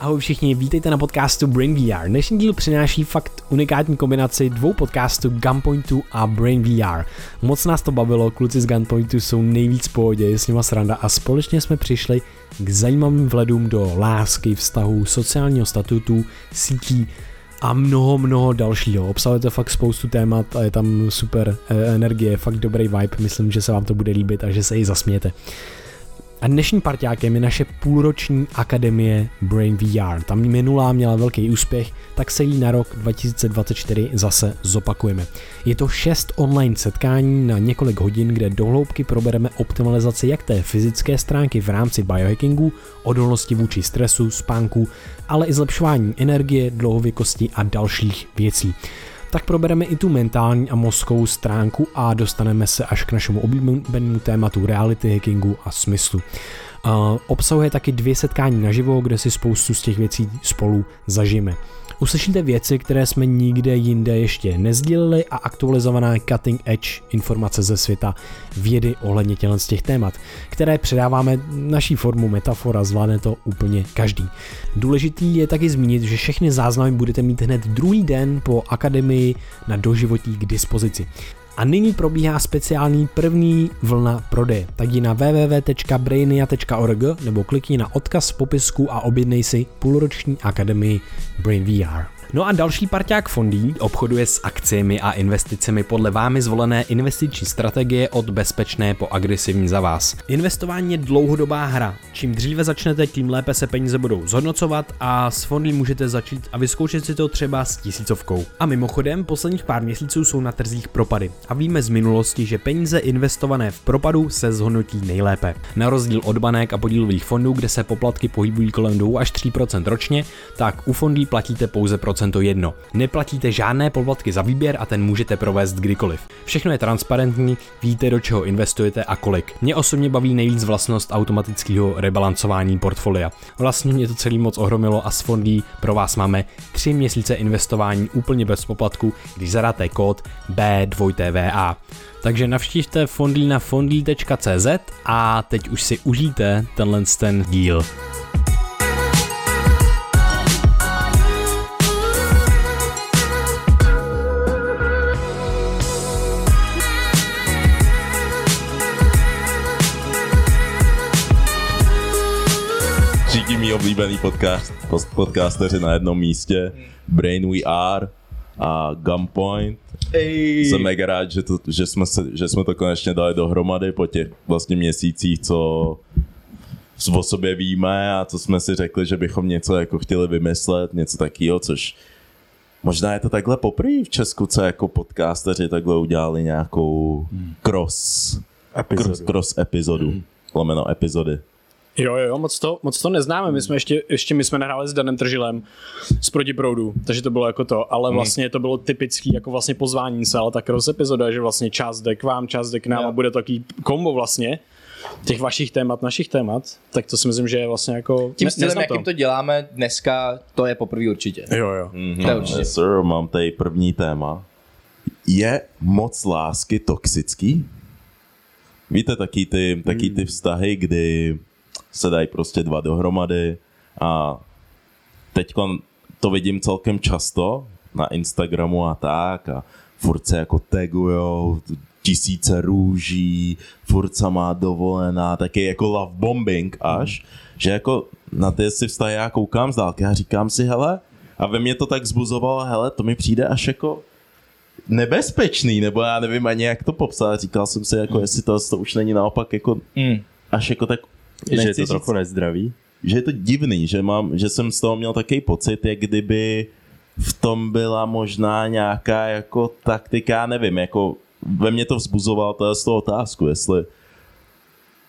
Ahoj všichni, vítejte na podcastu Brain VR. Dnešní díl přináší fakt unikátní kombinaci dvou podcastů Gunpointu a Brain VR. Moc nás to bavilo, kluci z Gunpointu jsou nejvíc v pohodě, je s nima sranda a společně jsme přišli k zajímavým vledům do lásky, vztahu, sociálního statutu, sítí a mnoho, mnoho dalšího. Obsahuje to fakt spoustu témat a je tam super eh, energie, fakt dobrý vibe, myslím, že se vám to bude líbit a že se i zasmějete. A dnešním parťákem je naše půlroční akademie Brain VR. Tam minulá měla velký úspěch, tak se jí na rok 2024 zase zopakujeme. Je to šest online setkání na několik hodin, kde dohloubky probereme optimalizaci jak té fyzické stránky v rámci biohackingu, odolnosti vůči stresu, spánku, ale i zlepšování energie, dlouhověkosti a dalších věcí tak probereme i tu mentální a mozkovou stránku a dostaneme se až k našemu oblíbenému tématu reality hackingu a smyslu. Uh, obsahuje taky dvě setkání naživo, kde si spoustu z těch věcí spolu zažijeme. Uslyšíte věci, které jsme nikde jinde ještě nezdíleli a aktualizovaná cutting edge informace ze světa vědy ohledně těchto z těch témat, které předáváme naší formu metafora, zvládne to úplně každý. Důležitý je taky zmínit, že všechny záznamy budete mít hned druhý den po akademii na doživotí k dispozici. A nyní probíhá speciální první vlna prodeje. Tak jdi na www.brainia.org nebo klikni na odkaz v popisku a objednej si půlroční akademii Brain VR. No a další parťák fondí obchoduje s akciemi a investicemi podle vámi zvolené investiční strategie od bezpečné po agresivní za vás. Investování je dlouhodobá hra. Čím dříve začnete, tím lépe se peníze budou zhodnocovat a s fondy můžete začít a vyzkoušet si to třeba s tisícovkou. A mimochodem, posledních pár měsíců jsou na trzích propady a víme z minulosti, že peníze investované v propadu se zhodnotí nejlépe. Na rozdíl od banek a podílových fondů, kde se poplatky pohybují kolem 2 až 3% ročně, tak u fondů platíte pouze procent jedno. Neplatíte žádné poplatky za výběr a ten můžete provést kdykoliv. Všechno je transparentní, víte do čeho investujete a kolik. Mě osobně baví nejvíc vlastnost automatického rebalancování portfolia. Vlastně mě to celý moc ohromilo a s fondí pro vás máme 3 měsíce investování úplně bez poplatku, když zadáte kód B2TVA. Takže navštivte fondlí na fondlí.cz a teď už si užijte tenhle ten díl. Mý oblíbený podcast, podcasteři na jednom místě, Brain We Are a Gunpoint. Ej. Jsem mega rád, že, to, že, jsme se, že jsme to konečně dali dohromady po těch vlastně měsících, co o sobě víme a co jsme si řekli, že bychom něco jako chtěli vymyslet, něco takového, což možná je to takhle poprvé v Česku, co jako podcasteři takhle udělali nějakou hmm. cross, epizodu. cross, cross epizodu, hmm. lomeno epizody. Jo, jo, moc to, moc to neznáme. My jsme ještě, ještě my jsme nehráli s Danem Tržilem z Protiproudu, takže to bylo jako to, ale hmm. vlastně to bylo typický jako vlastně pozvání se, ale tak roz epizoda, že vlastně část jde k vám, část jde k nám jo. a bude takový kombo vlastně těch vašich témat, našich témat, tak to si myslím, že je vlastně jako... Tím stylem, jakým to děláme dneska, to je poprvé určitě. Jo, jo. Mm-hmm. To je určitě. Yes, sir, mám tady první téma. Je moc lásky toxický? Víte, taky ty, taky ty hmm. vztahy, kdy se dají prostě dva dohromady a teď to vidím celkem často na Instagramu a tak a furt se jako tagujou, tisíce růží, furt má dovolená, taky jako love bombing až, mm. že jako na ty si vztahy já koukám z dálky a říkám si, hele, a ve mně to tak zbuzovalo, hele, to mi přijde až jako nebezpečný, nebo já nevím ani jak to popsat, říkal jsem si, jako mm. jestli to, to už není naopak jako mm. až jako tak že je to trochu nezdravý? Že je to divný, že, mám, že jsem z toho měl takový pocit, jak kdyby v tom byla možná nějaká jako taktika, nevím, jako ve mně to vzbuzovalo to z toho otázku, jestli,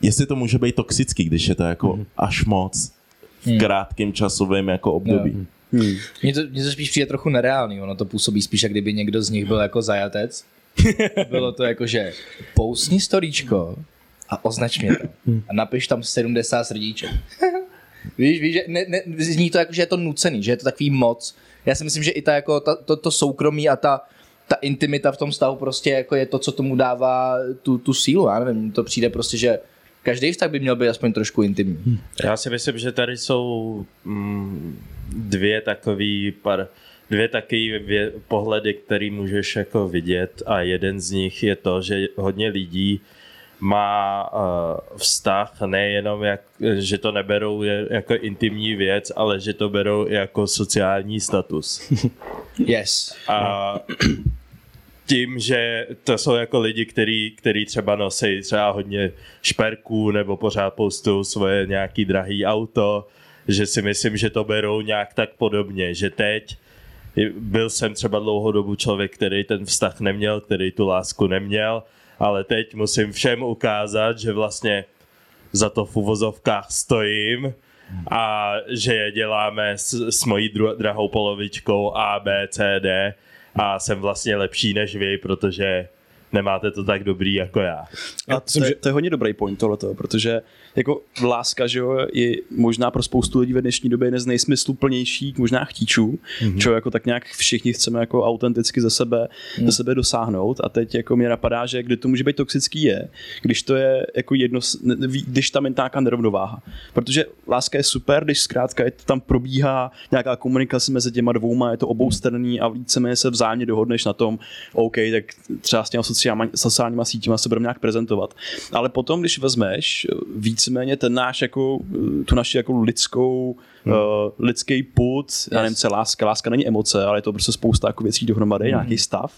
jestli to může být toxický, když je to jako mm. až moc v hmm. krátkém časovém jako období. Hmm. Hmm. Mně, to, mně to spíš přijde trochu nereálný, ono to působí spíš, jak kdyby někdo z nich byl jako zajatec. Bylo to jako, že pousni storíčko, a označ mě to. Hmm. A napiš tam 70 srdíček. víš, víš, že ne, ne, zní to jako, že je to nucený, že je to takový moc. Já si myslím, že i ta, jako, ta, to, to soukromí a ta, ta intimita v tom stavu prostě jako je to, co tomu dává tu, tu sílu. Já nevím, to přijde prostě, že Každý vztah by měl být aspoň trošku intimní. Já si myslím, že tady jsou mm, dvě takové par, dvě takové pohledy, které můžeš jako vidět a jeden z nich je to, že hodně lidí má uh, vztah nejenom, jak, že to neberou jako intimní věc, ale že to berou jako sociální status. Yes. A tím, že to jsou jako lidi, který, který třeba nosí třeba hodně šperků nebo pořád postou svoje nějaký drahý auto, že si myslím, že to berou nějak tak podobně, že teď byl jsem třeba dlouhou dobu člověk, který ten vztah neměl, který tu lásku neměl, ale teď musím všem ukázat, že vlastně za to v uvozovkách stojím a že je děláme s, s mojí dru- drahou polovičkou A, B, C, D a jsem vlastně lepší než vy, protože nemáte to tak dobrý jako já. A to, je, to je hodně dobrý point tohleto, protože jako láska, že jo, je možná pro spoustu lidí ve dnešní době jeden z nejsmysluplnějších možná chtíčů, mm-hmm. čo jako tak nějak všichni chceme jako autenticky ze sebe, mm. ze sebe dosáhnout a teď jako mě napadá, že kdy to může být toxický je, když to je jako jedno, když tam je nějaká nerovnováha. Protože láska je super, když zkrátka je to tam probíhá nějaká komunikace mezi těma dvouma, je to oboustranný a víceméně se vzájemně dohodneš na tom, OK, tak třeba s těma sociálníma, sociálníma sítěma se budeme nějak prezentovat. Ale potom, když vezmeš víc víceméně ten náš jako, tu naši jako lidskou, hmm. uh, lidský put, yes. já nevím, co láska, láska není emoce, ale je to prostě spousta jako věcí dohromady, hmm. nějaký stav.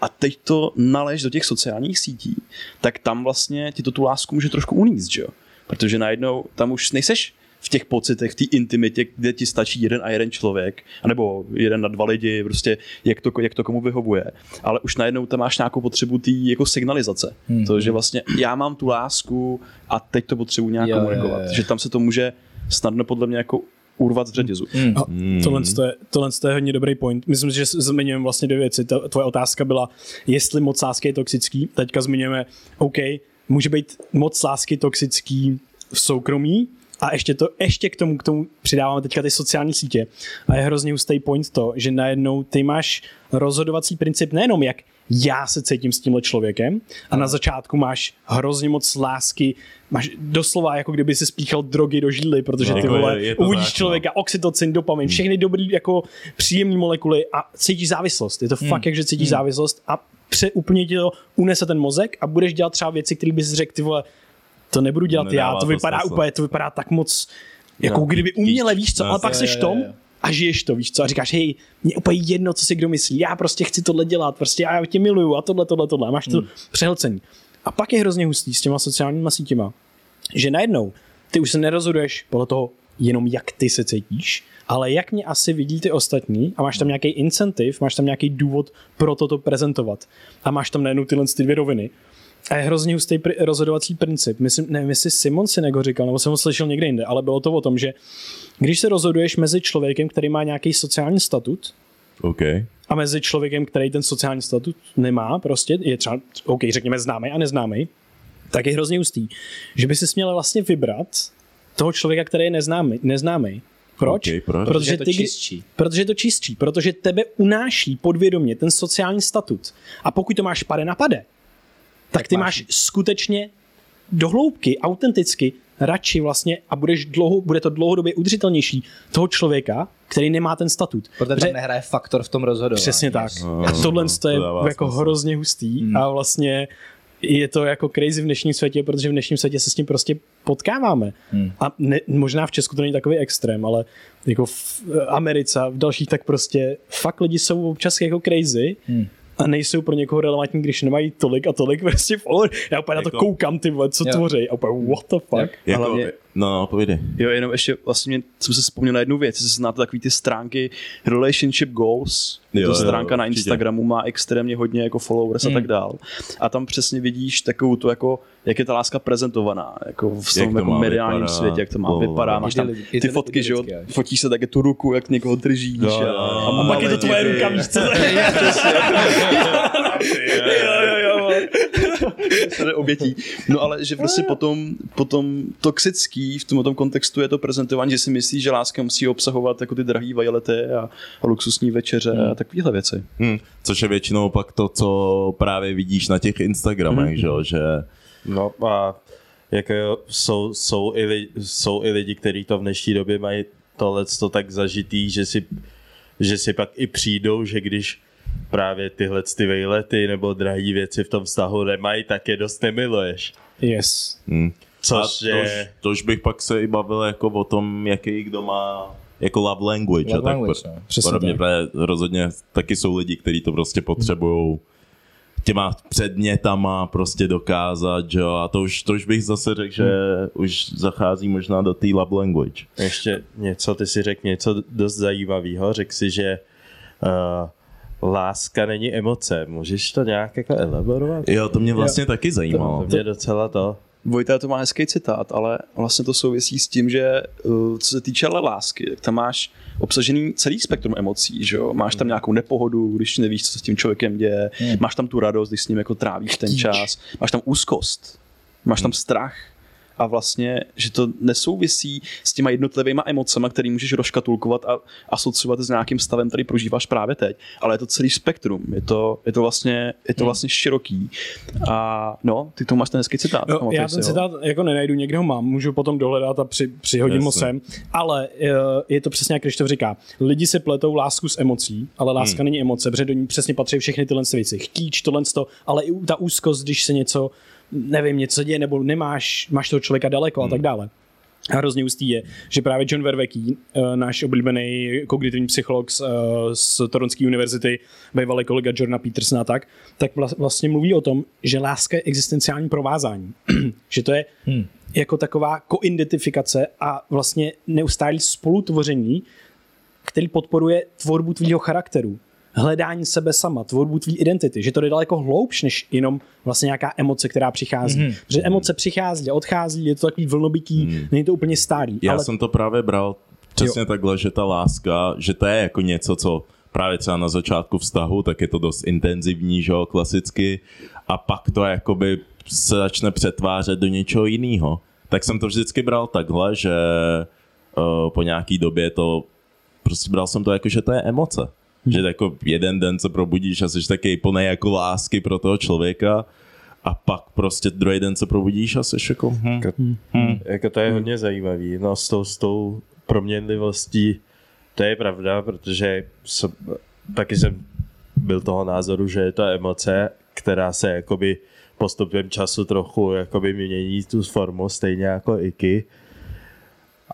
A teď to nalež do těch sociálních sítí, tak tam vlastně ti to tu lásku může trošku uníst, že jo? Protože najednou tam už nejseš v těch pocitech, v té intimitě, kde ti stačí jeden a jeden člověk, anebo jeden na dva lidi, prostě jak to, jak to komu vyhovuje. Ale už najednou tam máš nějakou potřebu té jako signalizace. Hmm. To, že vlastně já mám tu lásku a teď to potřebuji nějak jo, komunikovat. Jo, jo. Že tam se to může snadno podle mě jako urvat z řetězu. Hmm. A tohle, to je, tohle to je hodně dobrý point. Myslím, že zmiňujeme vlastně dvě věci. Ta, tvoje otázka byla, jestli moc lásky je toxický. Teďka zmiňujeme, OK, může být moc lásky toxický v soukromí, a ještě, to, ještě k tomu, k tomu přidáváme teďka ty sociální sítě. A je hrozně hustý point to, že najednou ty máš rozhodovací princip nejenom jak já se cítím s tímhle člověkem a na začátku máš hrozně moc lásky, máš doslova jako kdyby si spíchal drogy do žíly, protože ty no, vole, je, je uvidíš tak, no. člověka, no. oxytocin, dopamin, hmm. všechny dobrý jako příjemné molekuly a cítíš závislost. Je to hmm. fakt, jak že cítíš hmm. závislost a pře, úplně ti to unese ten mozek a budeš dělat třeba věci, které bys řekl, ty vole, to nebudu dělat Nedává já, to vypadá to úplně, to vypadá tak moc, jako no, kdyby uměle, víš co, ale pak seš tom a žiješ to, víš co, a říkáš, hej, mě úplně jedno, co si kdo myslí, já prostě chci tohle dělat, prostě já tě miluju a tohle, tohle, tohle, máš to hmm. přehlcení. A pak je hrozně hustý s těma sociálníma sítěma, že najednou ty už se nerozhoduješ podle toho, jenom jak ty se cítíš, ale jak mě asi vidí ty ostatní a máš tam nějaký incentiv, máš tam nějaký důvod pro toto prezentovat. A máš tam najednou tyhle ty dvě roviny, a je hrozně hustý pr- rozhodovací princip. Myslím, nevím, jestli Simon si ho říkal, nebo jsem ho slyšel někde jinde, ale bylo to o tom, že když se rozhoduješ mezi člověkem, který má nějaký sociální statut, okay. a mezi člověkem, který ten sociální statut nemá, prostě je třeba, OK, řekněme známý a neznámý, tak je hrozně hustý, že by si měl vlastně vybrat toho člověka, který je neznámý. neznámý. Proč? Okay, proč? Protože, je to ty, čistší. protože je to čistší, protože tebe unáší podvědomě ten sociální statut. A pokud to máš pade na pade, tak ty máš skutečně dohloubky, autenticky radši vlastně a budeš dlouho, bude to dlouhodobě udržitelnější toho člověka, který nemá ten statut. Protože tam nehraje faktor v tom rozhodování. Přesně tak. No, a tohle to je to jako smysl. hrozně hustý hmm. a vlastně je to jako crazy v dnešním světě, protože v dnešním světě se s tím prostě potkáváme. Hmm. A ne, možná v Česku to není takový extrém, ale jako v Americe a v dalších tak prostě fakt lidi jsou občas jako crazy hmm a nejsou pro někoho relevantní, když nemají tolik a tolik prostě follower. Já úplně jako, na to jako- koukám, ty vole, co tvoří a úplně what the fuck. Jako, hlavně, no, no, povídej. Jo, jenom ještě vlastně jsem se vzpomněl na jednu věc, jestli znáte takový ty stránky Relationship Goals, jo, to stránka jo, na Instagramu má extrémně hodně jako followers hmm. a tak dál. A tam přesně vidíš takovou tu jako, jak je ta láska prezentovaná, jako v tom jako mediálním vypadá, světě, jak to má oh, vypadá. Máš tam ty, ty fotky, že jo, fotíš se tak je tu ruku, jak někoho držíš. Jo, a, a, a pak je to tvoje ruka, víš co? jo, jo, jo. se neobětí. No ale že prostě potom, potom toxický v tom, tom kontextu je to prezentování, že si myslí, že láska musí obsahovat jako ty drahý vajlety a, a luxusní večeře hmm. a takovéhle věci. Hmm. Což je většinou pak to, co právě vidíš na těch Instagramech, hmm. že, že No a jako jo, jsou, jsou, i lidi, jsou i lidi, kteří to v dnešní době mají tohle to tak zažitý, že si, že si pak i přijdou, že když právě tyhle ty vejlety nebo drahé věci v tom vztahu nemají, tak je dost nemiluješ. Yes. Hmm. Což je... tož, tož bych pak se i bavil jako o tom, jaký kdo má jako love language. Love a tak language, po- no. Mě tak. právě rozhodně taky jsou lidi, kteří to prostě potřebují těma předmětama prostě dokázat, že jo, a to už, to už bych zase řekl, že už zachází možná do té love language. Ještě něco, ty si řekl něco dost zajímavého, řekl si, že uh, láska není emoce. Můžeš to nějak jako elaborovat? Jo, to mě vlastně taky zajímalo. To mě docela to. Vojta to má hezký citát, ale vlastně to souvisí s tím, že uh, co se týče ale lásky, tak tam máš obsažený celý spektrum emocí, že jo? Máš tam nějakou nepohodu, když nevíš, co se s tím člověkem děje, máš tam tu radost, když s ním jako trávíš ten čas, máš tam úzkost, máš tam strach a vlastně, že to nesouvisí s těma jednotlivýma emocema, který můžeš rozškatulkovat a asociovat s nějakým stavem, který prožíváš právě teď, ale je to celý spektrum, je to, je to vlastně, je to vlastně široký a no, ty to máš ten hezký citát. Pamatuj já ten ho. citát jako nenajdu, někde ho mám, můžu potom dohledat a při, přihodím ho sem, ale eh, je to přesně jak Krištof říká, lidi si pletou lásku s emocí, ale láska Hmm. není emoce, protože do ní přesně patří všechny tyhle věci, chtíč, tohle, ale i ta úzkost, když se něco, nevím, něco děje, nebo nemáš, máš toho člověka daleko Hmm. a tak dále. A hrozně ústý je, že právě John Verveký, eh, náš oblíbený kognitivní psycholog z, eh, z Toronské univerzity, bývalý kolega Jordana Petersona a tak, tak vla- vlastně mluví o tom, že láska je existenciální provázání. že to je Hmm. jako taková koidentifikace a vlastně neustálý spolutvoření, který podporuje tvorbu tvýho charakteru, hledání sebe sama, tvorbu tvý identity, že to jde daleko hloubš, než jenom vlastně nějaká emoce, která přichází. Mhm. Mm-hmm. Protože emoce přichází a odchází, je to takový vlnobytí, mm. není to úplně stálý. Já ale jsem to právě bral přesně jo. takhle, že ta láska, že to je jako něco, co právě třeba na začátku vztahu, tak je to dost intenzivní, že jo, klasicky, a pak to jakoby se začne přetvářet do něčeho jiného. Tak jsem to vždycky bral takhle, že uh, po nějaký době to, prostě bral jsem to jako, že to je emoce. Že jako jeden den se probudíš a jsi taky plný jako lásky pro toho člověka a pak prostě druhý den se probudíš a jsi jako, hm, hm, Jako to je hodně zajímavý. No s tou, s tou proměnlivostí, to je pravda, protože jsem, taky jsem byl toho názoru, že je to emoce, která se jakoby postupem času trochu jakoby mění tu formu, stejně jako iky.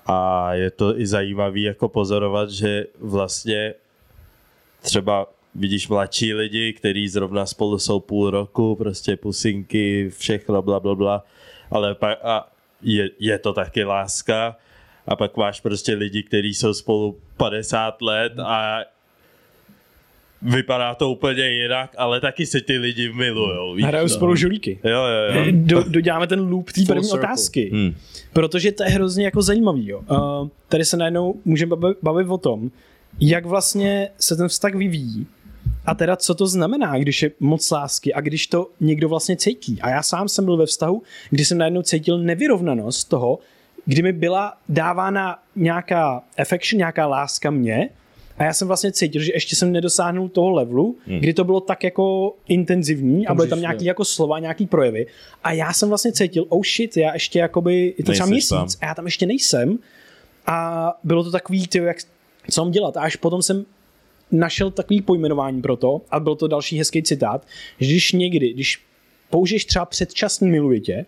A je to i zajímavý jako pozorovat, že vlastně třeba vidíš mladší lidi, kteří zrovna spolu jsou půl roku, prostě pusinky, všechno, bla, bla, bla, ale pak a je, je to taky láska a pak máš prostě lidi, kteří jsou spolu 50 let a vypadá to úplně jinak, ale taky se ty lidi milujou. víš hrajou co? spolu žulíky. Jo, jo, jo. Do, doděláme ten loop té první circle. otázky. hm. Protože to je hrozně jako zajímavý. Jo. Uh, tady se najednou můžeme bavi- bavit o tom, jak vlastně se ten vztah vyvíjí a teda co to znamená, když je moc lásky a když to někdo vlastně cítí. A já sám jsem byl ve vztahu, kdy jsem najednou cítil nevyrovnanost toho, kdy mi byla dávána nějaká affection, nějaká láska mě a já jsem vlastně cítil, že ještě jsem nedosáhnul toho levelu, hmm. kdy to bylo tak jako intenzivní a byly tam nějaký jako slova, nějaký projevy a já jsem vlastně cítil, oh shit, já ještě jakoby, je to třeba měsíc tam. a já tam ještě nejsem a bylo to takový, ty, jak, co mám dělat a až potom jsem našel takový pojmenování pro to a byl to další hezký citát, že když někdy, když použiješ třeba předčasný miluje tě,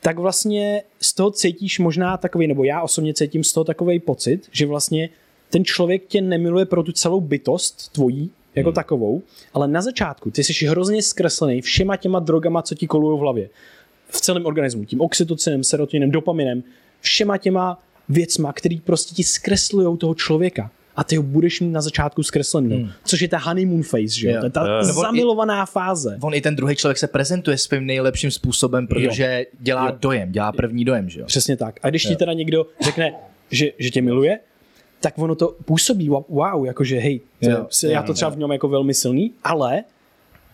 tak vlastně z toho cítíš možná takový, nebo já osobně cítím z toho takový pocit, že vlastně ten člověk tě nemiluje pro tu celou bytost tvojí, jako hmm. takovou, ale na začátku ty jsi hrozně zkreslený všema těma drogama, co ti kolují v hlavě. V celém organismu, tím oxytocinem, serotinem, dopaminem, všema těma věcma, který prostě ti zkreslují toho člověka. A ty ho budeš mít na začátku zkreslený. Hmm. Což je ta honeymoon phase, že jo? Jo. Je ta Jo. Nebo i- zamilovaná fáze. On i ten druhý člověk se prezentuje svým nejlepším způsobem, protože dělá dojem, dělá první dojem, že jo? Přesně tak. A když ti teda někdo řekne, že, že tě miluje, tak ono to působí wow, jakože hej, to, Jo, já jo, to třeba jo. v něm jako velmi silný, ale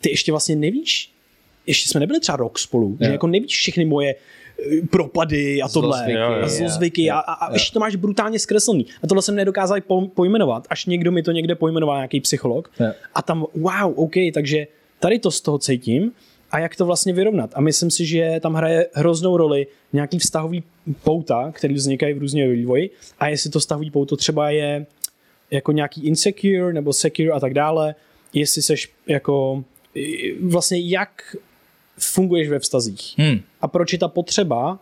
ty ještě vlastně nevíš, ještě jsme nebyli třeba rok spolu, že Jo. jako nevíš všechny moje propady a tohle Zlozvyky, a jo. zlozvyky a, a, ještě to máš brutálně zkreslený. A tohle jsem nedokázal po, pojmenovat, až někdo mi to někde pojmenoval, nějaký psycholog. Jo. A tam, wow, OK, takže tady to z toho cítím a jak to vlastně vyrovnat. A myslím si, že tam hraje hroznou roli nějaký vztahový pouta, který vznikají v různě vývoji a jestli to vztahový pouto třeba je jako nějaký insecure nebo secure a tak dále, jestli seš jako vlastně jak funguješ ve vztazích. Hmm. A proč je ta potřeba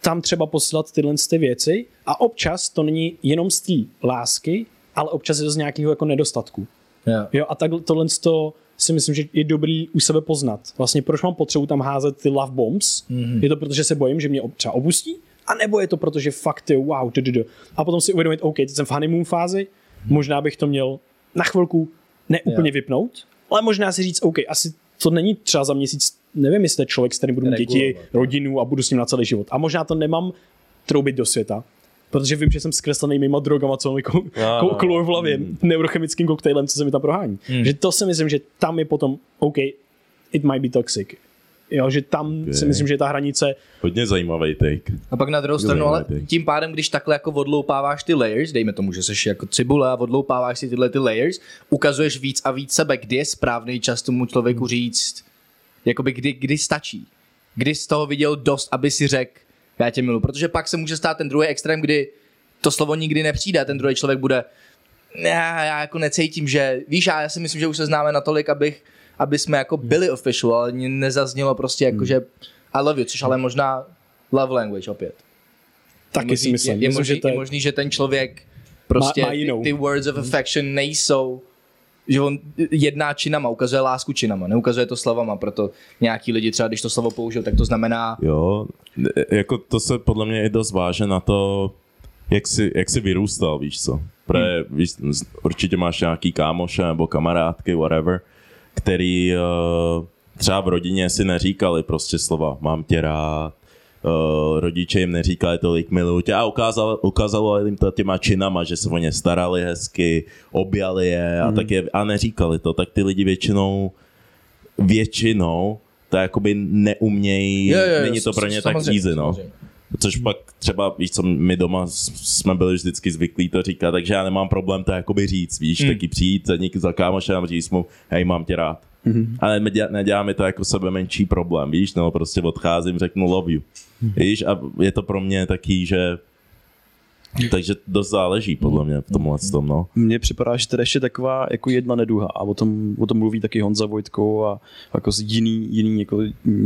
tam třeba posílat tyhle ty věci a občas to není jenom z té lásky, ale občas je to z nějakého jako nedostatku. Jo. Jo, a tak tohle to si myslím, že je dobrý u sebe poznat. Vlastně proč mám potřebu tam házet ty love bombs? Mm-hmm. Je to proto, že se bojím, že mě třeba opustí? A nebo je to proto, že fakt je wow, du, du, du. A potom si uvědomit, OK, teď jsem v honeymoon fázi, možná bych to měl na chvilku neúplně Jo. vypnout, ale možná si říct, OK, asi to není třeba za měsíc, nevím, jestli to je člověk, s kterým budu mít děti, Regulovat. rodinu a budu s ním na celý život. A možná to nemám troubit do světa, protože vím, že jsem zkreslený mýma drogama, co mi kou- No, kou- no. kolou v hlavě, neurochemickým koktejlem, co se mi tam prohání. Hmm. Že to si myslím, že tam je potom, OK, it might be toxic. Jo, že tam okay. si myslím, že je ta hranice, Hodně zajímavý take. A pak na druhou stranu, ale zajímavý. tím pádem, když takhle jako odloupáváš ty layers, dejme tomu, že jsi jako cibule a odloupáváš si tyhle ty layers, ukazuješ víc a víc sebe, kdy je správný čas tomu člověku říct, jakoby kdy, kdy stačí. Kdy z toho viděl dost, aby si řekl, já tě milu. Protože pak se může stát ten druhý extrém, kdy to slovo nikdy nepřijde a ten druhý člověk bude, já, já jako necítím, že, víš, já, já si myslím, že už se známe natolik, abych, aby jsme jako byli official, ale nezaznělo prostě jako, že I love you, což ale možná love language opět. taky Je si možný- myslím. Je, je, možný, že to je je, možný, že ten člověk prostě má ty, jinou. ty words of affection nejsou že on jedná činama, ukazuje lásku činama, neukazuje to slovama, proto nějaký lidi třeba, když to slovo použil, tak to znamená, Jo, e, jako to se podle mě i dost váže na to, jak jsi, jak jsi vyrůstal, víš co. Protože, Hmm. víš, určitě máš nějaký kámoše nebo kamarádky, whatever, který uh, třeba v rodině si neříkali prostě slova mám tě rád, uh, rodiče jim neříkali tolik miluju tě a ukázalo, ukázalo jim to těma činama, že se o ně starali hezky, objali je a, tak je, a neříkali to, tak ty lidi většinou většinou to jakoby neumějí, jo, jo, není to pro ně tak samozřejmě, easy, no. samozřejmě. Což pak třeba, víš co, my doma jsme byli vždycky zvyklí to říkat, takže já nemám problém to jakoby říct, víš, mm. taky přijít za někým za kámošem a říct mu, hej, mám tě rád. Mm-hmm. Ale nedělá, neděláme to jako sebe menší problém, víš, no prostě odcházím, řeknu love you. Mm-hmm. Víš, a je to pro mě taký, že takže dost záleží podle mě v tomhle tom, no. Mně připadá, že to je ještě taková jako jedna neduha a o tom, o tom mluví taky Honza Vojtko a jako z jiný, jiný jako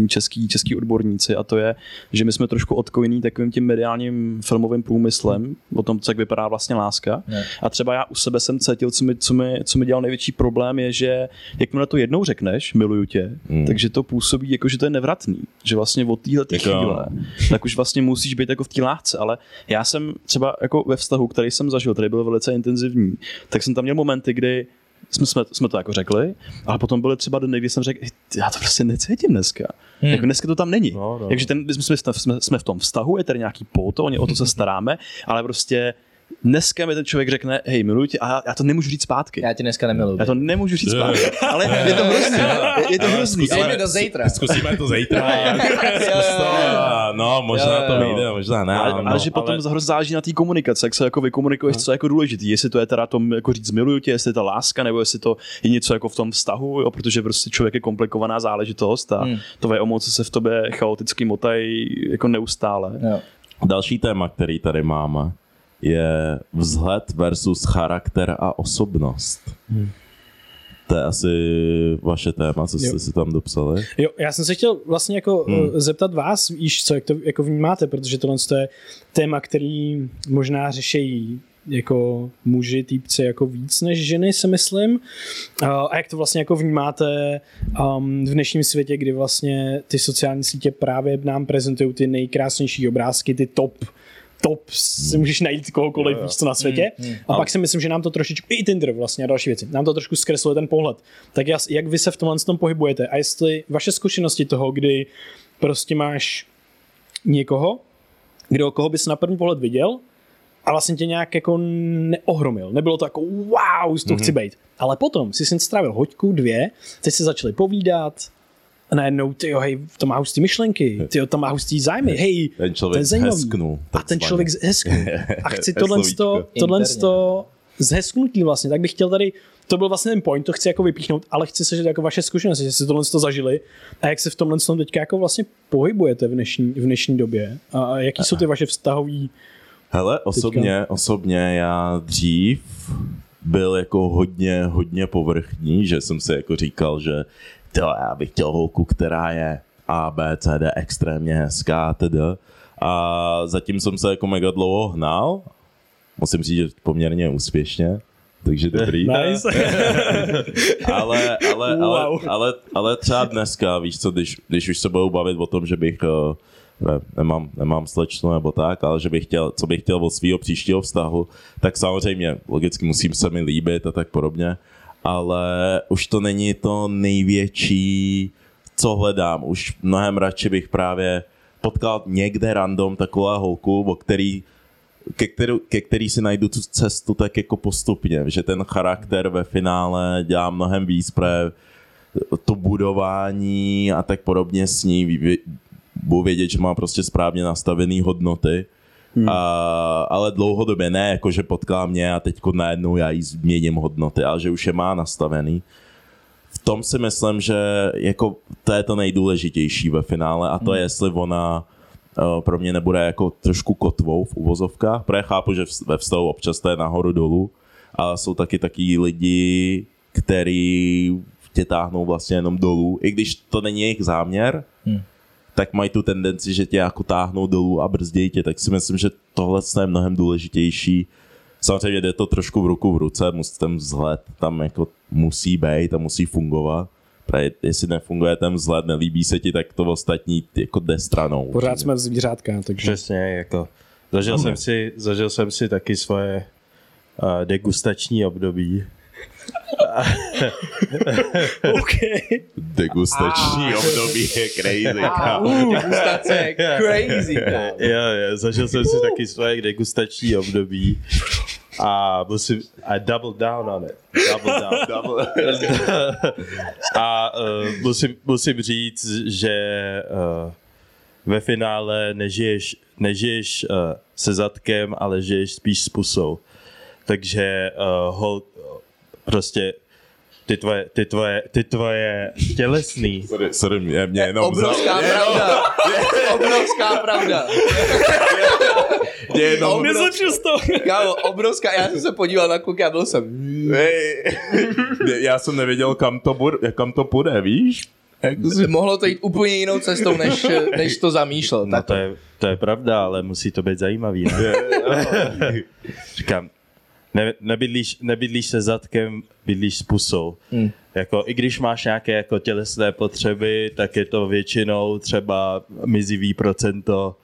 český, český odborníci a to je, že my jsme trošku odkojení takovým tím mediálním filmovým průmyslem o tom, co jak vypadá vlastně láska Ne. a třeba já u sebe jsem cítil, co mi, co mi, co mi dělal největší problém je, že jakmile to jednou řekneš, miluju tě, Mm. mm. takže to působí jako, že to je nevratný, že vlastně od téhle Jako- chvíle tak už vlastně musíš být jako v té lásce, ale já jsem třeba jako ve vztahu, který jsem zažil, který byl velice intenzivní, tak jsem tam měl momenty, kdy jsme, jsme, jsme to jako řekli, ale potom byly třeba dny, kdy jsem řekl, "Ej, já to prostě necítím dneska. Hmm. Jako dneska to tam není. No, no. Takže ten, my jsme, jsme, jsme, v tom vztahu, je tady nějaký pouto, o, ně- o to se staráme, ale prostě dneska mi ten člověk řekne, hej, miluji tě, a já, já to nemůžu říct zpátky. já tě dneska nemiluji. Já to nemůžu říct zpátky. Ale je to hrozný. Je, je to hrozný. Zkusíme do zítra. Zkusíme to zítra. To. No, možná to vyjde, možná ne. ale, no. ale že potom ale... záleží na té komunikaci, jak se jako vykomunikuješ, co je jako důležitý. Jestli to je teda tom jako říct miluju tě, jestli je to láska, nebo jestli to je něco jako v tom vztahu, jo, protože prostě člověk je komplikovaná záležitost a Hmm. hmm. tvoje emoce se v tobě chaoticky motají jako neustále. Jo. Další téma, který tady máme, je vzhled versus charakter a osobnost. Hmm. To je asi vaše téma, co jste Jo. si tam dopsali. Jo, já jsem se chtěl vlastně jako Hmm. hmm. zeptat vás, víš co, jak to jako vnímáte, protože tohle je téma, který možná řeší jako muži, týpci jako víc než ženy, si myslím. A a jak to vlastně jako vnímáte um, v dnešním světě, kdy vlastně ty sociální sítě právě nám prezentují ty nejkrásnější obrázky, ty top top, si můžeš najít kohokoliv víš co na světě. A pak si myslím, že nám to trošičku, i Tinder vlastně a další věci, nám to trošku zkresluje ten pohled. Tak jas, jak vy se v tomhle tom pohybujete a jestli vaše zkušenosti toho, kdy prostě máš někoho, kdo koho bys na první pohled viděl a vlastně tě nějak jako neohromil. Nebylo to jako wow, z toho mm-hmm. chci být. Ale potom si s ním strávil hoďku, dvě, teď se začali povídat a najednou, ty hej, to má hustý myšlenky, ty to má hustý zájmy, hej, Ten člověk to je zajímavý. A ten člověk zhesknul. A chci tohle, to, tohle to zhesknutí vlastně, tak bych chtěl tady to byl vlastně ten point, to chci jako vypíchnout, ale chci se, že jako vaše zkušenosti, že jste tohle to zažili a jak se v tomhle tom teďka jako vlastně pohybujete v dnešní, v dnešní době a jaký jsou ty vaše vztahový Hele, osobně, osobně já dřív byl jako hodně, hodně povrchní, že jsem si jako říkal, že to já bych chtěl holku, která je A, B, C, D, extrémně hezká, tedy. A zatím jsem se jako mega dlouho hnal, musím říct, že poměrně úspěšně, takže dobrý. Nice. ale, ale, Wow. ale, ale, ale třeba dneska, víš co, když, když už se budou bavit o tom, že bych eh, ne, nemám, nemám slečnu nebo tak, ale že bych chtěl, co bych chtěl od svého příštího vztahu, tak samozřejmě logicky musím se mi líbit a tak podobně, ale už to není to největší, co hledám. Už mnohem radši bych právě potkal někde random takovou holku, o který ke, kterou, ke který si najdu tu cestu tak jako postupně, že ten charakter ve finále dělá mnohem víc pro to budování a tak podobně s ní budu vědět, že má prostě správně nastavený hodnoty, hmm. a, ale dlouhodobě ne, jako že potká mě a teď najednou já jí změním hodnoty, ale že už je má nastavený. V tom si myslím, že jako to je to nejdůležitější ve finále a to je, jestli ona uh, pro mě nebude jako trošku kotvou v uvozovkách, protože chápu, že ve vztahu občas to je nahoru dolů, ale jsou taky taky lidi, který tě táhnou vlastně jenom dolů, i když to není jejich záměr, Hmm. Tak mají tu tendenci, že tě jako táhnou dolů a brzdějí tě, tak si myslím, že tohle je mnohem důležitější. Samozřejmě jde to trošku v ruku v ruce, mus- ten vzhled tam jako musí být a musí fungovat. Protože jestli nefunguje ten vzhled, nelíbí se ti, tak to ostatní jako jde stranou. Pořád jsme v zvířátka, takže Přesně, jako zažil jsem si, zažil jsem si taky svoje uh, degustační období. Okay. Degustační období je crazy. kámo. Uh, degustace je crazy, kámo. Jo, jo, zažil jsem si taky svoje degustační období a musím, I double down on it. Double down. Double. a uh, musím, musím říct, že uh, ve finále nežiješ, nežiješ uh, se zadkem, ale žiješ spíš s pusou. Takže uh, hol, prostě ty tvoje, ty tvoje, ty tvoje tělesný Sorry, sorry, mě, mě jenom Obrovská vzal- pravda. Obrovská pravda. Mě jenom, Nezlepšil jsi to. Kámo, obrovská. Já jsem se podíval na kluky a byl jsem... Já jsem nevěděl, kam to, bude, kam to půjde, víš? Jak to si... Mohlo to jít úplně jinou cestou, než, než to zamýšlel. No Tak to je, to je pravda, ale musí to být zajímavý. Ne? Říkám, ne, nebydlíš, nebydlíš se zadkem, bydlíš s pusou. Hmm. Jako, I když máš nějaké jako tělesné potřeby, tak je to většinou třeba mizivý procento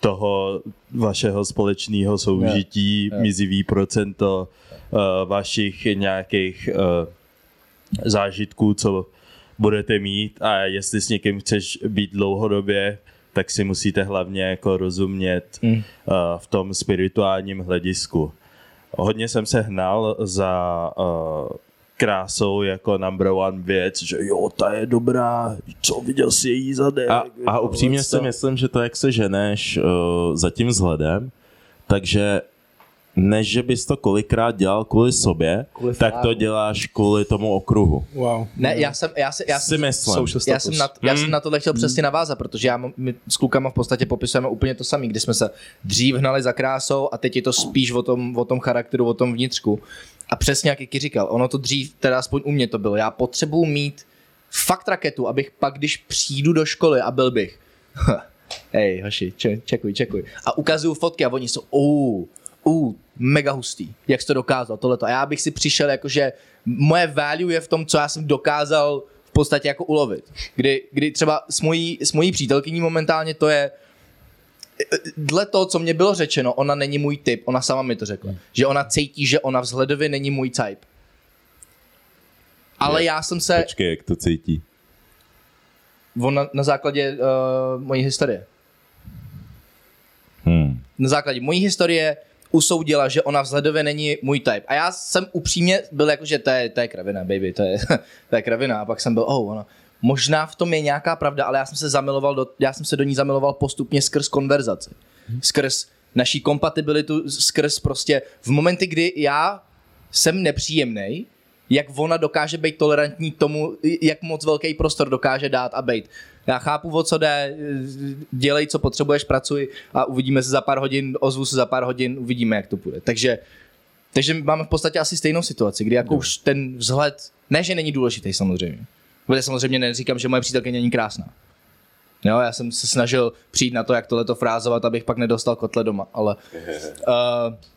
toho vašeho společného soužití, Jo. Jo. mizivý procento uh, vašich nějakých uh, zážitků, co budete mít a jestli s někým chceš být dlouhodobě, tak si musíte hlavně jako rozumět Mm. uh, v tom spirituálním hledisku. Hodně jsem se hnal za uh, krásou jako number one věc, že jo, ta je dobrá, co viděl si její zadek. A, a upřímně si myslím, že to, jak se ženeš uh, za tím vzhledem, takže než že bys to kolikrát dělal kvůli sobě, Kvůli tak to děláš kvůli tomu okruhu. Wow. Ne, já jsem, já, se, já, Si jsem, myslím. Já, jsem na, já jsem na tohle chtěl přesně navázat, protože já, my s klukama v podstatě popisujeme úplně to samé, kdy jsme se dřív hnali za krásou a teď je to spíš o tom, o tom charakteru, o tom vnitřku. A přesně jak Kiki říkal, ono to dřív, teda aspoň u mě to bylo, já potřebuji mít fakt raketu, abych pak, když přijdu do školy a byl bych, hej, hoši, če, čekuj, čekuj. A ukazuju fotky a oni jsou, uh, uh, mega hustý, jak jsi to dokázal, tohleto. A já bych si přišel, jakože moje value je v tom, co já jsem dokázal v podstatě jako ulovit. Kdy, kdy třeba s mojí, s mojí přítelkyní momentálně to je, dle toho, co mě bylo řečeno, ona není můj typ, ona sama mi to řekla. Že ona cítí, že ona vzhledově není můj type. Ale Je. já jsem se, Počkej, jak to cítí. ona na základě uh, mojí historie, Hmm. na základě mojí historie usoudila, že ona vzhledově není můj type. A já jsem upřímně byl jako, že to je, to je kravina, baby, to je, to je kravina. A pak jsem byl, oh, ona, možná v tom je nějaká pravda, ale já jsem se zamiloval do, já jsem se do ní zamiloval postupně skrz konverzaci. Skrz naší kompatibilitu, skrz prostě v momenty, kdy já jsem nepříjemný, jak ona dokáže být tolerantní tomu, jak moc velký prostor dokáže dát a být. Já chápu, o co jde, dělej, co potřebuješ, pracuj a uvidíme se za pár hodin, ozvu se za pár hodin, uvidíme, jak to půjde. Takže, takže máme v podstatě asi stejnou situaci, kdy jako už ten vzhled, ne, že není důležitý samozřejmě, protože samozřejmě neříkám, že moje přítelkyně není krásná. Jo, já jsem se snažil přijít na to, jak tohle to frázovat, abych pak nedostal kotle doma, ale uh,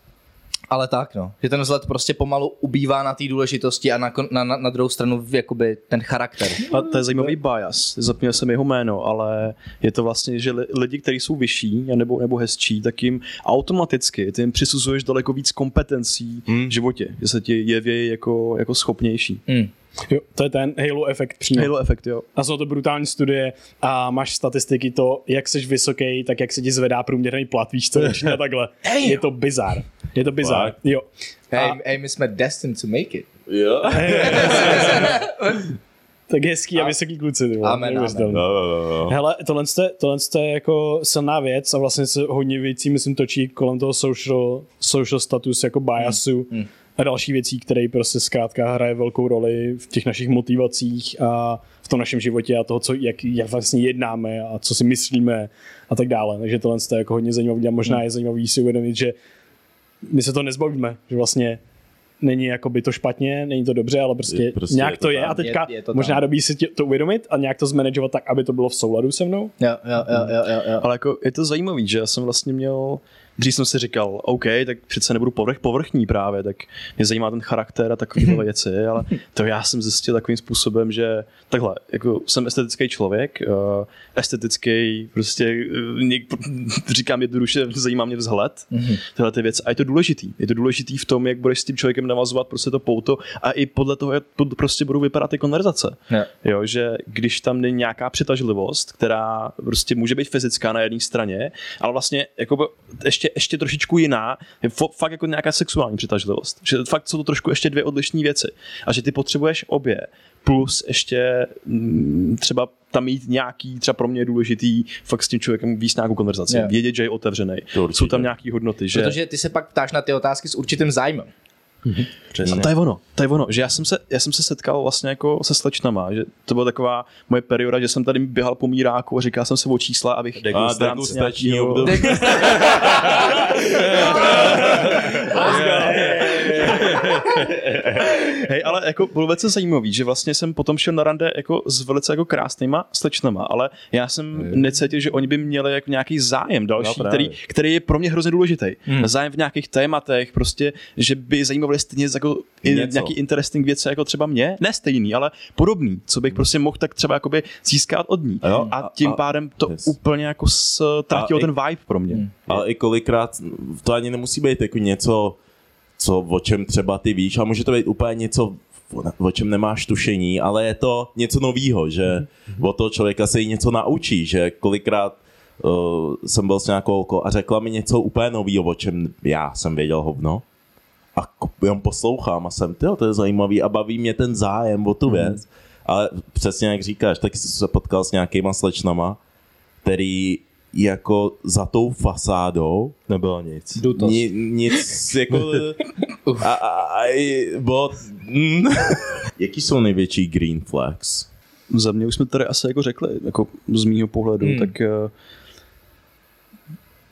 ale tak, no. Že ten vzhled prostě pomalu ubývá na té důležitosti a na, na, na, na druhou stranu jakoby ten charakter. A to je zajímavý bias, zapomněl jsem jeho jméno, ale je to vlastně, že li- lidi, kteří jsou vyšší nebo, nebo hezčí, tak jim automaticky ty jim přisuzuješ daleko víc kompetencí v životě, že se ti jeví jako, jako schopnější. Mm. Jo, to je ten Halo efekt přímo. Halo efekt, jo. A jsou to brutální studie a máš statistiky to, jak jsi vysoký, tak jak se ti zvedá průměrný plat, víš co, takhle. Je to bizar. Je to bizar. Fakt? Jo. Hej, A- hej, my jsme destined to make it. Jo. Tak hezký a vysoký kluci. Ty Amen, neuvěřitelný. No, no, no. Hele, tohle, je, tohle je jako silná věc a vlastně se hodně věcí, myslím, točí kolem toho social, social status jako biasu Hmm. a další věcí, které prostě zkrátka hraje velkou roli v těch našich motivacích a v tom našem životě a toho, co, jak, jak vlastně jednáme a co si myslíme a tak dále. Takže tohle je jako hodně zajímavý a možná je zajímavý si uvědomit, že my se to nezbavíme, že vlastně není jakoby to špatně, není to dobře, ale prostě, Je- prostě nějak je to to je tam. a teďka Je- je to tam. možná dobrý si tě, to uvědomit a nějak to zmanagovat tak, aby to bylo v souladu se mnou. Jo, jo, jo, jo, jo, jo. Ale jako je to zajímavý, že já jsem vlastně měl, dřív jsem si říkal, OK, tak přece nebudu povrch, povrchní právě, tak mě zajímá ten charakter a takové věci, ale to já jsem zjistil takovým způsobem, že takhle, jako jsem estetický člověk, uh, estetický, prostě uh, něk, říkám jednoduše, zajímá mě vzhled, mm-hmm. tyhle ty věci. A je to důležitý. Je to důležitý v tom, jak budeš s tím člověkem navazovat prostě to pouto a i podle toho, jak prostě budou vypadat ty konverzace. Jo. Jo, že když tam není nějaká přitažlivost, která prostě může být fyzická na jedné straně, ale vlastně jako ještě, ještě trošičku jiná, je fakt jako nějaká sexuální přitažlivost. Že fakt jsou to trošku ještě dvě odlišné věci. A že ty potřebuješ obě. Plus ještě mm, třeba tam mít nějaký, třeba pro mě je důležitý, fakt s tím člověkem víc nějakou konverzaci. Jo. Vědět, že je otevřený. Jsou tam nějaké hodnoty, že... Protože ty se pak ptáš na ty otázky s určitým zájmem. No, to je ono, to je ono, že já jsem se, já jsem se setkal vlastně jako se slečnama, že to byla taková moje perioda, že jsem tady běhal po míráku a říkal jsem si o čísla, abych A degustační nějakýho- období. Hej, ale jako bylo velice zajímavý, že vlastně jsem potom šel na rande jako s velice jako krásnýma slečnama, ale já jsem necítil, že oni by měli jako nějaký zájem další, No, který, který je pro mě hrozně důležitý. Hmm. Zájem v nějakých tématech, prostě, že by zajímavali stejně jako Něco. nějaký interesting věci jako třeba mě, ne stejný, ale podobný, co bych prostě mohl tak třeba jakoby získat od ní. A jo, a a- tím a- pádem to yes. úplně jako ztratilo ten vibe pro mě. Ale i kolikrát to ani nemusí být jako něco, co, o čem třeba ty víš, a může to být úplně něco, o čem nemáš tušení, ale je to něco novýho, že od toho člověka se jí něco naučí, že kolikrát uh, jsem byl s nějakou holkou a řekla mi něco úplně novýho, o čem já jsem věděl hovno. A jenom poslouchám a jsem, tyjo, to je zajímavý a baví mě ten zájem o tu věc. Ale přesně jak říkáš, tak jsi se potkal s nějakýma slečnama, který jako za tou fasádou Nebylo nic. Dutos. ni, nic jako... a, a, a, i- bo, mm, jaký jsou největší green flags? Za mě už jsme tady asi jako řekli, jako z mýho pohledu, hmm. tak eh,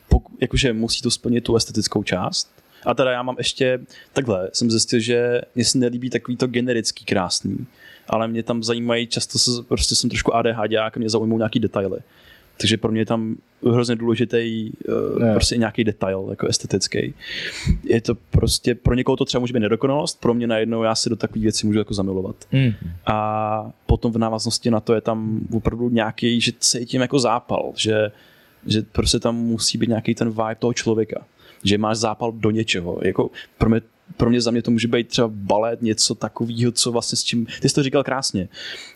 pok, jakože musí to splnit tu estetickou část. A teda já mám ještě, takhle, jsem zjistil, že mě se nelíbí takový to generický krásný, ale mě tam zajímají, často se, prostě jsem trošku ADHD a mě zaujmou nějaký detaily. Takže pro mě je tam hrozně důležitý uh, prostě nějaký detail, jako estetický. Je to prostě, pro někoho to třeba může být nedokonalost, pro mě najednou já si do takových věcí můžu jako zamilovat. Hmm. A potom v návaznosti na to je tam opravdu nějaký, že cítím jako zápal, že, že prostě tam musí být nějaký ten vibe toho člověka. Že máš zápal do něčeho. Jako pro mě, pro mě za mě to může být třeba balet, něco takového, co vlastně s čím, ty jsi to říkal krásně,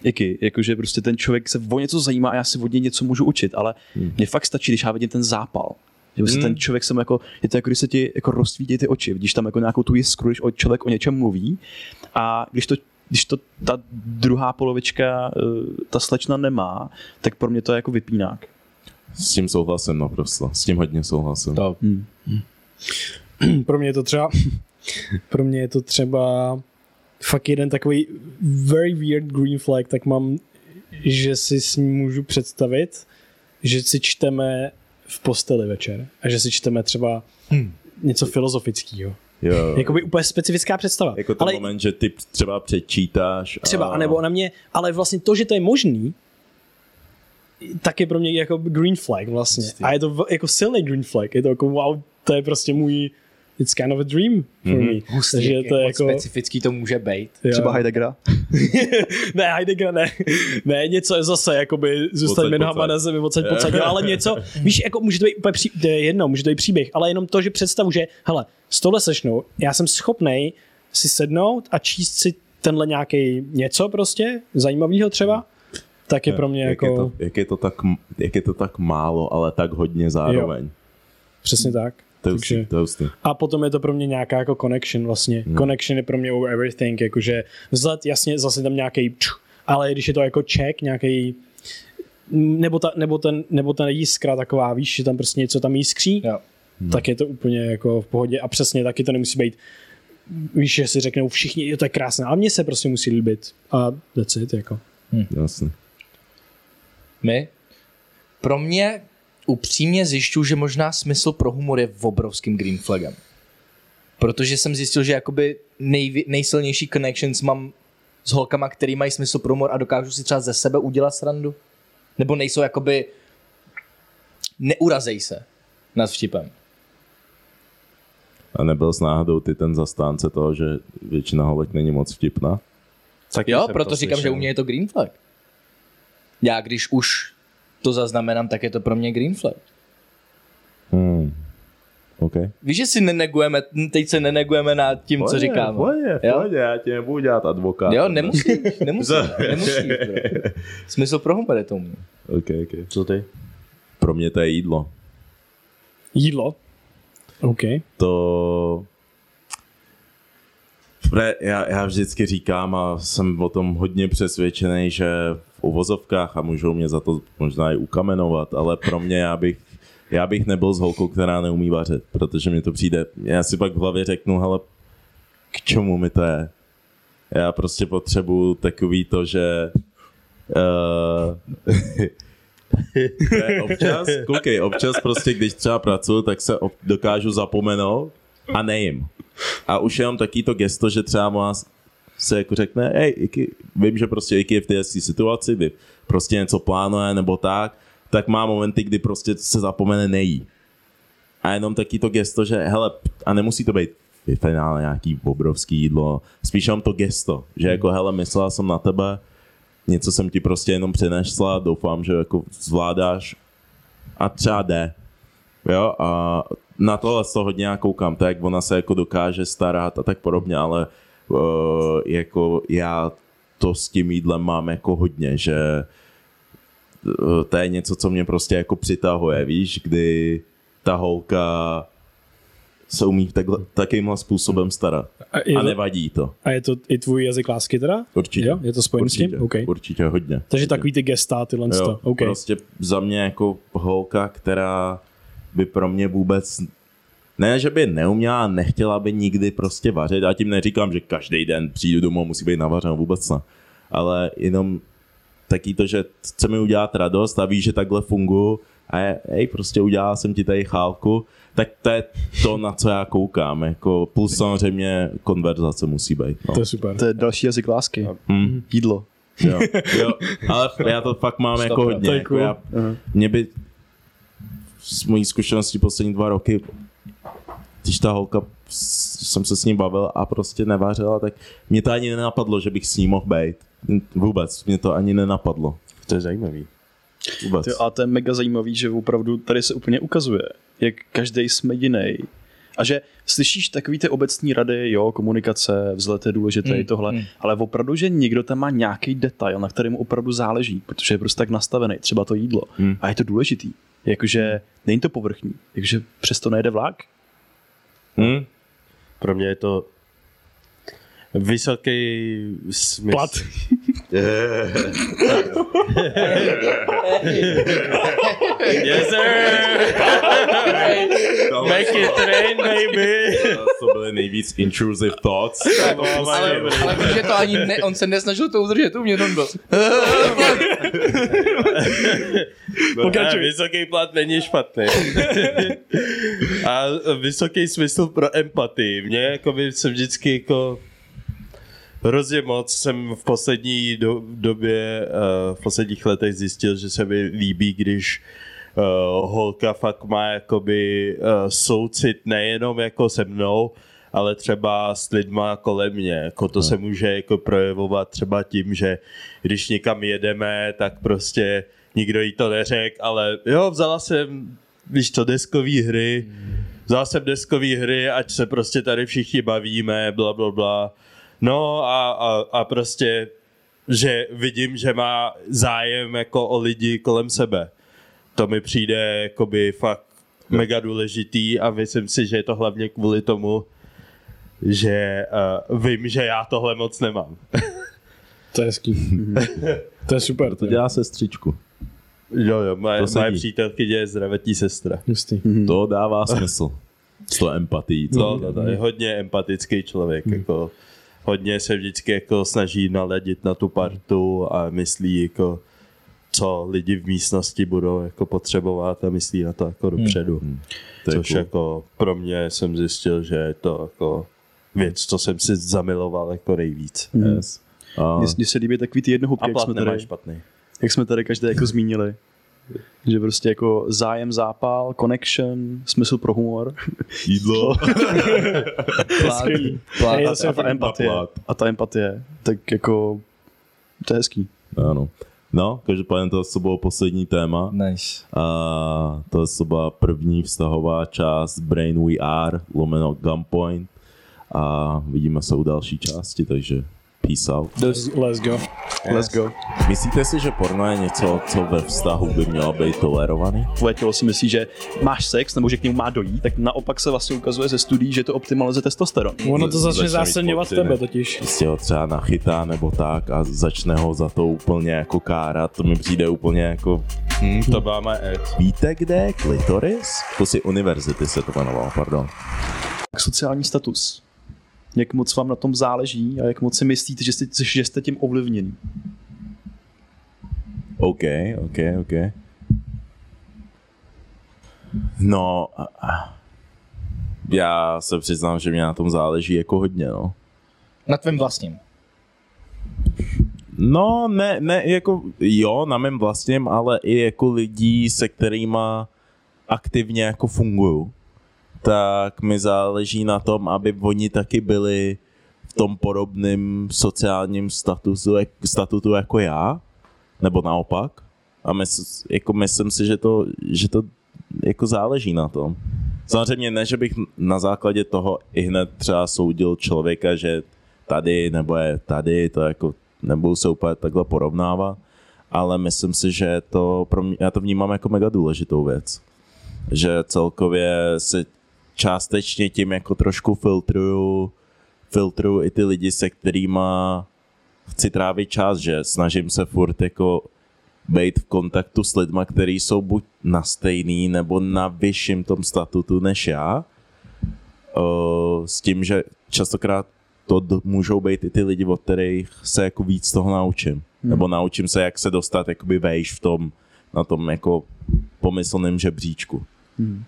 Jaký, jakože prostě ten člověk se o něco zajímá a já si od něj něco můžu učit, ale Hmm. mně fakt stačí, když já vidím ten zápal. Že prostě Hmm. ten člověk se jako, je to jako když se ti jako rozsvítí ty oči, vidíš tam jako nějakou tu jiskru, když o- člověk o něčem mluví a když to když to ta druhá polovička, eh, ta slečna nemá, tak pro mě to je jako vypínák. S tím souhlasím naprosto, s tím hodně souhlasím. To. Pro mě je to třeba, pro mě je to třeba fakt jeden takový very weird green flag, tak mám, že si s ním můžu představit, že si čteme v posteli večer a že si čteme třeba hmm. něco filozofického. Jo. Jakoby úplně specifická představa. Jako ten ale moment, že ty třeba přečítáš. třeba, a... anebo na mě, ale vlastně to, že to je možný, tak je pro mě jako green flag vlastně. A je to jako silný green flag. Je to jako wow, to je prostě můj it's kind of a dream for Mhm. me. Hustý, Takže to je jako... specifický to může být. jo. Třeba Heideggera. ne, Heideggera ne. Ne, něco je zase, jakoby zůstaňme nohama na zemi, pocať, jo, ale něco, víš, jako může to být úplně pří, to je jedno, může to být příběh, ale jenom to, že představu, že, hele, s tohle sešnou, já jsem schopnej si sednout a číst si tenhle nějaký něco prostě, zajímavého třeba, tak je pro mě jak, jako, je to, jak, je to tak, jak je to tak málo, ale tak hodně zároveň. Jo. přesně tak. To je Takže- hustý, to je hustý. A potom je to pro mě nějaká jako connection vlastně. Hmm. Connection je pro mě over everything, jakože vzhled, jasně, zase tam nějaký ale když je to jako check, nějaký nebo, ta, nebo, ten, nebo ten jiskra taková, víš, že tam prostě něco tam jiskří, Jo. hmm. tak je to úplně jako v pohodě a přesně taky to nemusí být víš, že si řeknou všichni, jo, to je krásné, ale mně se prostě musí líbit a that's it, jako. Jasně. My? Pro mě upřímně zjišťuju, že možná smysl pro humor je obrovským green flagem. Protože jsem zjistil, že jakoby nej, nejsilnější connections mám s holkama, který mají smysl pro humor a dokážu si třeba ze sebe udělat srandu. Nebo nejsou jakoby neurazej se nad vtipem. A nebyl s náhodou ty ten zastánce toho, že většina holek není moc vtipná? Taky Jo, proto to říkám, že slyšel. u mě je to green flag. Já když už to zaznamenám, tak je to pro mě green flag. Hmm. OK. Víš, že si nenegujeme, teď se nenegujeme nad tím, co říkáme. Pojď, Jo? pojď, já ti nebudu dělat advokát. Jo, nemusíš, nemusíš, nemusíš. bro. Smysl pro humor je to u mě. OK, OK. Co ty? Pro mě to je jídlo. Jídlo. OK. to... Pre, já, já vždycky říkám a jsem o tom hodně přesvědčený, že v uvozovkách a můžou mě za to možná i ukamenovat, ale pro mě já bych, já bych nebyl s holkou, která neumí vařit, protože mi to přijde, já si pak v hlavě řeknu, hele, k čemu mi to je? Já prostě potřebuju takový to, že uh, občas, koukej, občas prostě, když třeba pracuju, tak se dokážu zapomenout a nejím. A už jenom taky to gesto, že třeba se jako řekne, hej, Iky, vím, že prostě Iky je v té situaci, kdy prostě něco plánuje nebo tak, tak má momenty, kdy prostě se zapomene nejí. A jenom taky to gesto, že hele, a nemusí to být v finále nějaký obrovský jídlo, spíš jenom to gesto, že jako hele, myslela jsem na tebe, něco jsem ti prostě jenom přinesla, doufám, že jako zvládáš a třeba jde. Jo, a na tohle to hodně já koukám, tak jak ona se jako dokáže starat a tak podobně, ale uh, jako já to s tím jídlem mám jako hodně, že uh, to je něco, co mě prostě jako přitahuje, víš, kdy ta holka se umí takhle, takýmhle způsobem starat. A A nevadí to. a je to i tvůj jazyk lásky teda? Určitě. Jo, je to spojené s tím? Určitě, OK. určitě hodně. Takže takový ty gesta, tyhle Jo, to. OK. prostě za mě jako holka, která by pro mě vůbec ne, že by neuměla, nechtěla by nikdy prostě vařit. Já tím neříkám, že každý den přijdu domů a musí být navařeno, vůbec ne. Ale jenom taky to, že chce mi udělat radost a ví, že takhle funguji a je, hej, prostě udělal jsem ti tady chálku, tak to je to, na co já koukám. Jako, plus samozřejmě konverzace musí být. No. To je super. To je další jazyk lásky. Hmm. Jídlo. Jo, jo, ale já to fakt mám jako hodně. Jako já, mě by z mojí zkušeností poslední dva roky, když ta holka, jsem se s ní bavil a prostě nevařila, tak mě to ani nenapadlo, že bych s ní mohl být. Vůbec, mě to ani nenapadlo. To je zajímavý. Vůbec. Ty, a to je mega zajímavý, že opravdu tady se úplně ukazuje, jak každý jsme jiný. A že slyšíš takový ty obecní rady, jo, komunikace, vzhled je důležitý, Mm, tohle, mm. ale opravdu, že někdo tam má nějaký detail, na kterém opravdu záleží, protože je prostě tak nastavený, třeba to jídlo. Mm. Mm. A je to důležitý. Jakože není to povrchní, jakože přesto nejde vlak. Hm? Pro mě je to vysoký smysl. Plat. Yes, sir! Make it rain, baby! To byly nejvíc intrusive thoughts. Ale, ale víš, že to ani ne, on se nesnažil to udržet, to mě Rondo. Ne, vysoký plat není špatný. A vysoký smysl pro empatii. Mě jako by se vždycky jako hrozně moc jsem v poslední do, době, uh, v posledních letech zjistil, že se mi líbí, když uh, holka fakt má jakoby uh, soucit nejenom jako se mnou, ale třeba s lidma kolem mě. Jako to se může jako projevovat třeba tím, že když někam jedeme, tak prostě nikdo jí to neřekl, ale jo, vzala jsem, víš to, deskový hry, vzala jsem deskový hry, ať se prostě tady všichni bavíme, bla, bla, bla. No a, a, a prostě, že vidím, že má zájem jako o lidi kolem sebe. To mi přijde jakoby fakt mega důležitý a myslím si, že je to hlavně kvůli tomu, že uh, vím, že já tohle moc nemám. To je hezký. to je super. To dělá sestřičku. Jo, jo, moje, To moje přítelkyně je zdravotní sestra. Hustý. To dává smysl. S to empatií. No, no, no, je hodně empatický člověk, jako hodně se vždycky jako snaží naladit na tu partu a myslí jako co lidi v místnosti budou jako potřebovat a myslí na to jako dopředu. To je Což cool. jako pro mě jsem zjistil, že je to jako věc, co jsem si zamiloval jako nejvíc. Yes. A, Mně, se líbí takový ty jednohubky, jak jsme, tady, špatný. jak jsme tady každý jako zmínili. Že prostě jako zájem, zápal, connection, smysl pro humor. jídlo. Plát, plát, a, a, ta empatie. A ta empatie. Tak jako, to je hezký. Ano. No, každopádně to co bylo poslední téma. Nice. A to byla první vztahová část Brain We Are, lomeno Gunpoint. A vidíme se u další části, takže peace out. Let's go. Let's go. Myslíte si, že porno je něco, co ve vztahu by mělo být tolerovaný? Tvoje tělo si myslí, že máš sex nebo že k němu má dojít, tak naopak se vlastně ukazuje ze studií, že to optimalizuje testosteron. Ono to začne pocity, tebe totiž. Prostě ho třeba nachytá nebo tak a začne ho za to úplně jako kárat. To mi přijde úplně jako... Hm, to byla moje ex. Víte, kde je klitoris? To si univerzity se to jmenovalo, pardon. Sociální status. Jak moc vám na tom záleží a jak moc si myslíte, že jste, že jste tím ovlivněný. OK, OK, OK. No, já se přiznám, že mě na tom záleží jako hodně, no. Na tvém vlastním. No, ne, ne, jako, jo, na mém vlastním, ale i jako lidí, se kterýma aktivně jako funguju, tak mi záleží na tom, aby oni taky byli v tom podobném sociálním statusu, statutu jako já, nebo naopak. A mys, jako myslím si, že to, že to jako záleží na tom. Samozřejmě ne, že bych na základě toho i hned třeba soudil člověka, že tady nebo je tady, to jako nebudu se úplně takhle porovnávat, ale myslím si, že to pro mě, já to vnímám jako mega důležitou věc. Že celkově se částečně tím jako trošku filtruju, filtruju i ty lidi, se kterýma chci trávit čas, že snažím se furt jako být v kontaktu s lidma, kteří jsou buď na stejný nebo na vyšším tom statutu než já. S tím, že častokrát to můžou být i ty lidi, od kterých se jako víc toho naučím. Hmm. Nebo naučím se, jak se dostat jakoby vejš v tom, na tom jako pomyslném žebříčku. Hmm.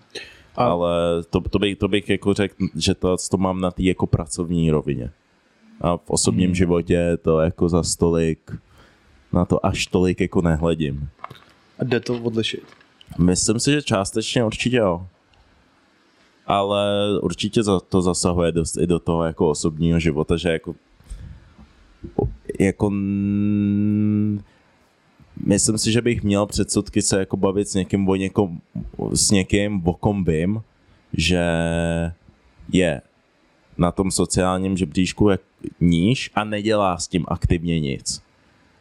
A- Ale to, to, bych, to bych jako řekl, že to, to mám na té jako pracovní rovině. A v osobním hmm. životě to jako za stolik, na to až tolik jako nehledím. A jde to odlišit. Myslím si, že částečně určitě jo. Ale určitě za- to zasahuje dost i do toho jako osobního života, že jako jako myslím si, že bych měl předsudky se jako bavit s někým o někom, s někým, o kom vím, že je na tom sociálním žebříčku jak níž a nedělá s tím aktivně nic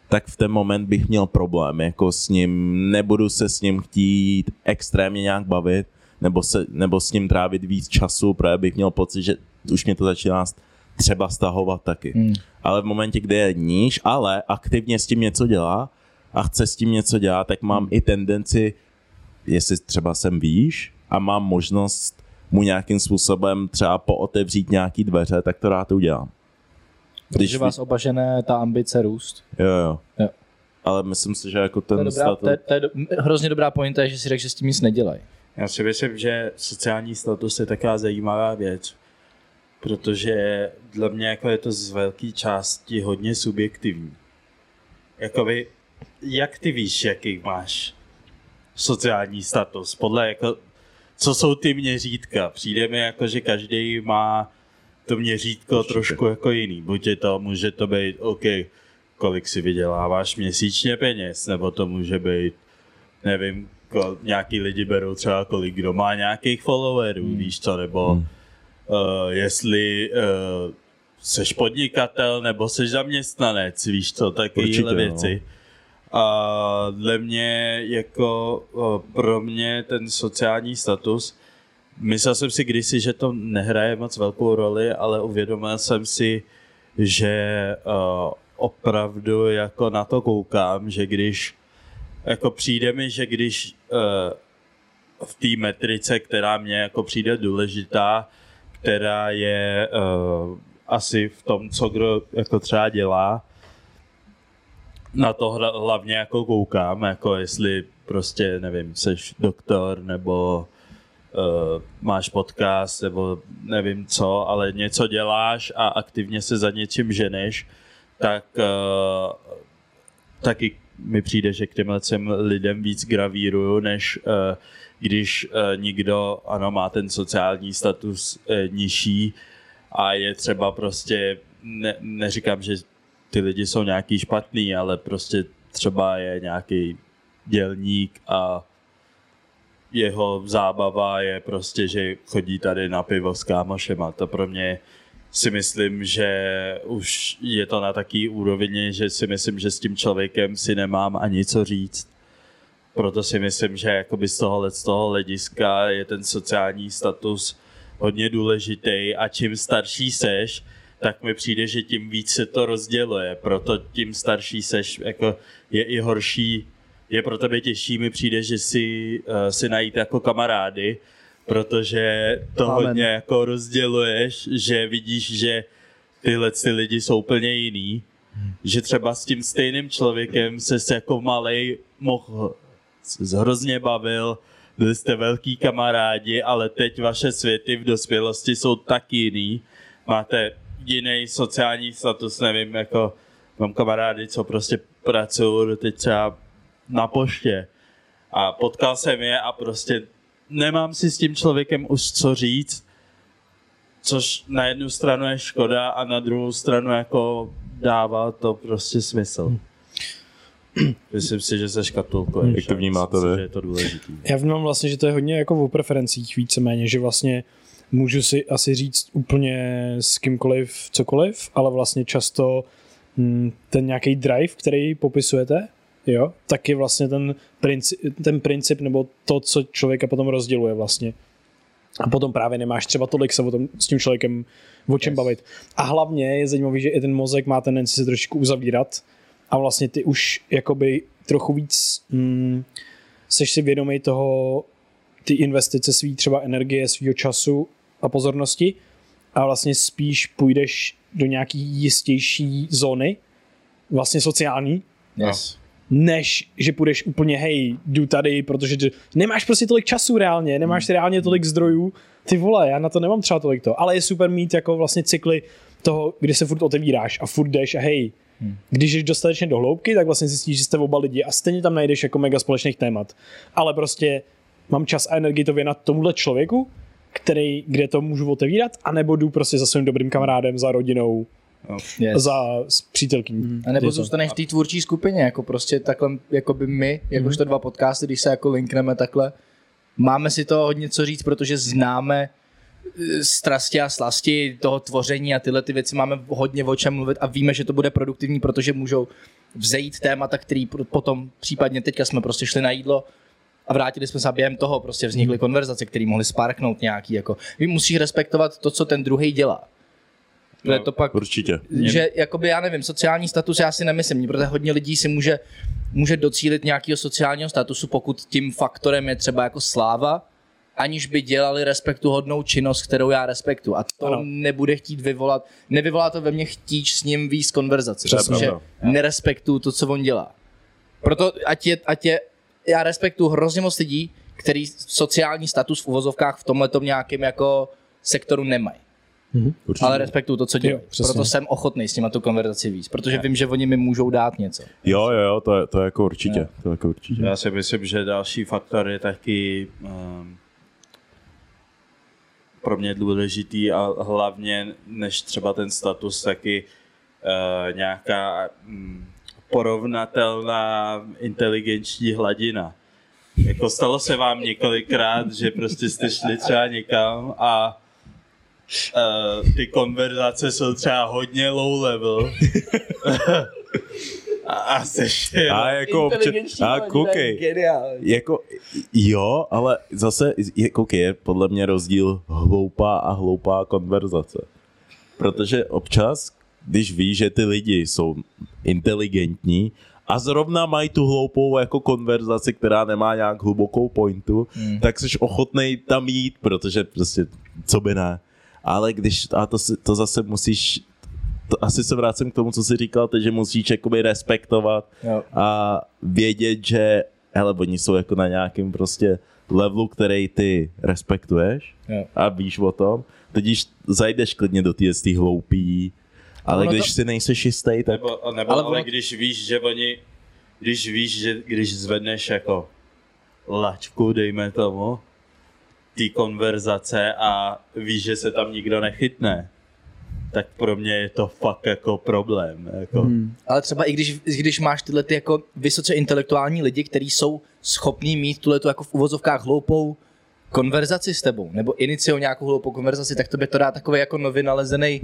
tak v ten moment bych měl problém, jako s ním, nebudu se s ním chtít extrémně nějak bavit, nebo, se, nebo s ním trávit víc času, protože bych měl pocit, že už mě to začíná třeba stahovat taky. Hmm. Ale v momentě, kdy je níž, ale aktivně s tím něco dělá a chce s tím něco dělat, tak mám i tendenci, jestli třeba jsem výš a mám možnost mu nějakým způsobem třeba pootevřít nějaký dveře, tak to rád udělám. Když vás obažené ta ambice růst. Jo, jo. Jo. Ale myslím si, že jako ten To je, dobrá, status... to je, to je do, hrozně dobrá pointa, je, že si řekl, že s tím nic nedělají. Já si myslím, že sociální status je taková zajímavá věc, protože dle mě jako je to z velké části hodně subjektivní. Jakoby, jak ty víš, jaký máš sociální status? Podle jako, co jsou ty měřítka? Přijde mi jako, že každý má to měřítko Určitě. trošku jako jiný. Buď je to, může to být, OK, kolik si vyděláváš měsíčně peněz, nebo to může být, nevím, ko, nějaký lidi berou třeba kolik kdo má nějakých followerů, hmm. víš co, nebo hmm. uh, jestli uh, seš podnikatel nebo seš zaměstnanec, víš co, takovéhle Určitě, věci. A dle mě jako pro mě ten sociální status, myslel jsem si kdysi, že to nehraje moc velkou roli, ale uvědomil jsem si, že opravdu jako na to koukám, že když jako přijde mi, že když v té metrice, která mě jako přijde důležitá, která je asi v tom, co kdo jako třeba dělá, na to hla- hlavně jako koukám, jako jestli prostě, nevím, seš doktor, nebo uh, máš podcast, nebo nevím co, ale něco děláš a aktivně se za něčím ženeš, tak uh, taky mi přijde, že k těmhle těm lidem víc gravíruju, než uh, když uh, někdo, ano, má ten sociální status uh, nižší a je třeba prostě, ne, neříkám, že ty lidi jsou nějaký špatný, ale prostě třeba je nějaký dělník a jeho zábava je prostě, že chodí tady na pivo s kámošema. To pro mě si myslím, že už je to na taký úrovni, že si myslím, že s tím člověkem si nemám ani co říct. Proto si myslím, že jakoby z tohohle, z toho hlediska je ten sociální status hodně důležitý a čím starší seš, tak mi přijde, že tím víc se to rozděluje. Proto tím starší seš, jako je i horší, je pro tebe těžší, mi přijde, že si, uh, si najít jako kamarády, protože to Amen. hodně jako rozděluješ, že vidíš, že tyhle ty lidi jsou úplně jiný, že třeba s tím stejným člověkem se jako malej mohl hrozně bavil, byli jste velký kamarádi, ale teď vaše světy v dospělosti jsou tak jiný, máte jiný sociální status, nevím, jako mám kamarády, co prostě pracují teď třeba na poště a potkal jsem je a prostě nemám si s tím člověkem už co říct, což na jednu stranu je škoda a na druhou stranu jako dává to prostě smysl. Myslím si, že se škatulkuje. Jak to vnímáte vy? že je to důležitý. Já vnímám vlastně, že to je hodně jako o preferencích víceméně, že vlastně můžu si asi říct úplně s kýmkoliv cokoliv, ale vlastně často hm, ten nějaký drive, který popisujete, jo, tak je vlastně ten princip, ten princip nebo to, co člověka potom rozděluje vlastně. A potom právě nemáš třeba tolik se o tom s tím člověkem o čem yes. bavit. A hlavně je zajímavý, že i ten mozek má tendenci se trošku uzavírat a vlastně ty už jakoby trochu víc hm, seš si vědomý toho, ty investice svý třeba energie, svýho času a pozornosti a vlastně spíš půjdeš do nějaký jistější zóny, vlastně sociální, Yes. než že půjdeš úplně hej, jdu tady, protože ty, nemáš prostě tolik času reálně, nemáš reálně tolik zdrojů, ty vole, já na to nemám třeba tolik to, ale je super mít jako vlastně cykly toho, kdy se furt otevíráš a furt jdeš a hej, Hmm. Když jdeš dostatečně do hloubky, tak vlastně zjistíš, že jste oba lidi a stejně tam najdeš jako mega společných témat. Ale prostě mám čas a energii to věnat tomuhle člověku, který, kde to můžu otevírat, anebo jdu prostě za svým dobrým kamarádem, za rodinou, Yes. za s přítelkyní. A nebo zůstaneš v té tvůrčí skupině, jako prostě takhle, jako by my, jakožto dva podcasty, když se jako linkneme takhle, máme si to hodně co říct, protože známe eh, strasti a slasti toho tvoření a tyhle ty věci máme hodně o čem mluvit a víme, že to bude produktivní, protože můžou vzejít témata, který potom případně teďka jsme prostě šli na jídlo a vrátili jsme se a během toho prostě vznikly konverzace, které mohly sparknout nějaký, jako, vy musíš respektovat to, co ten druhý dělá. To je to pak Určitě. že jakoby, já nevím, sociální status já si nemyslím, protože hodně lidí si může, může docílit nějakého sociálního statusu, pokud tím faktorem je třeba jako sláva, aniž by dělali respektuhodnou činnost, kterou já respektu. A to Ano. nebude chtít vyvolat, nevyvolá to ve mně chtíč s ním víc konverzaci, Přesně. protože Pravda. nerespektuju to, co on dělá. Proto ať je, ať je já respektuju hrozně moc lidí, který sociální status v uvozovkách v tomhle nějakém jako sektoru nemají. Určitě. Ale respektuju to, co dělají. Proto jsem ochotný s nimi tu konverzaci víc, protože vím, že oni mi můžou dát něco. Jo, jo, jo, to je, to je jako určitě. To je jako určitě. Já si myslím, že další faktor je taky um, pro mě důležitý a hlavně než třeba ten status taky uh, nějaká um, porovnatelná inteligenční hladina. Jako stalo se vám několikrát, že prostě jste šli třeba někam a uh, ty konverzace jsou třeba hodně low level. a, a seš A jako občas, a koukej, jako jo, ale zase, je, koukej, je podle mě rozdíl hloupá a hloupá konverzace. Protože občas, když víš, že ty lidi jsou inteligentní a zrovna mají tu hloupou jako konverzaci, která nemá nějak hlubokou pointu, hmm. tak jsi ochotnej tam jít, protože prostě, co by ne. Ale když, a to, si, to zase musíš, to asi se vracím k tomu, co jsi říkal, teď, že musíš jakoby respektovat Jo. a vědět, že hele, oni jsou jako na nějakém prostě levelu, který ty respektuješ Jo. a víš o tom, když zajdeš klidně do té té hloupý, ale Ono když to- si nejseš jistý, tak Nebo, nebo Ale ale, ono- když víš, že oni, když víš, že když zvedneš jako lačku, dejme tomu, té konverzace a víš, že se tam nikdo nechytne, tak pro mě je to fakt jako problém. Jako. Hmm. Ale třeba i když, když máš tyhle ty jako vysoce intelektuální lidi, kteří jsou schopní mít tuhle tu jako v uvozovkách hloupou konverzaci s tebou, nebo iniciují nějakou hloupou konverzaci, tak tobě to dá takový jako nově nalezený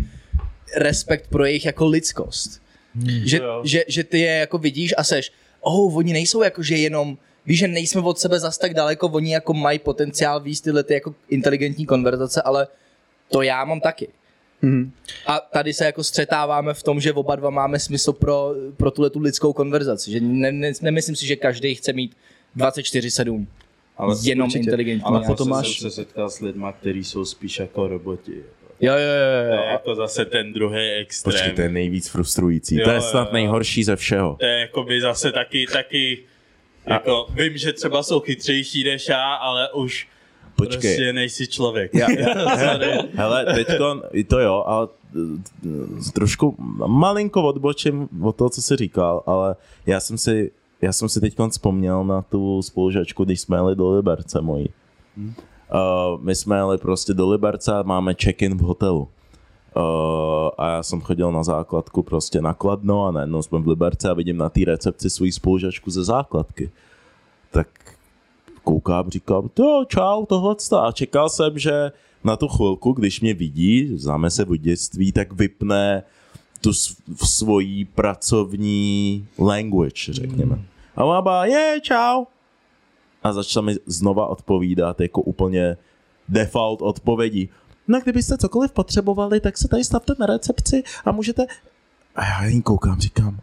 respekt pro jejich jako lidskost. Že, Jo. že, že ty je jako vidíš a seš, oh, oni nejsou jako, že jenom, víš, že nejsme od sebe zas tak daleko, oni jako mají potenciál víc tyhle ty jako inteligentní konverzace, ale to já mám taky. Mhm. A tady se jako střetáváme v tom, že oba dva máme smysl pro, pro tuhle tu lidskou konverzaci. Že ne, ne, nemyslím si, že každý chce mít 24-7 Ale, jenom určitě. inteligentní. ale potom máš- jsem se setkal s lidma, kteří jsou spíš jako roboti. Jo, jo, jo, To jo. je jako zase ten druhý extrém. počkej, to je nejvíc frustrující. Jo, to je snad jo. nejhorší ze všeho. to je jakoby zase taky, taky jako, vím, že třeba jsou chytřejší než já, ale už Počkej. prostě nejsi člověk. Já, já, hele, teďkon, to jo, ale eh, trošku malinko odbočím od toho, co jsi říkal, ale já jsem si, já jsem si teď vzpomněl na tu spolužačku, když jsme jeli do Liberce mojí. Uh, my jsme jeli prostě do Liberce a máme check-in v hotelu. Uh, a já jsem chodil na základku prostě na Kladno a najednou jsme v Liberce a vidím na té recepci svou spolužačku ze základky. Tak koukám, říkám, to čau, tohle a čekal jsem, že na tu chvilku, když mě vidí, známe se od dětství, tak vypne tu svoji pracovní language, řekněme. A ona byla, je, čau. A začala mi znova odpovídat jako úplně default odpovědí. No kdybyste cokoliv potřebovali, tak se tady stavte na recepci a můžete... A já jen koukám, říkám,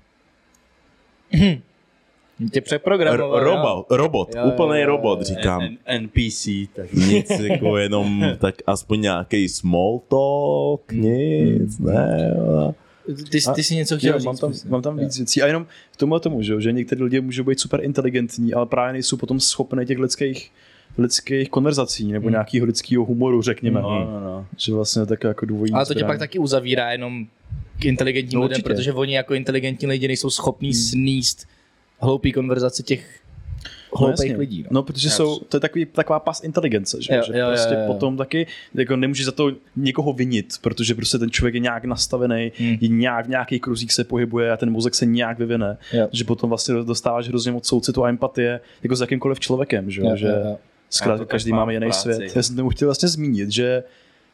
Tě R- přeprogramoval. jo? robot, robot, Jo, úplný jo, robot, jo. říkám. N- NPC, tak Nic, jako jenom tak aspoň nějaký small talk, nic, ne. jo. Ty, ty jsi něco chtěl Jo, říct. mám, tam, myslím. mám tam víc věcí. A jenom k tomu a tomu, že, jo, že některý lidi můžou být super inteligentní, ale právě nejsou potom schopni těch lidských, lidských konverzací nebo hmm. nějakého lidského humoru, řekněme. no, no, no. Že vlastně tak jako důvodní Ale to tě pak taky uzavírá jenom k inteligentním No, lidem, určitě. protože oni jako inteligentní lidi nejsou schopní hmm. sníst hloupý konverzace těch hloupých jasně. lidí. No. No, protože jsou, to je takový, taková pas inteligence, že, Jo, že jo, prostě jo, jo. potom taky jako nemůže za to někoho vinit, protože prostě ten člověk je nějak nastavený, Hmm. je nějak v nějaký kruzích se pohybuje a ten mozek se nějak vyvine, Jo. že potom vlastně dostáváš hrozně moc soucitu a empatie jako s jakýmkoliv člověkem, že, jo, že jo, jo. zkrátka každý mám máme jiný práci. svět. Já jsem tomu chtěl vlastně zmínit, že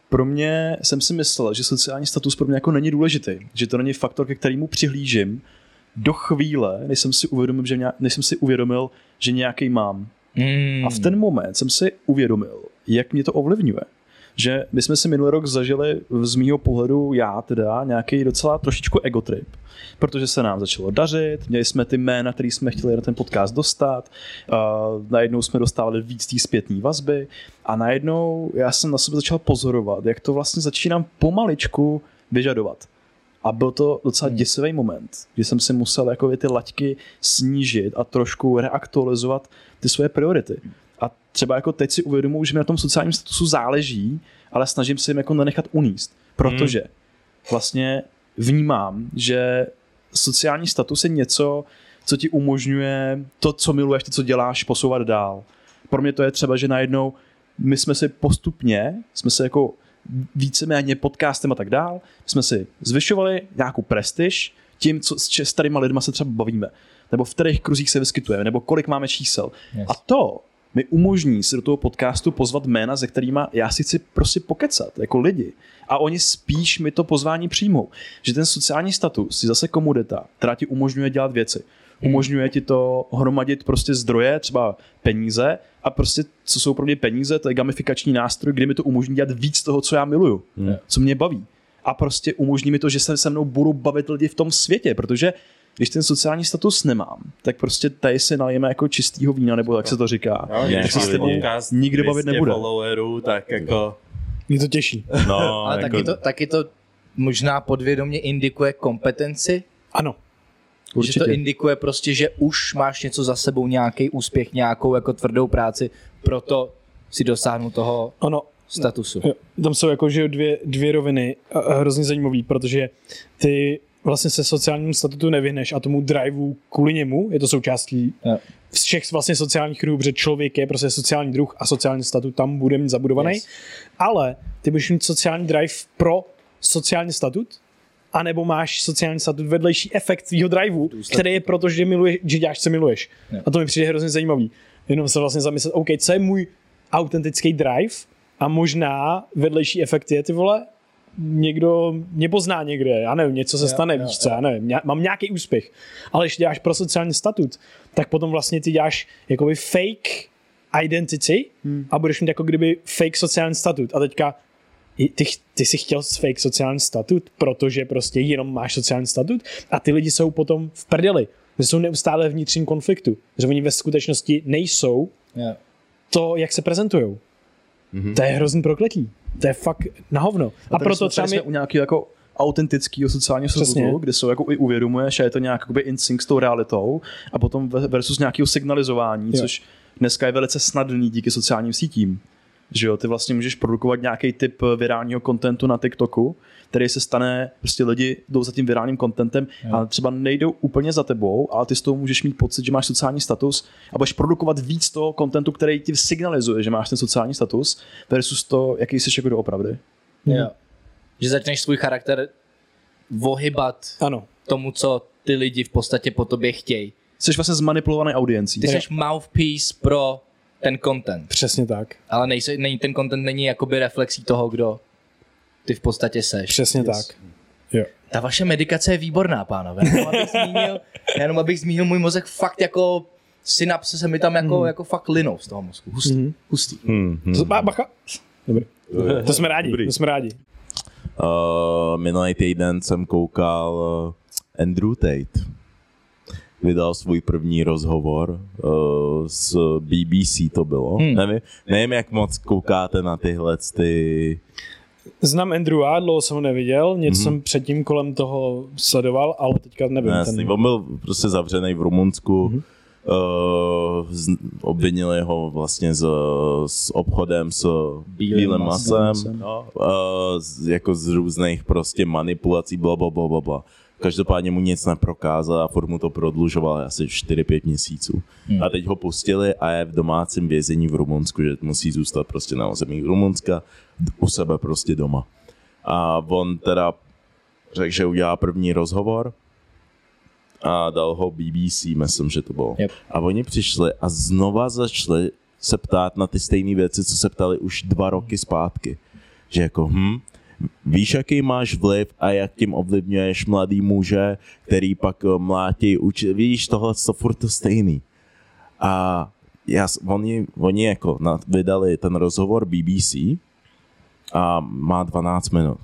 pro mě jsem si myslel, že sociální status pro mě jako není důležitý, že to není faktor, ke kterému přihlížím do chvíle, než jsem si uvědomil, že, nějak, než jsem si uvědomil, že nějaký mám. Mm. A v ten moment jsem si uvědomil, jak mě to ovlivňuje. že my jsme si minulý rok zažili z mýho pohledu, já teda, nějaký docela trošičku egotrip, protože se nám začalo dařit, měli jsme ty jména, který jsme chtěli na ten podcast dostat, uh, najednou jsme dostávali víc té zpětní vazby a najednou já jsem na sebe začal pozorovat, jak to vlastně začínám pomaličku vyžadovat. A byl to docela děsivý moment, kdy jsem si musel jako ty laťky snížit a trošku reaktualizovat ty svoje priority. A třeba jako teď si uvědomuji, že mi na tom sociálním statusu záleží, ale snažím se jim jako nenechat uníst. Protože vlastně vnímám, že sociální status je něco, co ti umožňuje to, co miluješ, to, co děláš, posouvat dál. Pro mě to je třeba, že najednou my jsme si postupně, jsme se jako víceméně podcastem a tak dál, jsme si zvyšovali nějakou prestiž tím, co s starýma lidma se třeba bavíme, nebo v kterých kruzích se vyskytujeme, nebo kolik máme čísel. Yes. A to mi umožní si do toho podcastu pozvat jména, se kterými já si chci prostě pokecat, jako lidi. A oni spíš mi to pozvání přijmou. Že ten sociální status je zase komodita, která ti umožňuje dělat věci. Umožňuje ti to hromadit prostě zdroje, třeba peníze, a prostě co jsou pro mě peníze, to je gamifikační nástroj, kdy mi to umožní dělat víc toho, co já miluju, co mě baví. A prostě umožní mi to, že se se mnou budou bavit lidi v tom světě, protože když ten sociální status nemám, tak prostě tady si nalijeme jako čistýho vína, nebo jak se to říká. No, tak se s tebou nikdo bavit 200 nebude. followerů, tak jako... Mě to těší. No, Ale jako, taky, to, taky to možná podvědomě indikuje kompetenci, Ano. Určitě. že to indikuje prostě, že už máš něco za sebou, nějaký úspěch, nějakou jako tvrdou práci, proto si dosáhnu toho Ono, statusu. Jo, tam jsou jako že dvě, dvě roviny hrozně zajímavý, protože ty vlastně se sociálnímu statutu nevyhneš a tomu driveu kvůli němu, je to součástí Jo. všech vlastně sociálních kruhů, protože člověk je prostě sociální druh a sociální statut tam bude mít zabudovaný, Yes. ale ty budeš mít sociální drive pro sociální statut, anebo máš sociální statut vedlejší efekt tvýho driveu, který je proto, že, miluješ, že děláš, co miluješ. Jo. A to mi přijde hrozně zajímavý. Jenom se vlastně zamyslet, OK, co je můj autentický drive a možná vedlejší efekt je, ty vole, někdo mě pozná někde, já nevím, něco se Jo, stane, jo, víš co, já nevím, ně- mám nějaký úspěch, ale když děláš pro sociální statut, tak potom vlastně ty děláš jakoby fake identity Hmm. a budeš mít jako kdyby fake sociální statut a teďka ty, ty jsi chtěl fake sociální statut, protože prostě jenom máš sociální statut a ty lidi jsou potom v prdeli, že jsou neustále v vnitřním konfliktu, že oni ve skutečnosti nejsou Jo. to, jak se prezentují. Mm-hmm. To je hrozný prokletí. To je fakt na hovno. A, a proto jsme, třeba mi... jsme u nějakého jako autentického sociálního statutu, kde se jako i uvědomuješ, a je to nějak jakoby in sync s tou realitou a potom ve- versus nějakého signalizování, Jo. což dneska je velice snadný díky sociálním sítím. Že jo, ty vlastně můžeš produkovat nějaký typ virálního kontentu na TikToku, který se stane, prostě lidi jdou za tím virálním kontentem a třeba nejdou úplně za tebou, ale ty z toho můžeš mít pocit, že máš sociální status a budeš produkovat víc toho kontentu, který ti signalizuje, že máš ten sociální status, versus to, jaký jsi jako doopravdy. Jo. Že začneš svůj charakter vohybat Ano. tomu, co ty lidi v podstatě po tobě chtějí. Jsi vlastně zmanipulovaný audiencí. Ty jsi mouthpiece pro ten content, Přesně tak. ale nejse, není, ten content není jakoby reflexí toho, kdo ty v podstatě seš. Přesně yes. tak. Jo. Ta vaše medikace je výborná, pánové. Jenom abych zmínil, jenom abych zmínil můj mozek fakt jako synapse se mi tam jako, mm. jako fakt linou z toho mozku. Hustý. Mm. Hustý. Hmm, hmm. To, ba- bacha. Dobrý. To jsme rádi, Dobrý. to jsme rádi. Uh, minulý týden jsem koukal uh, Andrew Tate. Vydal svůj první rozhovor uh, s BBC to bylo. Hmm. Nevím, nevím, jak moc koukáte na tyhle ty... Znám Andrewa, dlouho jsem ho neviděl, něco mm-hmm. jsem předtím kolem toho sledoval, ale teďka nevím. Ne, ten... On byl prostě zavřený v Rumunsku. Hmm. Uh, z, obvinili ho vlastně s, s obchodem s bílým masem, no, uh, z, jako z různých prostě manipulací, bla, bla, bla, bla, bla. Každopádně mu nic neprokázal a furt mu to prodlužoval asi 4-5 měsíců. Hmm. A teď ho pustili a je v domácím vězení v Rumunsku, že musí zůstat prostě na území Rumunska, u sebe prostě doma. A on teda řekl, že udělá první rozhovor a dal ho BBC, myslím, že to bylo. Yep. A oni přišli a znova začali se ptát na ty stejné věci, co se ptali už dva roky zpátky. Že jako, hm, víš, jaký máš vliv a jak tím ovlivňuješ mladý muže, který pak eh, mlátí, uči, víš, tohle to furt to stejný. A já, oni, oni jako na, vydali ten rozhovor BBC a má 12 minut.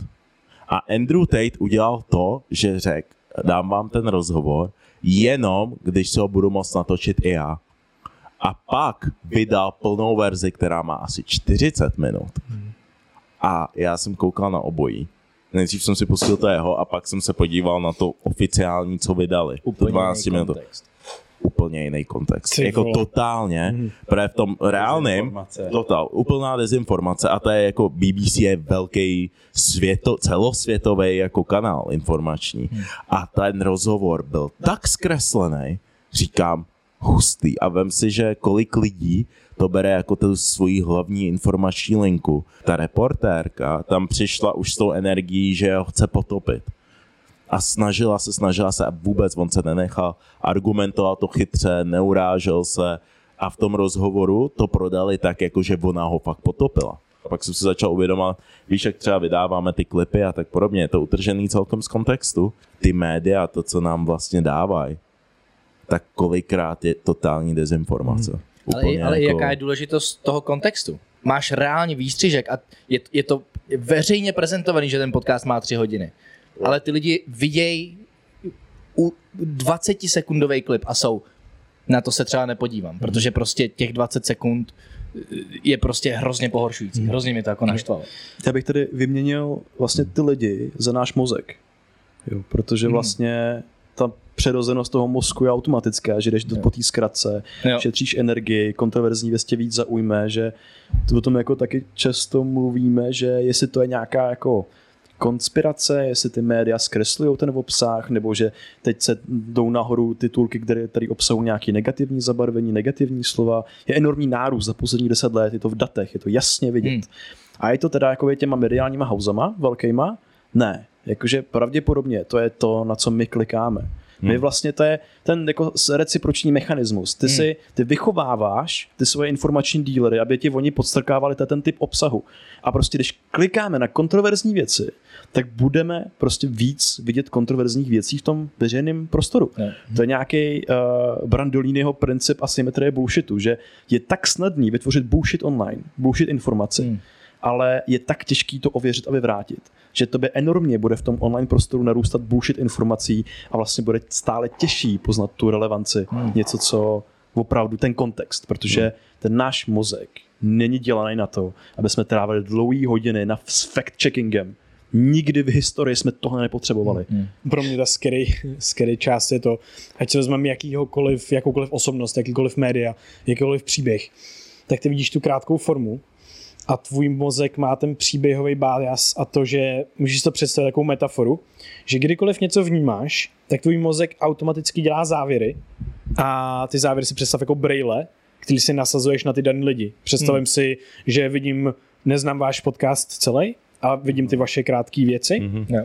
A Andrew Tate udělal to, že řekl, dám vám ten rozhovor, jenom když se ho budu moct natočit i já. A pak vydal plnou verzi, která má asi 40 minut. A já jsem koukal na obojí. Nejdřív jsem si pustil to jeho a pak jsem se podíval na to oficiální, co vydali. to 12 jiný minut. kontext. Úplně jiný kontext. Ty jako vole. totálně, mm. protože v tom reálném, total, úplná dezinformace a to je jako BBC je velký světo, celosvětový jako kanál informační. A ten rozhovor byl tak zkreslený, říkám, hustý. A vem si, že kolik lidí to bere jako tu svoji hlavní informační linku. Ta reportérka tam přišla už s tou energií, že ho chce potopit. A snažila se, snažila se a vůbec on se nenechal. Argumentoval to chytře, neurážel se a v tom rozhovoru to prodali tak, jako že ona ho fakt potopila. A pak jsem si začal uvědomovat, víš, jak třeba vydáváme ty klipy a tak podobně, je to utržený celkem z kontextu. Ty média, to, co nám vlastně dávají, tak kolikrát je totální dezinformace. Ale, Úplně ale jako... jaká je důležitost toho kontextu? Máš reálně výstřižek a je, je to veřejně prezentovaný, že ten podcast má tři hodiny. Ale ty lidi vidějí u 20 sekundový klip a jsou na to se třeba nepodívám, protože prostě těch 20 sekund eh, je prostě hrozně pohoršující. Hrozně mě to jako naštvalo. Já bych tady vyměnil vlastně ty lidi za náš mozek. Jo, protože vlastně ta přirozenost toho mozku je automatická, že jdeš do, po té zkratce, Jo. šetříš energii, kontroverzní věstě víc zaujme, že o tom jako taky často mluvíme, že jestli to je nějaká jako konspirace, jestli ty média zkreslují ten obsah, nebo že teď se jdou nahoru titulky, které, které obsahují nějaké negativní zabarvení, negativní slova. Je enormní nárůst za posledních deset let, je to v datech, je to jasně vidět. Hmm. A je to teda jako těma mediálníma hauzama velkýma? Ne. Jakože pravděpodobně to je to, na co my klikáme. My vlastně to je ten jako reciproční mechanismus. Ty si, ty vychováváš ty svoje informační dílery, aby ti oni podstrkávali ten typ obsahu. A prostě když klikáme na kontroverzní věci, tak budeme prostě víc vidět kontroverzních věcí v tom veřejném prostoru. Ne. To je nějaký uh, Brandoliniho princip asymetrie bullshitu, že je tak snadný vytvořit bullshit online, bullshit informaci, Hmm. Ale je tak těžký to ověřit a vyvrátit, že tobě enormně bude v tom online prostoru narůstat bullshit informací a vlastně bude stále těžší poznat tu relevanci, Hmm. něco, co opravdu ten kontext, protože ten náš mozek není dělaný na to, aby jsme trávili dlouhé hodiny na s fact-checkingem. Nikdy v historii jsme tohle nepotřebovali. Hmm. pro mě ta scary, scary část je to, ať se vezmeme jakýhokoliv, jakoukoliv osobnost, jakýkoliv média, jakýkoliv příběh, tak ty vidíš tu krátkou formu a tvůj mozek má ten příběhový bias a to, že můžeš si to představit takovou metaforu, že kdykoliv něco vnímáš, tak tvůj mozek automaticky dělá závěry a ty závěry si představ jako brejle, který si nasazuješ na ty daný lidi. Představím hmm. si, že vidím, neznám váš podcast celý, a vidím ty vaše krátké věci. Jo.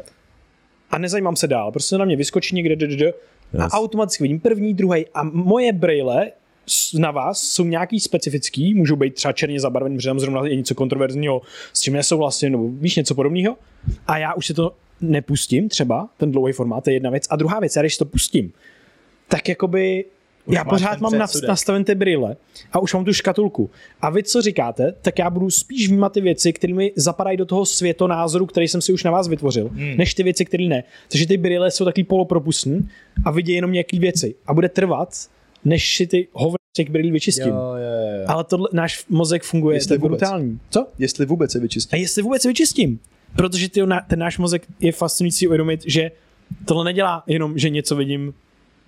a nezajímám se dál. Prostě na mě vyskočí někde d, d, d, a Yes. automaticky vidím první, druhý a moje brejle na vás jsou nějaký specifický, můžou být třeba černě zabarvený, protože tam zrovna je něco kontroverzního, s čím nesouhlasím, nebo víš něco podobného. A já už si to nepustím, třeba ten dlouhý formát, to je jedna věc. A druhá věc, já když to pustím, tak jakoby už já pořád mám předsudek. nastaven ty brýle a už mám tu škatulku. A vy co říkáte, tak já budu spíš vnímat ty věci, které mi zapadají do toho světonázoru, který jsem si už na vás vytvořil, hmm. než ty věci, které ne. Takže ty brýle jsou takový polopropustný a vidějí jenom nějaké věci. A bude trvat, než si ty těch brýlí vyčistím. Jo, jo, jo. Ale tohle, náš mozek funguje, Jestli to je vůbec. brutální. Co? Jestli vůbec se vyčistí. A jestli vůbec vyčistím. Protože ty, ten náš mozek je fascinující uvědomit, že tohle nedělá jenom, že něco vidím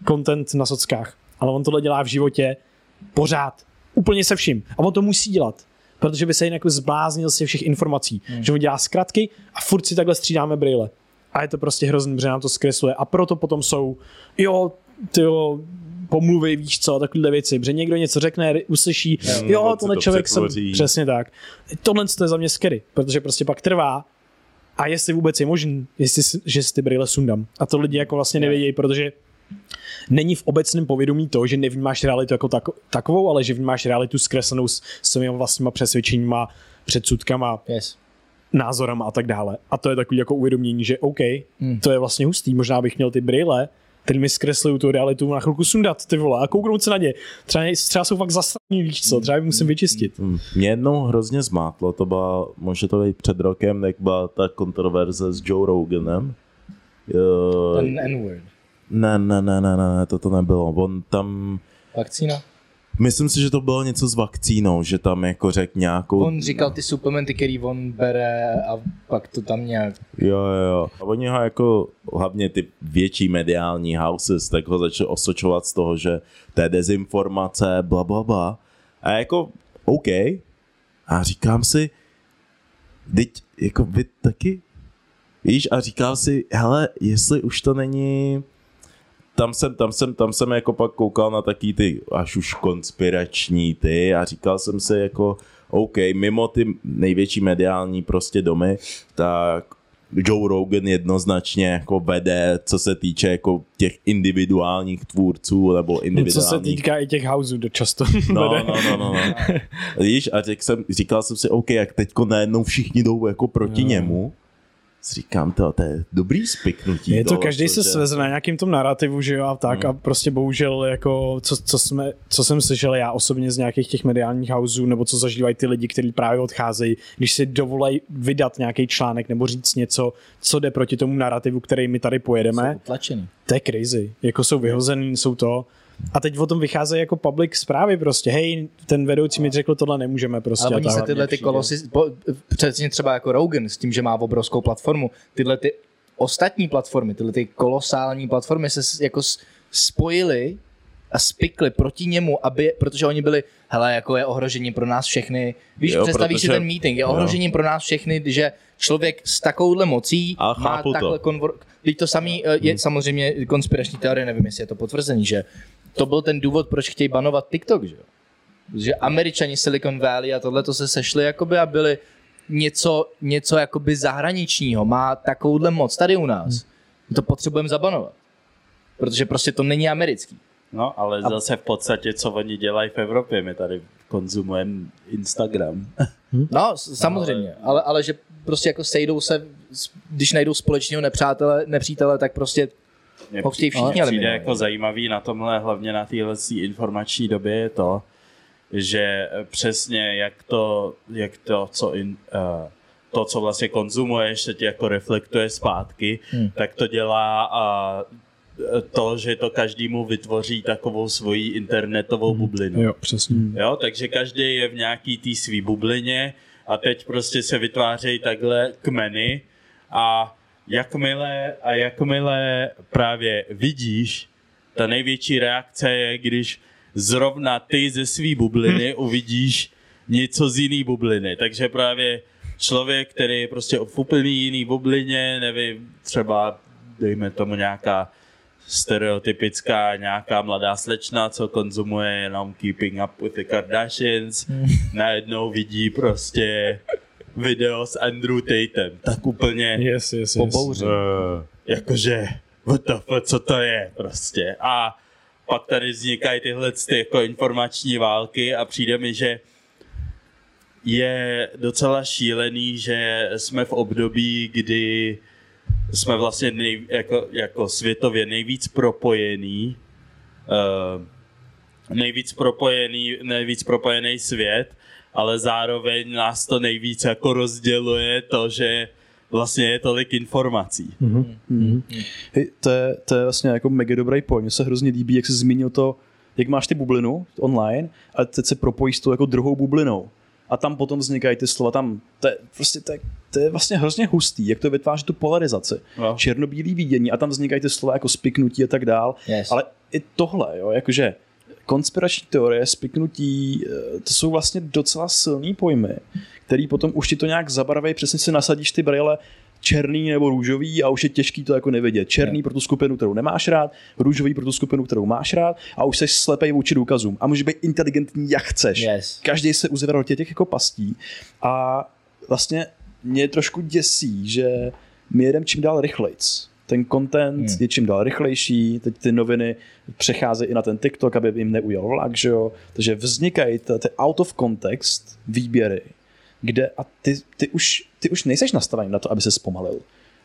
content na sockách, ale on tohle dělá v životě pořád. Úplně se vším. A on to musí dělat. Protože by se jinak zbláznil z těch všech informací. Hmm. Že on dělá zkratky a furt si takhle střídáme brýle. A je to prostě hrozný, že nám to zkresluje. A proto potom jsou, jo, ty pomluvy, víš co, takovéhle věci, že někdo něco řekne, uslyší, jo, tohle to člověk jsem, přesně tak. Tohle to je za mě scary, protože prostě pak trvá a jestli vůbec je možný, jestli, si- že si ty brýle sundám. A to lidi jako vlastně nevědějí, protože není v obecném povědomí to, že nevnímáš realitu jako tako, takovou, ale že vnímáš realitu zkreslenou s svými vlastníma přesvědčeníma, předsudkama, Yes. názorama a tak dále. A to je takový jako uvědomění, že OK, hmm. to je vlastně hustý, možná bych měl ty brýle který mi zkreslují tu realitu na chvilku sundat, ty vole, a kouknout se na ně. Třeba, třeba jsou fakt zastraní, víš co, třeba je musím vyčistit. Hmm. Mě jednou hrozně zmátlo, to byla, může to být před rokem, jak byla ta kontroverze s Joe Roganem. Ten N-word. ne, ne, ne, ne, ne, to to nebylo. On tam, Vakcína? Myslím si, že to bylo něco s vakcínou, že tam jako řekl nějakou... On říkal ty suplementy, který on bere a pak to tam nějak... Jo, jo. A oni ho jako, hlavně ty větší mediální houses, tak ho začali osočovat z toho, že to je dezinformace, bla, bla, bla. A jako, OK. A říkám si, teď, jako vy taky, víš, a říkal si, hele, jestli už to není, tam jsem, tam jsem, tam jsem jako pak koukal na taký ty až už konspirační ty a říkal jsem si jako, OK, mimo ty největší mediální prostě domy, tak Joe Rogan jednoznačně jako vede, co se týče jako těch individuálních tvůrců nebo Co individuálních... se týká i těch houseů, často No, vede. no, no, no, no. Víš, a řekl jsem, říkal jsem si, OK, jak teďko najednou všichni jdou jako proti Jo. němu, říkám to, to je dobrý spiknutí. Je to, každý se sveze na nějakým tom narrativu, že jo, a tak a prostě bohužel jako, co, co, jsme, co jsem slyšel já osobně z nějakých těch mediálních houseů, nebo co zažívají ty lidi, kteří právě odcházejí, když si dovolají vydat nějaký článek nebo říct něco, co jde proti tomu narrativu, který my tady pojedeme, Utlačený. to je crazy. Jako jsou vyhozený, jsou to. A teď o tom vycházejí jako public zprávy prostě. Hej, ten vedoucí mi řekl, tohle nemůžeme prostě. Ale a oni se tyhle ty kolosy, po- přesně třeba jako Rogan s tím, že má obrovskou platformu, tyhle ty ostatní platformy, tyhle ty kolosální platformy se jako spojily a spikly proti němu, aby, protože oni byli, hele, jako je ohrožení pro nás všechny. Víš, Jo, jo, představíš protože- si ten meeting, je ohrožením pro nás všechny, že člověk s takovouhle mocí A má chápu to. takhle konvor... Teď to samý eh, je samozřejmě konspirační teorie, nevím, jestli je to potvrzený, že to byl ten důvod, proč chtějí banovat TikTok, že jo? že američani Silicon Valley a tohle to se sešli jakoby a byli něco, něco jakoby zahraničního, má takovouhle moc tady u nás. My to potřebujeme zabanovat. Protože prostě to není americký. No, ale zase v podstatě, co oni dělají v Evropě, my tady konzumujeme Instagram. No, s- samozřejmě, ale, ale že prostě jako sejdou se, když najdou společného nepřátele, nepřítele, tak prostě Chtějí přijde- všichni přijde eliminovat. jako zajímavý na tomhle, hlavně na téhle informační době je to, že přesně jak to, jak to, co in, uh, to, co vlastně konzumuješ, se ti jako reflektuje zpátky, Hmm. tak to dělá a to, že to každému vytvoří takovou svoji internetovou bublinu. Jo, přesně. Jo, takže každý je v nějaký té svý bublině a teď prostě se vytvářejí takhle kmeny a jakmile, a jakmile právě vidíš, ta největší reakce je, když zrovna ty ze svý bubliny uvidíš něco z jiný bubliny. Takže právě člověk, který je prostě v úplně jiný bublině, nevím, třeba dejme tomu nějaká stereotypická nějaká mladá slečna, co konzumuje jenom Keeping Up with the Kardashians, najednou vidí prostě video s Andrew Tatem. Tak úplně Yes, yes, po yes. uh, jakože what the fuck, co to je prostě. A pak tady vznikají tyhle ty jako informační války a přijde mi, že je docela šílený, že jsme v období, kdy jsme vlastně nej, jako, jako světově nejvíc propojení, uh, nejvíc propojený, nejvíc propojený svět, ale zároveň nás to nejvíc jako rozděluje to, že vlastně je tolik informací. Hej, to, je, to je vlastně jako mega dobrý point. Mně se hrozně líbí, jak jsi zmínil to, jak máš ty bublinu online a teď se propojíš s tou jako druhou bublinou. A tam potom vznikají ty slova, tam to je, prostě to je, to je vlastně hrozně hustý, jak to vytváří tu polarizaci. No. Černobílý vidění a tam vznikají ty slova jako spiknutí a tak dál. Yes. Ale i tohle, jo, jakože konspirační teorie, spiknutí, eh, to jsou vlastně docela silný pojmy, který potom už ti to nějak zabarvají, přesně si nasadíš ty brýle černý nebo růžový a už je těžký to jako nevidět. Černý pro tu skupinu, kterou nemáš rád, růžový pro tu skupinu, kterou máš rád a už seš slepej vůči důkazům. A můžeš být inteligentní, jak chceš. Yes. Každý se uzavřel těch jako pastí a vlastně mě trošku děsí, že my jedeme čím dál rychlejc. Ten content Hmm. je čím dál rychlejší, teď ty noviny přecházejí i na ten TikTok, aby jim neujel vlak, že jo? Takže vznikají ty, out of context výběry, kde a ty, ty, už, ty už nejseš nastavený na to, aby se zpomalil.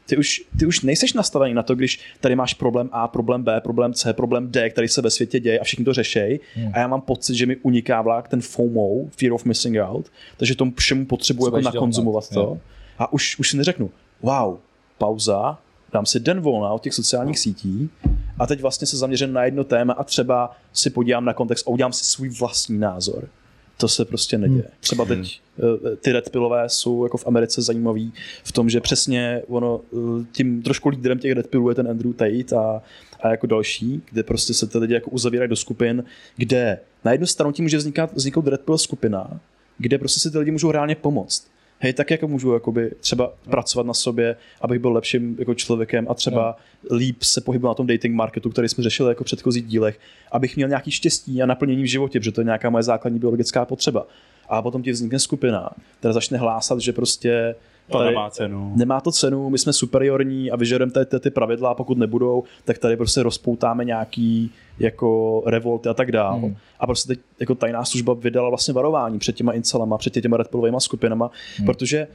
ty už, ty už nejseš nastavený na to, když tady máš problém A, problém B, problém C, problém D, který se ve světě děje a všichni to řešej Hmm. a já mám pocit, že mi uniká vlák ten FOMO, fear of missing out, takže tomu všemu potřebuji jako nakonzumovat to a už, už si neřeknu, wow, pauza, dám si den volna od těch sociálních sítí a teď vlastně se zaměřím na jedno téma a třeba si podívám na kontext a udělám si svůj vlastní názor. To se prostě neděje. Třeba teď eh, ty red pillové jsou jako v Americe zajímavý v tom, že přesně ono, eh, tím trošku lídrem těch red pillů je ten Andrew Tate a, a jako další, kde prostě se ty lidi jako uzavírají do skupin, kde na jednu stranu tím může vznikat, vzniknout red pill skupina, kde prostě si ty lidi můžou reálně pomoct. Hej, tak jako můžu jakoby třeba pracovat na sobě, abych byl lepším jako člověkem a třeba líp se pohybovat na tom dating marketu, který jsme řešili jako v předchozích dílech, abych měl nějaký štěstí a naplnění v životě, protože to je nějaká moje základní biologická potřeba. A potom ti vznikne skupina, která začne hlásat, že prostě To tady- nemá cenu. Nemá to cenu, my jsme superiorní a vyžadujeme tady ty, ty pravidla a pokud nebudou, tak tady prostě rozpoutáme nějaký jako revolty a tak dál. Hmm. Mm. A prostě teď jako tajná služba vydala vlastně varování před těma incelama, před těma redpillovými skupinama, mm. protože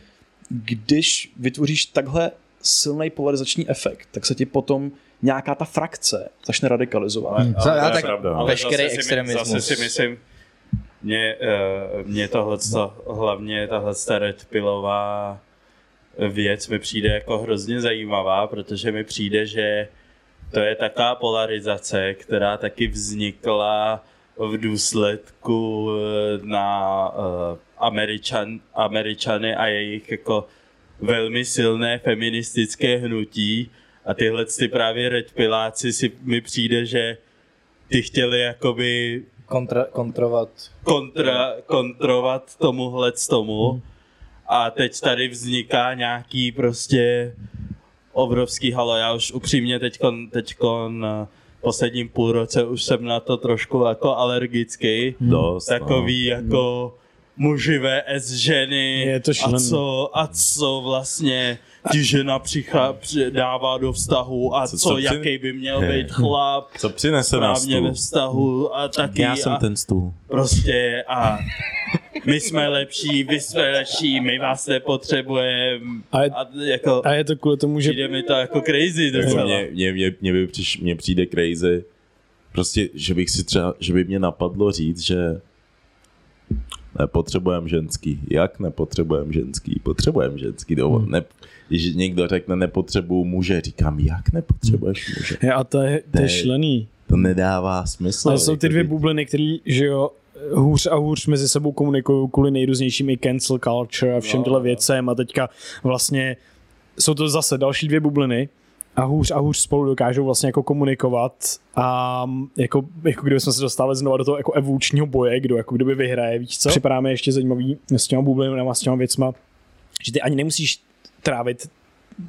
když vytvoříš takhle silný polarizační efekt, tak se ti potom nějaká ta frakce začne radikalizovat. Hmm. Ale Já to je tak pravda. Ale veškerý zase si my- extremismus. Zase si myslím, mě, uh, mě tohle, hlavně tahle red pillová věc mi přijde jako hrozně zajímavá, protože mi přijde, že to je taková polarizace, která taky vznikla v důsledku eh, na uh, Američan, Američany a jejich jako velmi silné feministické hnutí. A tyhle ty právě red piláci si mi přijde, že ty chtěli jakoby Kontra, kontrovat. kontra, kontrovat tomuhle tomu a teď tady vzniká nějaký prostě obrovský halo. Já už upřímně teďkon, teďkon eh, posledním půl roce už jsem na to trošku jako alergický. Dost, Takový jako muži vs ženy Je to a co, a co vlastně ti žena přichá, při- dává do vztahu a Co- co, co při- jaký by měl He. být chlap Co přinese na stůl? ve vztahu a taky Já jsem a ten stůl. prostě a my jsme lepší, vy jsme lepší, my vás nepotřebujeme A je- a jako A je to kvůli tomu, že přijde mi to jako crazy Jako docela. mě, mě, mě, mě, by přiš, mě přijde crazy, prostě, že bych si třeba, že by mě napadlo říct, že nepotřebujeme ženský. Jak nepotřebujeme ženský? Potřebujeme ženský. Hmm. Ne, když někdo řekne nepotřebuju muže, říkám, jak nepotřebuješ muže? je, a to je, to je Ne. šílený. To nedává smysl. Ale jsou ty Jako dvě bubliny, které, že jo, hůř a hůř mezi sebou komunikují kvůli nejrůznějším i cancel culture a všem tyhle no. věcem a teďka vlastně jsou to zase další dvě bubliny a hůř a hůř spolu dokážou vlastně jako komunikovat a jako, jako kdyby jsme se dostali znova do toho jako evolučního boje, kdo jako kdyby vyhraje, víš co? Připadáme ještě zajímavý s těma bublinama, s těma věcma, že ty ani nemusíš trávit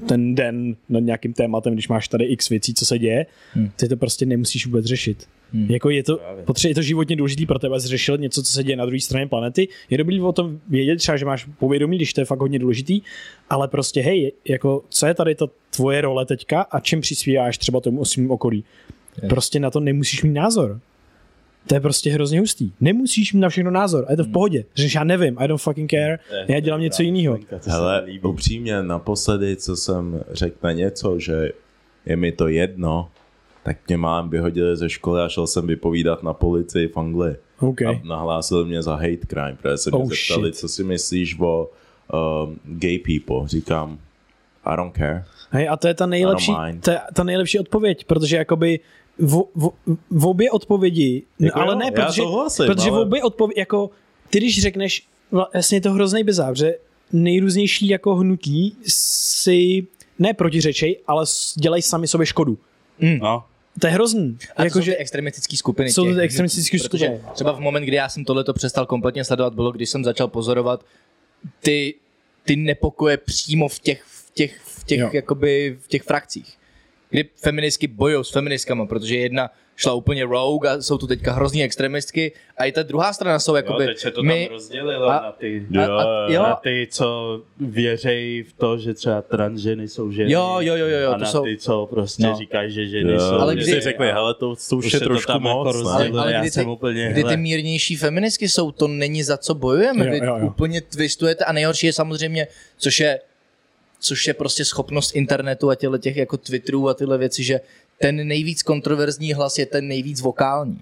ten den nad nějakým tématem, když máš tady x věcí, co se děje, Hmm. ty to prostě nemusíš vůbec řešit. Hmm. Jako je to, potře- je to životně důležitý pro tebe zřešit něco, co se děje na druhé straně planety. Je dobrý o tom vědět třeba, že máš povědomí, když to je fakt hodně důležitý, ale prostě hej, jako co je tady ta tvoje role teďka a čím přispíváš třeba tomu svým okolí. Je. Prostě na to nemusíš mít názor. To je prostě hrozně hustý. Nemusíš mít na všechno názor. A je to v pohodě. Řekneš, já nevím, I don't fucking care, já dělám něco jiného. Hele, upřímně, naposledy, co jsem řekl na něco, že je mi to jedno, tak mě mám vyhodili ze školy a šel jsem vypovídat na policii v Anglii. OK. A nahlásil mě za hate crime, protože se mě Oh, zeptali, shit. co si myslíš o um, gay people. Říkám, I don't care. Hej, a to je ta nejlepší, to je ta nejlepší odpověď, protože jakoby v, v, v obě odpovědi, Jako ale jo, ne, protože, souhlasím, protože v ale- obě odpovědi, jako ty když řekneš, vlastně je to hrozný bizár, že nejrůznější jako hnutí si ne protiřečej, ale dělají sami sobě škodu. No, To je hrozný. A to jako, jsou že, ty extremistické skupiny. Jsou to extremistické skupiny. Třeba v moment, kdy já jsem tohleto přestal kompletně sledovat, bylo, když jsem začal pozorovat ty, ty nepokoje přímo v těch, v těch, v těch, Jo. jakoby, v těch frakcích. Kdy feministky bojují s feministkama, protože jedna šla úplně rogue a jsou tu teďka hrozný extremistky a i ta druhá strana jsou jo, jakoby... teď se to my, tam rozdělilo a- na ty, a, a, jo, na ty, co věřejí v to, že třeba transženy jsou ženy. Jo, jo, jo, jo, jo, a to na jsou- ty, co prostě No. říkají, že ženy Jo, jsou Ale ale kdy- kdy si řekli, hele, to, to už, Už je trošku jako moc. rozdělilo. ale, ale já kdy, jsem ty, úplně, kdy ty mírnější feministky jsou, to není za co bojujeme. Jo, Vy jo, jo. úplně twistujete a nejhorší je samozřejmě, což je což je prostě schopnost internetu a těle těch jako Twitterů a tyhle věci, že ten nejvíc kontroverzní hlas je ten nejvíc vokální.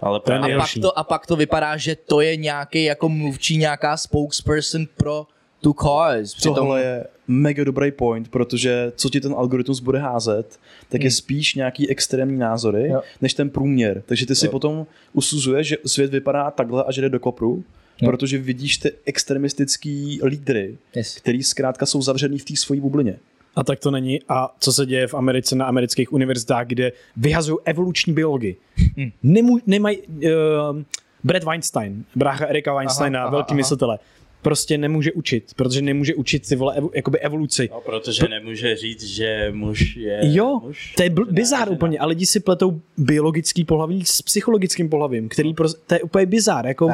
Ale To je A pak, to, a pak to vypadá, že to je nějaký jako mluvčí, nějaká spokesperson pro tu cause. Přitom, Tohle je mega dobrý point, protože co ti ten algoritmus bude házet, tak je spíš nějaký extrémní názory, Jo. než ten průměr. Takže ty si Jo. potom usuzuješ, že svět vypadá takhle a že jde do kopru, Jo. protože vidíš ty extremistický lídry, yes. který zkrátka jsou zavřený v té svojí bublině. A tak to není. A co se děje v Americe na amerických univerzitách, kde vyhazují evoluční biologii. Hm. Nemů, nemají... Uh, Brad Weinstein, brácha Erika Weinsteina, Aha, velký aha. myslitele, prostě nemůže učit, protože nemůže učit ty vole evo, jakoby evoluci. no, protože nemůže říct, že muž je Jo, muž. to je bl- bizár žena. úplně, a lidi si pletou biologický pohlaví s psychologickým pohlavím, který prostě, to je úplně bizár, jako.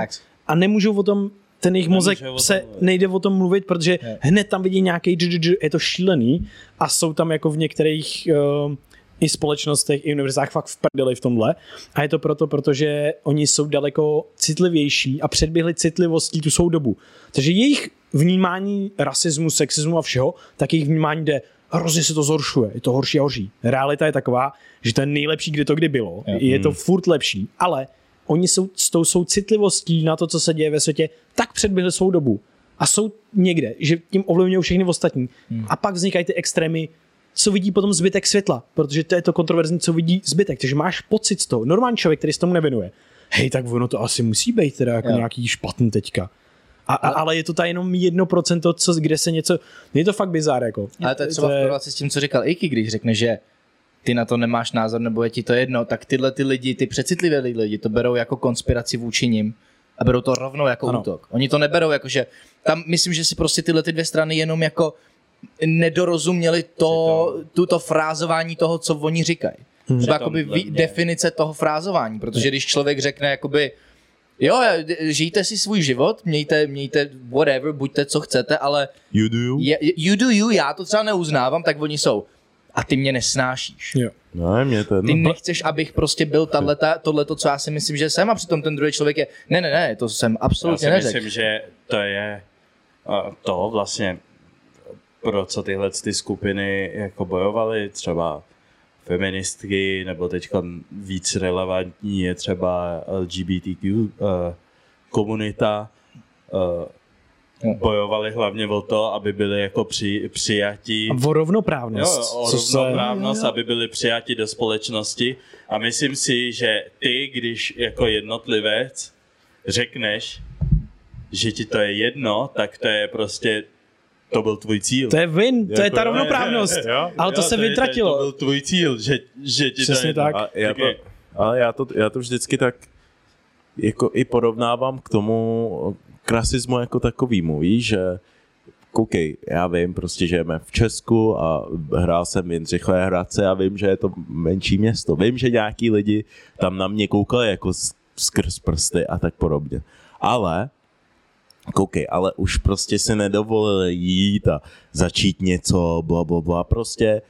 A nemůžou o tom, ten jejich mozek se nejde o tom mluvit, protože Jo. hned tam vidí nějaký je to šílený a jsou tam jako v některých uh, i společnostech, i univerzách fakt v prdeli v tomhle. A je to proto, protože oni jsou daleko citlivější a předběhli citlivostí tu svou dobu. Takže jejich vnímání rasismu, sexismu a všeho, tak jejich vnímání jde hrozně se to zhoršuje, je to horší a horší. Realita je taková, že to je nejlepší, kdy to kdy bylo. Je to furt lepší, ale oni jsou s tou svou citlivostí na to, co se děje ve světě, tak předběhli svou dobu. A jsou někde, že tím ovlivňují všechny ostatní. A pak vznikají ty extrémy, co vidí potom zbytek světla, protože to je to kontroverzní, co vidí zbytek. Takže máš pocit z toho. Normální člověk, který se tomu nevěnuje. Hej, tak ono to asi musí být teda jako Jo. nějaký špatný teďka. A, a, ale je to ta jenom jedno procento, co, kde se něco... Je to fakt bizár, jako. Ale to je třeba v korelaci s tím, co říkal Iky, když řekne, že ty na to nemáš názor nebo je ti to jedno, tak tyhle ty lidi, ty přecitlivé lidi, to berou jako konspiraci vůči nim a berou to rovnou jako Ano. útok. Oni to neberou jako, že tam myslím, že si prostě tyhle ty dvě strany jenom jako nedorozuměli to, tuto frázování toho, co oni říkají. Hmm. To jakoby Přitom ví, definice toho frázování, protože když člověk řekne jakoby Jo, žijte si svůj život, mějte, mějte whatever, buďte co chcete, ale You do you? je, you do you, já to třeba neuznávám, tak oni jsou. A ty mě nesnášíš. Jo. No, mě to Ty jedno. nechceš, abych prostě byl tahleta, tohleto, co já si myslím, že jsem, a přitom ten druhý člověk je, ne, ne, ne, to jsem Já absolutně si neřekl. myslím, že to je to vlastně, pro co tyhle ty skupiny jako bojovaly, třeba feministky, nebo teď víc relevantní je třeba LGBTQ uh, komunita, uh, bojovali hlavně o to, aby byli jako při, přijati A o rovnoprávnost. Jo, o co se- rovnoprávnost, aby byli přijati do společnosti. A myslím si, že ty, když jako jednotlivec řekneš, že ti to je jedno, tak to je prostě, to byl tvůj cíl. To je win, to je Jako ta jo, rovnoprávnost. jo, Ale to Jo, se je- vytratilo. To byl tvůj cíl, že, že ti to Přesně je jedno. tak. A já to, ale já to, já to vždycky tak jako i porovnávám k tomu k rasismu jako takovýmu, víš, že koukej, já vím prostě, že jsme v Česku a hrál jsem v Jindřichové Hradce a vím, že je to menší město. Vím, že nějaký lidi tam na mě koukali jako skrz prsty a tak podobně. Ale koukej, ale už prostě si nedovolili jít a začít něco, bla, bla, bla, prostě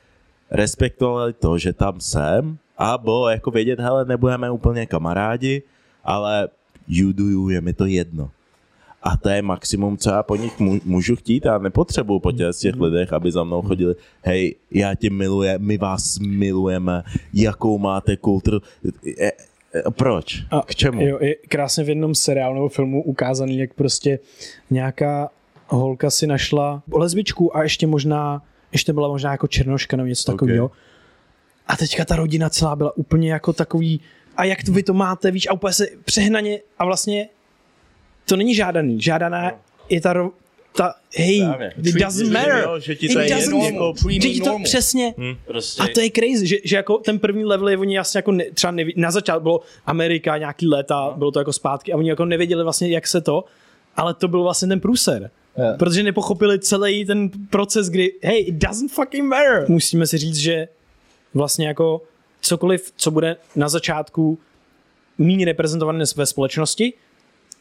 respektovali to, že tam jsem a bylo jako vědět, hele, nebudeme úplně kamarádi, ale you do you, je mi to jedno. A to je maximum, co já po nich můžu chtít. Já nepotřebuji po těch, těch lidech, aby za mnou chodili, hej, já tě miluje, my vás milujeme, jakou máte kulturu. Proč? A- K čemu? Jo, je krásně v jednom seriálu nebo filmu ukázaný, jak prostě nějaká holka si našla lesbičku a ještě možná, ještě byla možná jako černoška nebo něco takového. A teďka ta rodina celá byla úplně jako takový, a jak to vy to máte, víš, a úplně se přehnaně a vlastně to není žádaný. Žádaná je ta, ro- ta hey, Právě. it doesn't matter. Jo, že ti It to je doesn't- jako, ti to přesně, Prostě, a to je crazy, že, že jako ten první level je, oni jasně jako ne, třeba neví, na začátku bylo Amerika, nějaký léta, bylo to jako zpátky a oni jako nevěděli vlastně, jak se to, ale to byl vlastně ten průser. Jo. Protože nepochopili celý ten proces, kdy, hey, it doesn't fucking matter. Musíme si říct, že vlastně jako cokoliv, co bude na začátku méně reprezentované ve společnosti,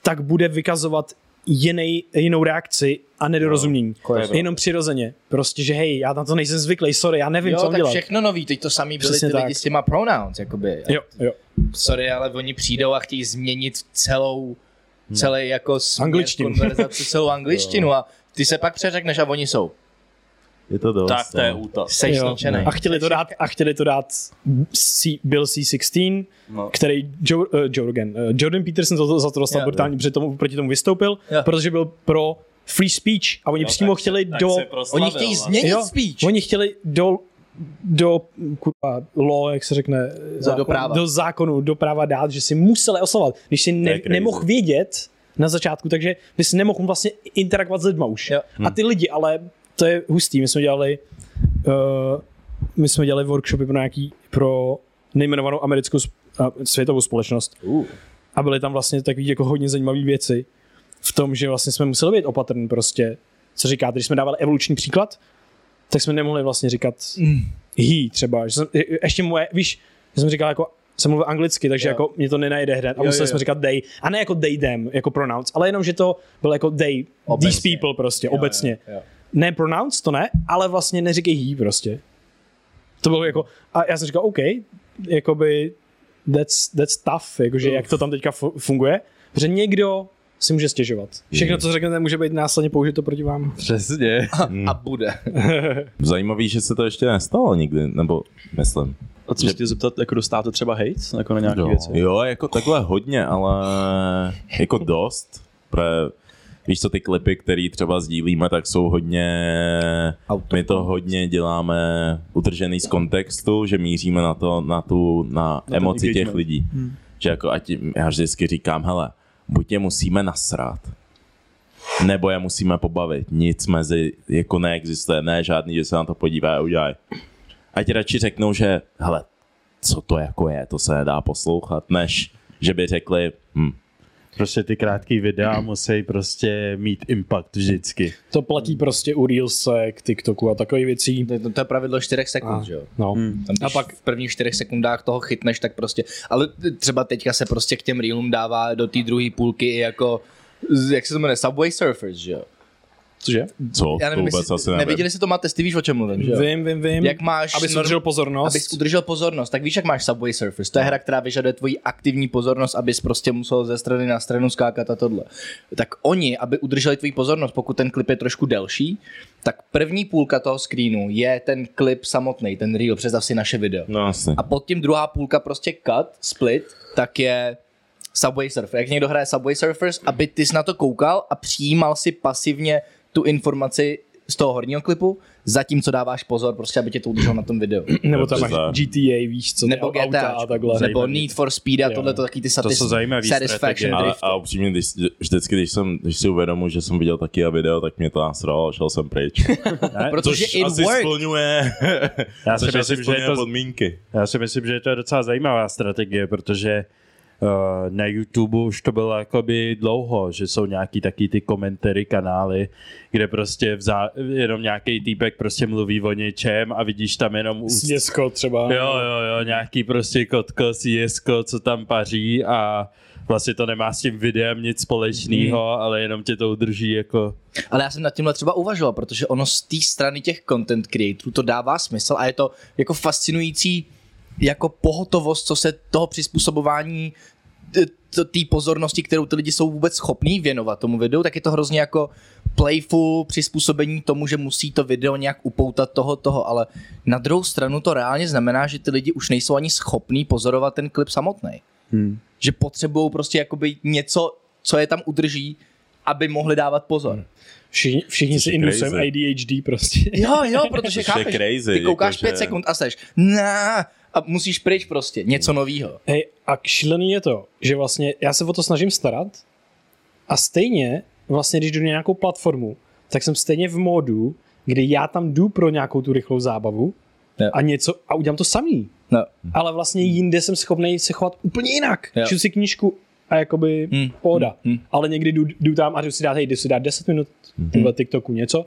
tak bude vykazovat jiný, jinou reakci a nedorozumění. Correct. Jenom přirozeně. Prostě, že hej, já na to nejsem zvyklý, sorry, já nevím, Jo, co mám tak dělat. všechno nový, teď to samý byly Přesně ty lidi tak. s těma pronouns, jakoby. Jo, jo. Sorry, ale oni přijdou a chtějí změnit celou, celý jako směr Angličtinu. konverzaci, celou angličtinu a ty se pak přeřekneš a oni jsou. Je to dost. Tak to je no. útok. Seš Jo. nadšenej. A chtěli to dát, a chtěli to dát C, Bill C16, No. který Joe, uh, Joe Rogan, uh, Jordan Peterson za to, za to dostal Jo. brutálně, protože tomu, proti tomu vystoupil, Jo. protože byl pro free speech a oni přímo chtěli do... Oni chtějí změnit Jo, speech. Oni chtěli do do kurva, law, jak se řekne, do práva. do zákonu, do práva dát, že si museli oslovovat. Když si ne, nemohl vědět na začátku, takže bys nemohl vlastně interagovat s lidma už. Jo. A ty lidi, ale to je hustý, my jsme dělali uh, my jsme dělali workshopy pro nějaký, pro nejmenovanou americkou a světovou společnost. Uh. A byly tam vlastně takové jako hodně zajímavé věci v tom, že vlastně jsme museli být opatrní prostě, co říkáte, když jsme dávali evoluční příklad, tak jsme nemohli vlastně říkat Mm. he třeba. Že jsem, je- ještě moje, víš, že jsem říkal jako, jsem mluvil anglicky, takže Jo. jako mě to nenajde hned. A Jo, museli jo, jsme jo. říkat they. A ne jako they them, jako pronouns, ale jenom, že to bylo jako they, Obecně. these people prostě, obecně. jo. Ne pronouns, to ne, ale vlastně neříkej he prostě. To bylo jako, a já jsem říkal, OK, jakoby that's, that's tough, jakože jak to tam teďka fu- funguje, protože někdo si může stěžovat. Všechno, co řeknete, může být následně použito proti vám. Přesně. A bude. Zajímavý, že se to ještě nestalo nikdy, nebo myslím. A co se tě zeptat, jako dostáte třeba hate jako na nějaké Jo. věci? jo, jako takhle hodně, ale jako dost. Pre, víš co, ty klipy, které třeba sdílíme, tak jsou hodně, my to hodně děláme utržený z kontextu, že míříme na to, na tu, na, ten emoci těch lidí. Že jako ať, já vždycky říkám, hele, buď je musíme nasrat, nebo je musíme pobavit. Nic mezi, jako neexistuje, ne žádný, že se na to podívá a udělají. Ať radši řeknou, že hele, co to jako je, to se nedá poslouchat, než že by řekli, hm, Prostě ty krátké videa musí prostě mít impact vždycky. To platí prostě u Reelsek, TikToku a takových věcí. To, to je pravidlo 4 sekund, A, že jo? no. Tam, a pak v prvních 4 sekundách toho chytneš, tak prostě, ale třeba teďka se prostě k těm reelům dává do té druhé půlky i jako, jak se to jmenuje, Subway Surfers, že jo? Cože? co, Já to nevím, vůbec jestli, asi nevím. neviděli si to máte, ty víš, o čem mluvím, že jo? Vím, vím, vím. Jak máš... Abys norm- udržel pozornost. Abys udržel pozornost, tak víš, jak máš Subway Surfers. To je hra, která vyžaduje tvoji aktivní pozornost, abys prostě musel ze strany na stranu skákat a tohle. Tak oni, aby udrželi tvoji pozornost, pokud ten klip je trošku delší, tak první půlka toho screenu je ten klip samotný, ten reel, představ si naše video. No asi. A pod tím druhá půlka prostě cut, split, tak je Subway Surfer. Jak někdo hraje Subway Surfers, aby ty jsi na to koukal a přijímal si pasivně tu informaci z toho horního klipu, zatímco dáváš pozor, prostě aby tě to udrželo na tom videu. Nebo tam máš. GTA, víš co, Nebo ty auta GTA, a takhle. nebo Need for Speed a tohle to taky ty To satis- jsou zajímavý satisfaction. Ale, drift. a upřímně, když, vždycky, když, jsem, když si uvědomuji, že jsem viděl taky a video, tak mě to nasralo a šel jsem pryč. Protože Což it asi worked. splňuje, Já si myslím, že to- podmínky. Já si myslím, že to je docela zajímavá strategie, protože na YouTube už to bylo jakoby dlouho, že jsou nějaký taky ty komentáři kanály, kde prostě vzá, jenom nějaký týpek prostě mluví o něčem a vidíš tam jenom úst... Sněsko třeba. Jo, jo, jo, nějaký prostě kotko, CSko, co tam paří a vlastně to nemá s tím videem nic společného, ale jenom tě to udrží jako... Ale já jsem nad tímhle třeba uvažoval, protože ono z té strany těch content creatorů to dává smysl a je to jako fascinující jako pohotovost, co se toho přizpůsobování té pozornosti, kterou ty lidi jsou vůbec schopní věnovat tomu videu, tak je to hrozně jako playful přizpůsobení tomu, že musí to video nějak upoutat toho, toho, ale na druhou stranu to reálně znamená, že ty lidi už nejsou ani schopní pozorovat ten klip samotný. Hmm. Že potřebují prostě jakoby něco, co je tam udrží, aby mohli dávat pozor. Všichni, všichni Což si crazy. ADHD prostě. Jo, jo, protože chápeš, crazy, ty koukáš jakože- pět sekund a seš na a musíš pryč prostě, něco novýho. Hej, a šílený je to, že vlastně já se o to snažím starat a stejně vlastně, když jdu na nějakou platformu, tak jsem stejně v módu, kdy já tam jdu pro nějakou tu rychlou zábavu Jo. a něco a udělám to samý. No. Ale vlastně jinde jsem schopný se chovat úplně jinak. Jo. Čtu si knížku a jakoby Hmm. pohoda. Hmm. Ale někdy jdu, jdu tam a jdu si dát, hej, jdu si dát 10 minut hmm. TikToku něco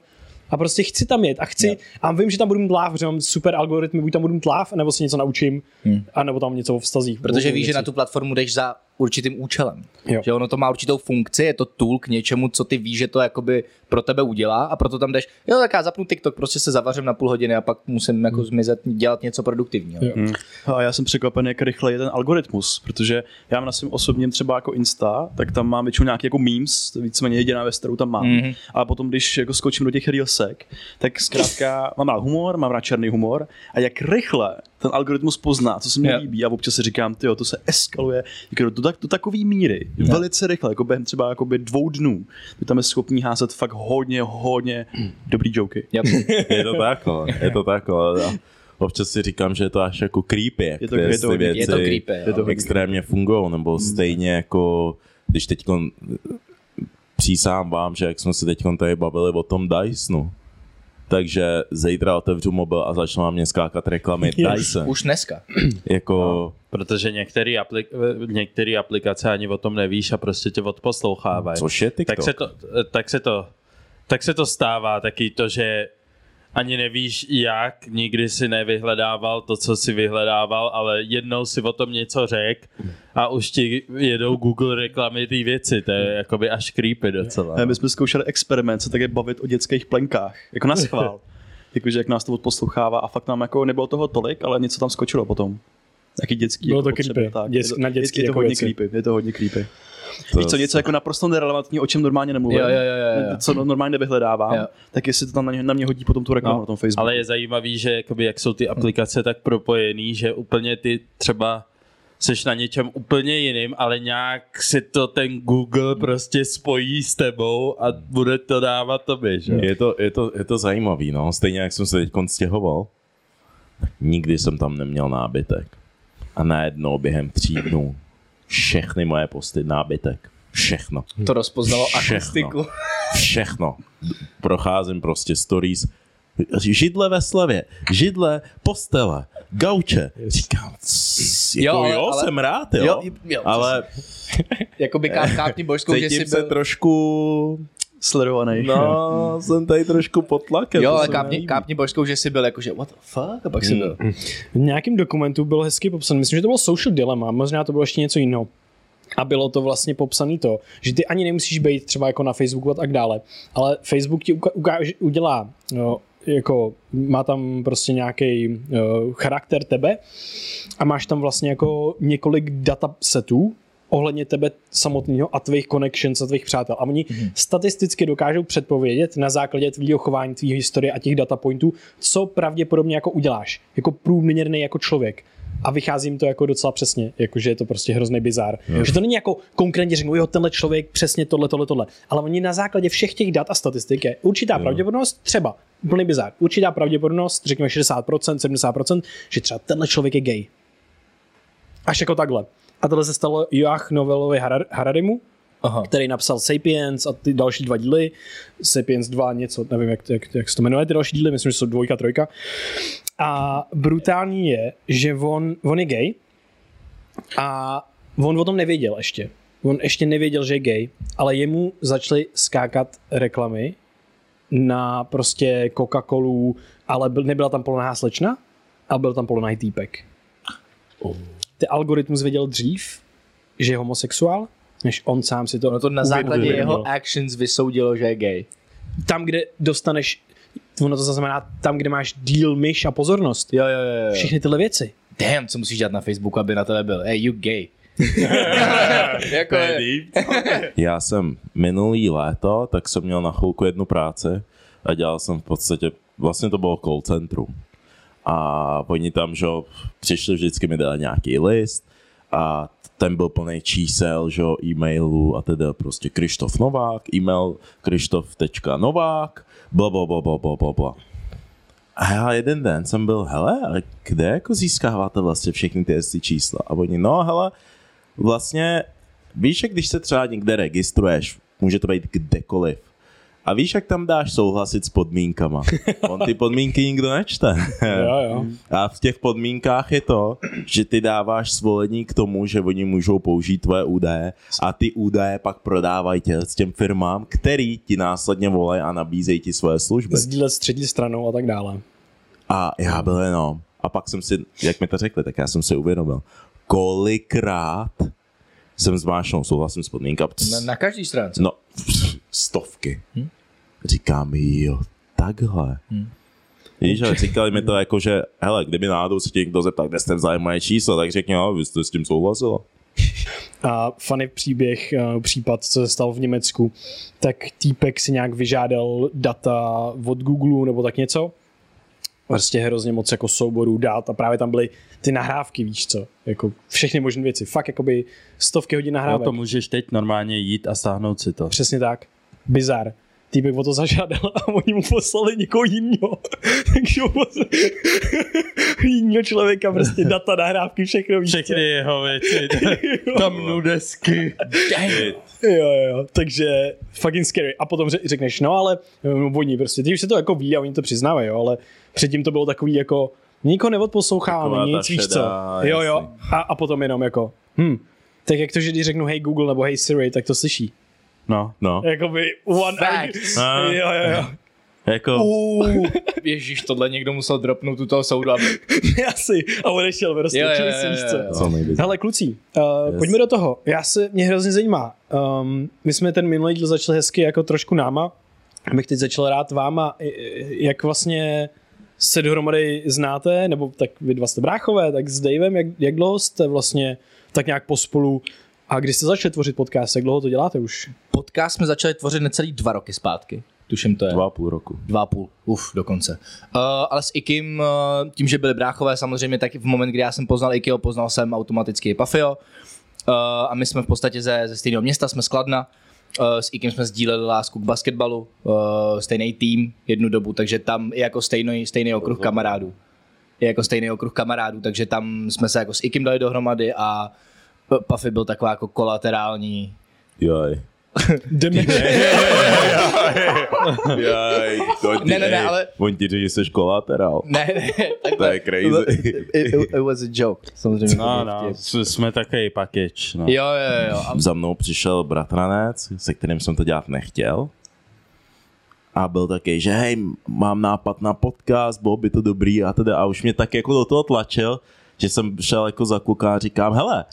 a prostě chci tam jet a chci, Jo. a vím, že tam budu mít láv, protože mám super algoritmy, buď tam budu mít láv, nebo si něco naučím, Hmm. a nebo tam něco o vztazích. Protože víš, že na tu platformu jdeš za určitým účelem. Jo. Že ono to má určitou funkci, je to tool k něčemu, co ty víš, že to jakoby pro tebe udělá a proto tam jdeš, jo, tak já zapnu TikTok, prostě se zavařím na půl hodiny a pak musím jako zmizet, dělat něco produktivního. Jo. A já jsem překvapený, jak rychle je ten algoritmus, protože já mám na svém osobním třeba jako Insta, tak tam mám většinou nějaký jako memes, to je víceméně jediná věc, kterou tam mám. Mm-hmm. Ale potom, když jako skočím do těch reelsek, tak zkrátka mám rád humor, mám rád černý humor a jak rychle ten algoritmus pozná, co se mi Jo. líbí a občas si říkám, tyjo, to se eskaluje jako do, tak, do takové míry, velice rychle, jako během třeba jakoby dvou dnů, kdy tam je schopný házet fakt hodně, hodně dobrý joky. Yep. Je to tak, no. je to tak. no. Občas si říkám, že je to až jako creepy, jak Je to- ty, je to ty věci je to creepy, jo. Je to extrémně fungují, nebo stejně jako, když teď přísám vám, že jak jsme se teď tady bavili o tom Dysonu, takže zítra otevřu mobil a začnou na mě skákat reklamy Dyson. Už dneska. Jako, Protože některé aplik- některé aplikace ani o tom nevíš a prostě tě odposlouchávají. což je TikTok. tak se to, tak se to, tak se to stává taky to, že ani nevíš jak, nikdy si nevyhledával to, co si vyhledával, ale jednou si o tom něco řek a už ti jedou Google reklamy ty věci, to je jakoby až creepy docela. Eh, My jsme zkoušeli experiment, se také bavit o dětských plenkách, jako na schvál. Jakože jak nás to odposlouchává a fakt nám jako nebylo toho tolik, ale něco tam skočilo potom. Taky dětský. Bylo jako to potřeby, creepy. Tak. Děts- je to, na dětský je, je to jako hodně věci. creepy, je to hodně creepy. To- Víš co, něco jako naprosto nerelevantní, o čem normálně nemluvím. Jo, jo, jo, jo, jo. Co no- normálně nevyhledávám, Jo. tak jestli to tam na mě, na mě hodí potom tu reklamu No, na tom Facebooku. Ale je zajímavý, že jakoby, jak jsou ty aplikace tak propojený, že úplně ty třeba seš na něčem úplně jiným, ale nějak si to ten Google prostě spojí s tebou a bude to dávat tobě, že? Je to, je, to, je to zajímavý, no. Stejně jak jsem se teď stěhoval, nikdy jsem tam neměl nábytek. A najednou během tří dnů všechny moje posty nábytek. Všechno. To rozpoznalo Všechno. akustiku. Všechno. Procházím prostě stories. Židle ve slavě, židle, postele, gauče. Říkám, c- jako Jo, ale- jo ale- jsem rád, jo, Jo, jo, ale Jakoby ká, kápni božskou, že jsi se byl... trošku, Sledovaný. no, jsem tady trošku pod tlakem. Jo, ale kápni, kápni božskou, že jsi byl jakože what the fuck, a pak jsi byl. V nějakém dokumentu bylo hezky popsané, myslím, že to bylo social dilemma, možná to bylo ještě něco jiného. A bylo to vlastně popsané to, že ty ani nemusíš být třeba jako na Facebooku a tak dále, ale Facebook ti uka- ukáže, udělá no, jako má tam prostě nějaký uh, charakter tebe a máš tam vlastně jako několik datasetů ohledně tebe samotného a tvých connections a tvých přátel. A oni mm-hmm. statisticky dokážou předpovědět na základě tvýho chování, tvýho historie a těch data pointů, co pravděpodobně jako uděláš. Jako průměrný jako člověk. A vychází jim to jako docela přesně, jakože je to prostě hrozný bizár. Že to není jako konkrétně řeknou, jo, tenhle člověk přesně tohle, tohle, tohle. Ale oni na základě všech těch dat a statistik je určitá pravděpodobnost, třeba úplný bizár, určitá pravděpodobnost, řekněme 60%, 70%, že třeba tenhle člověk je gay. Až jako takhle. A tohle se stalo Joach Novelovi Harar- Hararimu, Aha. který napsal Sapiens a ty další dva díly. Sapiens 2 něco, nevím, jak, jak, jak se to jmenuje, ty další díly, myslím, že jsou dvojka, trojka. A brutální je, že on, on je gay a on o tom nevěděl ještě. On ještě nevěděl, že je gay, ale jemu začaly skákat reklamy na prostě Coca-Colu, ale byl, nebyla tam polonahá slečna, a byl tam polonahý týpek. Ty algoritmus věděl dřív, že je homosexuál, než on sám si to Ono to na základě uvědomil. jeho actions vysoudilo, že je gay. Tam, kde dostaneš, ono to znamená tam, kde máš deal, myš a pozornost. Jo, jo, jo. jo. Všechny tyhle věci. Damn, co musíš dělat na Facebooku, aby na tebe byl. Hey, you gay. jako je. Já jsem minulý léto, tak jsem měl na chvilku jednu práci a dělal jsem v podstatě, vlastně to bylo call centrum. A oni tam, že přišli vždycky mi dali nějaký list a ten byl plný čísel, že jo, e-mailů a teda prostě Krištof Novák, e-mail krištof.novák, bla, bla, bla, bla, bla, bla. A já jeden den jsem byl, hele, ale kde jako získáváte vlastně všechny ty čísla? A oni, no hele, vlastně víš, jak když se třeba někde registruješ, může to být kdekoliv, a víš, jak tam dáš souhlasit s podmínkama? On ty podmínky nikdo nečte. Jo, jo. A v těch podmínkách je to, že ty dáváš svolení k tomu, že oni můžou použít tvoje údaje a ty údaje pak prodávají tě s těm firmám, který ti následně volají a nabízejí ti svoje služby. Sdílet s třetí stranou a tak dále. A já byl jenom. A pak jsem si, jak mi to řekli, tak já jsem si uvědomil, kolikrát jsem zmášnul, souhlasím s podmínka. Na, na každý stránce. No, stovky. Říkám, jo, takhle. Víš, ale říkali mi to jako, že hele, kdyby náhodou se tě někdo zeptal, kde jste vzali moje číslo, tak řekni, jo, vy jste s tím souhlasila. A funny příběh, eh, případ, co se stalo v Německu, tak týpek si nějak vyžádal data od Google nebo tak něco. Prostě hrozně moc jako souborů dát a právě tam byly ty nahrávky, víš co, jako všechny možné věci. Fakt jakoby stovky hodin No nahrávek. to můžeš teď normálně jít a stáhnout si to. Přesně tak. Bizar. Týpek o to zažádal a oni mu poslali někoho jiného. Takže mu poslali jiného člověka, prostě data, nahrávky, všechno víš co. Všechny jeho věci, tam nudesky. Jo, jo, jo, takže fucking scary. A potom ře- řekneš, no ale um, oni prostě, ty už se to jako ví a oni to přiznávají, jo, ale předtím to bylo takový jako, nikoho neodposloucháme, nic, víš co. Jo, jo, a, a potom jenom jako, hm, tak jak to, že když řeknu hey Google nebo hey Siri, tak to slyší. No. No, Jakoby one Facts. A- Jo, jo, jo. jako, Uh, Ježíš, tohle někdo musel dropnout u toho soudu. Aby... Asi. A odešel prostě, Jo, jo, jo, jo, co. jo. Hele, kluci, uh, yes. pojďme do toho. Já se, mě hrozně zajímá. Um, my jsme ten minulý díl začali hezky jako trošku náma. Bych teď začal rád váma, jak vlastně se dohromady znáte, nebo tak vy dva jste bráchové, tak s Davem, jak, jak dlouho jste vlastně tak nějak pospolu a když jste začali tvořit podcast, jak dlouho to děláte už? Podcast jsme začali tvořit necelý dva roky zpátky. Tuším to je. Dva a půl roku. Dva a půl, uf, dokonce. Uh, ale s Ikim, uh, tím, že byli bráchové, samozřejmě tak v moment, kdy já jsem poznal Ikyho, poznal jsem automaticky i Pafio. Uh, a my jsme v podstatě ze, ze stejného města, jsme z Kladna. Uh, s Ikim jsme sdíleli lásku k basketbalu, uh, stejný tým jednu dobu, takže tam je jako stejný, stejný okruh kamarádů. Je jako stejný okruh kamarádů, takže tam jsme se jako s Ikim dali dohromady a Puffy byl taková jako kolaterální Jaj. Jdeme. Jaj, to ti, Ne, ne, ne, ale- On ti řekl, že jsi kolaterál. Ne, ne, To takhle. je crazy. It, it, it was a joke, samozřejmě. No, no, jsme takový package, no. Jo, jo, jo. A Za mnou přišel bratranec, se kterým jsem to dělat nechtěl. A byl taky, že hej, mám nápad na podcast, bylo by to dobrý a teda. A už mě tak jako do toho tlačil, že jsem šel jako za kluka a říkám, hele,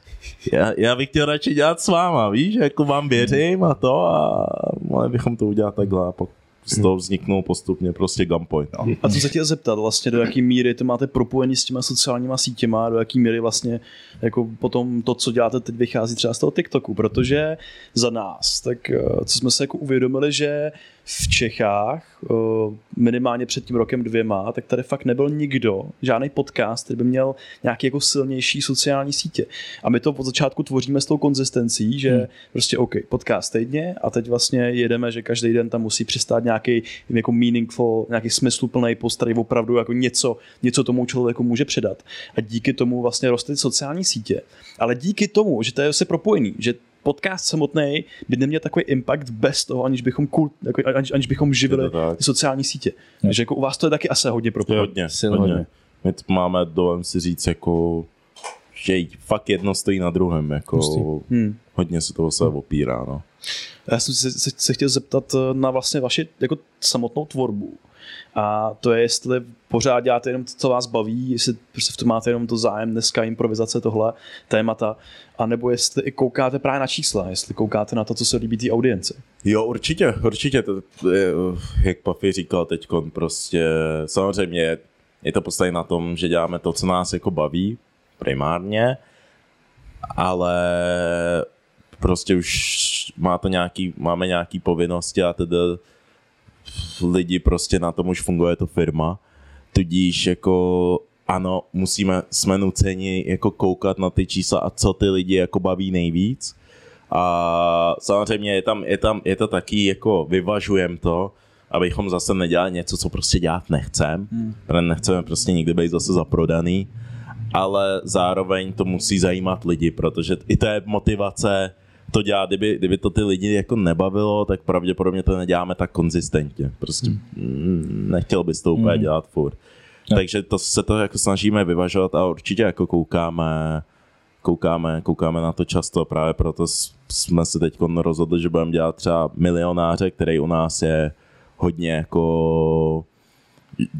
já, já bych chtěl radši dělat s váma, víš, jako vám věřím a to a mohli bychom to udělat takhle a pak z toho vzniknul postupně prostě Gunpoint. No. A co se chtěl zeptat, vlastně do jaký míry to máte propojení s těma sociálníma sítěma, do jaký míry vlastně jako potom to, co děláte teď vychází třeba z toho TikToku, protože za nás, tak eh, co jsme se jako uvědomili, že v Čechách eh, minimálně před tím rokem dvěma, tak tady fakt nebyl nikdo, žádný podcast, který by měl nějaký jako silnější sociální sítě. A my to od začátku tvoříme s tou konzistencí, že hmm. prostě OK, podcast týdně a teď vlastně jedeme, že každý den tam musí přistát nějaký jako meaningful, nějaký smysluplný post, který opravdu jako něco, něco tomu člověku může předat. A díky tomu vlastně rostly sociální sítě. Ale díky tomu, že to je se propojený, že podcast samotný by neměl takový impact bez toho, aniž bychom, kult, jako, aniž, aniž bychom živili Je ty sociální sítě. Takže jako u vás to je taky asi hodně propojené. Hodně, hodně. hodně. My to máme, dovolím si říct, jako, že fakt jedno stojí na druhém, jako Hmm. hodně se toho se opírá, no. Já jsem se, se, se chtěl zeptat eh, na vlastně vaši jako samotnou tvorbu. A to je, jestli pořád děláte jenom to, co vás baví, jestli prostě v tom máte jenom to zájem dneska, improvizace, tohle témata, anebo jestli i koukáte právě na čísla, jestli koukáte na to, co se líbí té audienci. Jo, určitě, určitě, to, je, jak Pafi říkal teď, prostě samozřejmě je to postavené na tom, že děláme to, co nás jako baví, primárně, ale prostě už má to nějaký, máme nějaký povinnosti a tedy lidi prostě na tom už funguje to firma, tudíž jako ano, musíme, jsme nuceni jako koukat na ty čísla a co ty lidi jako baví nejvíc. A samozřejmě je tam, je tam, je to taky jako vyvažujem to, abychom zase nedělali něco, co prostě dělat nechcem, hmm. nechceme prostě nikdy být zase zaprodaný, ale zároveň to musí zajímat lidi, protože i to je motivace to dělat, kdyby, kdyby to ty lidi jako nebavilo, tak pravděpodobně to neděláme tak konzistentně. Prostě hmm. nechtěl bys to úplně hmm. dělat furt. Takže to se to jako snažíme vyvažovat a určitě jako koukáme, koukáme, koukáme na to často, právě proto jsme se teď rozhodli, že budeme dělat třeba milionáře, který u nás je hodně jako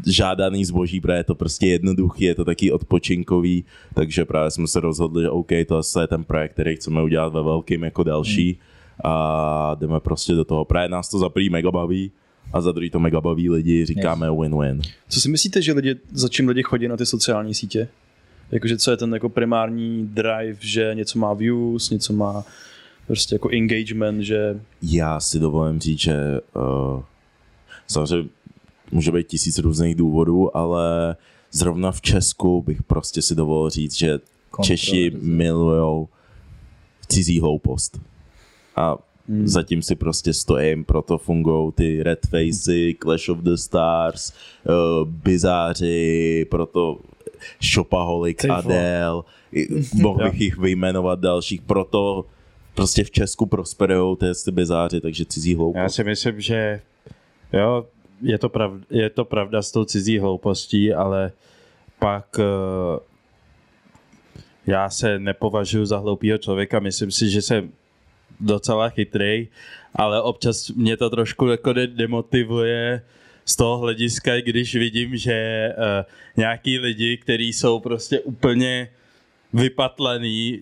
žádaný zboží, protože je to prostě jednoduchý, je to taky odpočinkový, takže právě jsme se rozhodli, že OK, to je ten projekt, který chceme udělat ve velkým jako další Hmm. a jdeme prostě do toho. Právě nás to za prvý mega baví a za druhý to mega baví lidi, říkáme win-win. Co si myslíte, že lidi, za čím lidi chodí na ty sociální sítě? Jakože co je ten jako primární drive, že něco má views, něco má prostě jako engagement, že Já si dovolím říct, že uh, samozřejmě může být tisíc různých důvodů, ale zrovna v Česku bych prostě si dovolil říct, že Češi milujou cizí hloupost. A Hmm. zatím si prostě stojím, proto fungují ty Red Facey, Clash of the Stars, uh, Bizáři, proto Shopaholic, vole. Adele, mohl bych jich vyjmenovat dalších, proto prostě v Česku prosperují ty, ty bizáři, takže cizí hloupost. Já si myslím, že jo, je to, prav, je to pravda s tou cizí hloupostí, ale pak uh, já se nepovažuji za hloupýho člověka, myslím si, že jsem docela chytrý, ale občas mě to trošku jako de- demotivuje z toho hlediska, když vidím, že uh, nějaký lidi, kteří jsou prostě úplně vypatlený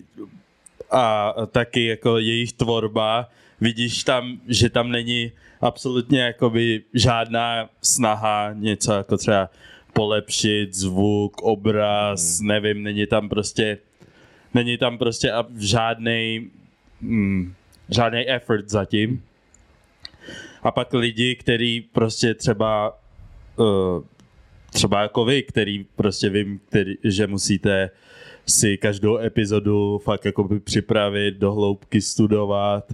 a taky jako jejich tvorba, vidíš tam, že tam není absolutně jakoby žádná snaha něco jako třeba polepšit zvuk, obraz, hmm. nevím, není tam prostě není tam prostě žádný mm, žádný effort zatím. A pak lidi, který prostě třeba uh, třeba jako vy, který prostě vím, který, že musíte si každou epizodu fakt jakoby připravit, do hloubky studovat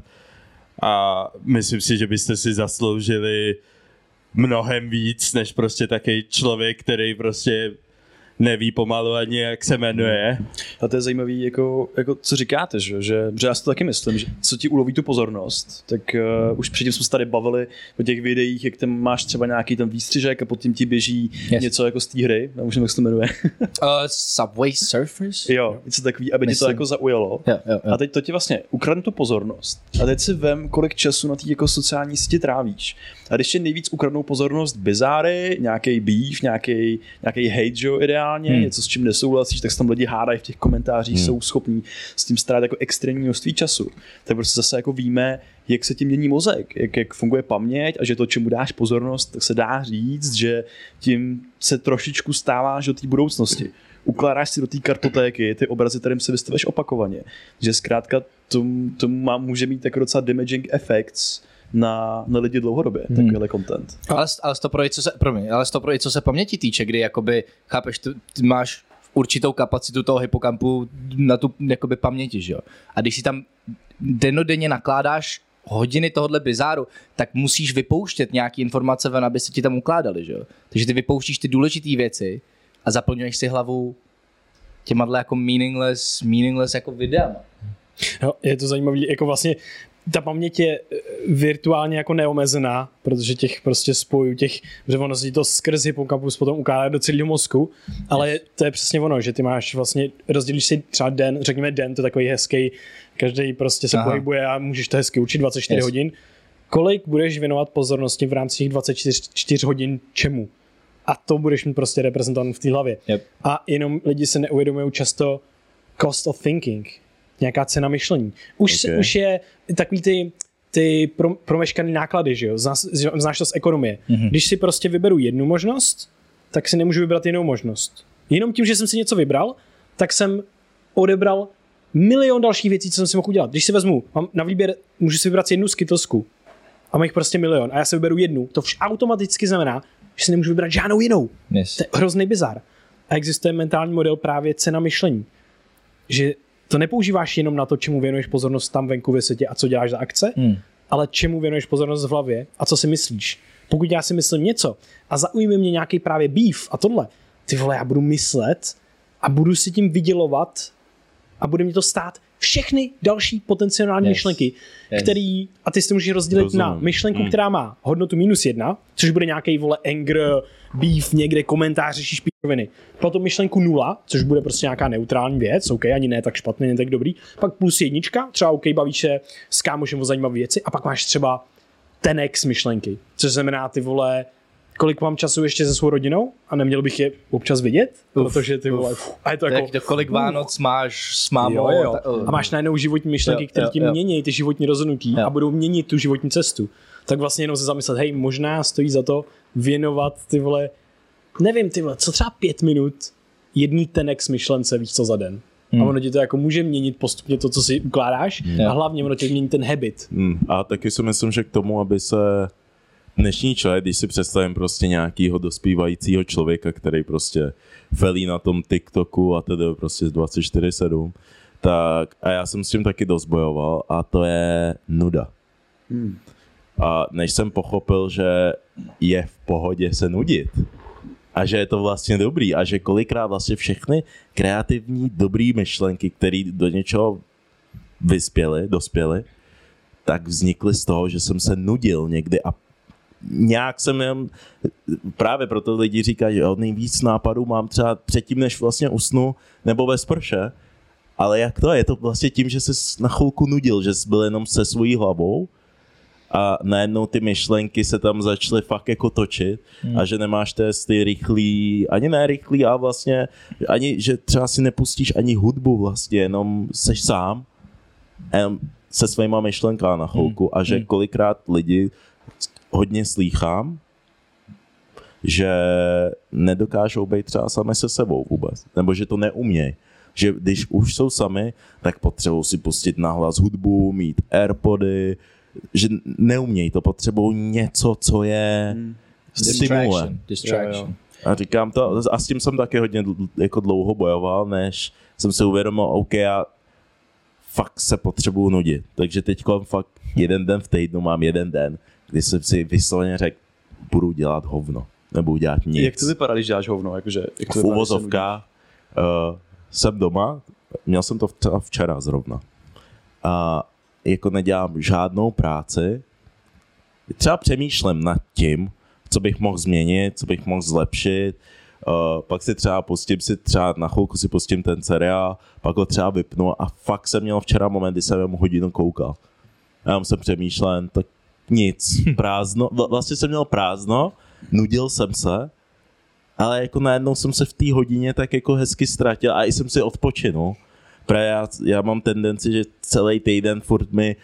a myslím si, že byste si zasloužili mnohem víc, než prostě takový člověk, který prostě neví pomalu ani, jak se jmenuje. A to je zajímavý, jako, jako co říkáte, že, že, že já si to taky myslím, že co ti uloví tu pozornost, tak uh, už předtím jsme se tady bavili o těch videích, jak tam máš třeba nějaký ten výstřižek a potom ti běží Yes. něco jako z té hry, já už nevím, jak se to jmenuje. Uh, Subway Surfers? jo, něco takový, aby tě to Myslím. jako zaujalo. Jo, jo, jo. A teď to ti vlastně ukradne tu pozornost. A teď si vem, kolik času na té jako sociální sítě trávíš. A když je nejvíc ukradnou pozornost bizáry, nějaký beef, nějaký, hate, že jo, ideálně, Hmm. hmm. něco s čím nesouhlasíš, tak se tam lidi hádají v těch komentářích, Hmm. jsou schopní s tím strávit jako extrémní množství času. Tak prostě zase jako víme, jak se tím mění mozek, jak, jak funguje paměť a že to, čemu dáš pozornost, tak se dá říct, že tím se trošičku stáváš do té budoucnosti. Ukládáš si do té kartotéky ty obrazy, kterým se vystaveš opakovaně. Že zkrátka tomu, tomu má, může mít jako docela damaging effects na, na lidi dlouhodobě, hmm. takovýhle content. Ale, ale to pro co se, promiň, ale to pro co se paměti týče, kdy jakoby, chápeš, ty, ty máš určitou kapacitu toho hypokampu na tu jakoby paměti, že jo? A když si tam denodenně nakládáš hodiny tohohle bizáru, tak musíš vypouštět nějaký informace ven, aby se ti tam ukládali, že jo? Takže ty vypouštíš ty důležité věci a zaplňuješ si hlavu těma jako meaningless, meaningless jako videama. Jo, je to zajímavý, jako vlastně ta paměť je eh, virtuálně jako neomezená, protože těch prostě spojů, těch, že ono se to skrz hypokampus potom ukládá do celého mozku, ale to je přesně ono, že ty máš vlastně, rozdělíš si třeba den, řekněme den, to je takový hezký, každý prostě se Aha. Pohybuje a můžeš to hezky učit 24 Yes. hodin. Kolik budeš věnovat pozornosti v rámci těch 24 čtyř hodin čemu? A to budeš mít prostě reprezentovat v té hlavě. Yep. A jenom lidi se neuvědomují často cost of thinking, nějaká cena myšlení. Už, Okay. už je takový ty, ty pro, promeškaný náklady, že jo? Znáš, znáš to z ekonomie. Mhm. Mm-hmm. Když si prostě vyberu jednu možnost, tak si nemůžu vybrat jinou možnost. Jenom tím, že jsem si něco vybral, tak jsem odebral milion dalších věcí, co jsem si mohl udělat. Když si vezmu, mám na výběr, můžu si vybrat jednu skytlsku a mám jich prostě milion a já si vyberu jednu, to vš automaticky znamená, že si nemůžu vybrat žádnou jinou. Yes. To je hrozný bizar. A existuje mentální model právě cena myšlení. Že to nepoužíváš jenom na to, čemu věnuješ pozornost tam venku ve světě a co děláš za akce, Hmm. ale čemu věnuješ pozornost v hlavě a co si myslíš. Pokud já si myslím něco a zaujme mě nějaký právě beef a tohle, ty vole, já budu myslet a budu si tím vydělovat a bude mě to stát všechny další potenciální Yes. myšlenky, Yes. který, a ty si to můžeš rozdělit Rozumím. na myšlenku, hmm. která má hodnotu minus jedna, což bude nějaký vole anger, beef, někde komentář, řešíš píčoviny. Potom myšlenku nula, což bude prostě nějaká neutrální věc, OK, ani ne tak špatný, ne tak dobrý. Pak plus jednička, třeba OK, bavíš se s kámošem o zajímavé věci a pak máš třeba ten X myšlenky, což znamená ty vole kolik mám času ještě se svou rodinou a neměl bych je občas vidět, protože ty vole, uf, a je to jako, Tak kolik Vánoc máš s mámou? Jo, jo. ta- A máš najednou životní myšlenky, které ti mění ty životní rozhodnutí Jo. a budou měnit tu životní cestu. Tak vlastně jenom se zamyslet, hej, možná stojí za to věnovat ty vole, nevím ty vole, co třeba pět minut jedný tenek smyšlence víš co za den. Hmm. A ono ti to jako může měnit postupně to, co si ukládáš Jo. a hlavně ono tě mění ten habit. Hmm. A taky si myslím, že k tomu, aby se dnešní člověk, když si představím prostě nějakýho dospívajícího člověka, který prostě felí na tom TikToku a tedy prostě z 24-7, tak a já jsem s tím taky dost bojoval a to je nuda. Hmm. A než jsem pochopil, že je v pohodě se nudit a že je to vlastně dobrý a že kolikrát vlastně všechny kreativní dobrý myšlenky, které do něčeho vyspěly, dospěly, tak vznikly z toho, že jsem se nudil někdy a nějak jsem jen, právě proto lidi říkají, že nejvíc nápadů mám třeba předtím, než vlastně usnu, nebo ve sprše, ale jak to je? Je to vlastně tím, že jsi na chvilku nudil, že jsi byl jenom se svojí hlavou a najednou ty myšlenky se tam začaly fakt jako točit hmm. a že nemáš test ty rychlý, ani ne rychlý, ale vlastně ani, že třeba si nepustíš ani hudbu vlastně, jenom seš sám se svýma myšlenkama na chvilku a že kolikrát lidi hodně slýchám, že nedokážou být třeba sami se sebou vůbec, nebo že to neumějí. Že když už jsou sami, tak potřebují si pustit nahlas hudbu, mít airpody, že neumějí to, potřebují něco, co je. Distraction. Distraction. A říkám to, a s tím jsem taky hodně jako dlouho bojoval, než jsem si uvědomil, OK, já fakt se potřebuju nudit. Takže teď fakt jeden den v týdnu mám jeden den, kdy jsem si vysloveně řekl, budu dělat hovno, nebudu dělat nic. Jak to vypadá, když děláš hovno? Jakože, jak to v uvozovkách uh, jsem doma, měl jsem to včera zrovna. A jako nedělám žádnou práci, třeba přemýšlím nad tím, co bych mohl změnit, co bych mohl zlepšit, Uh, pak si třeba pustím si třeba na chvilku si pustím ten seriál, pak ho třeba vypnu a fakt jsem měl včera moment, kdy jsem jenom hodinu koukal. A já jsem přemýšlel, tak nic, prázdno, Vla- vlastně jsem měl prázdno, nudil jsem se, ale jako najednou jsem se v té hodině tak jako hezky ztratil a i jsem si odpočinul. Právě já, já mám tendenci, že celý týden furt mi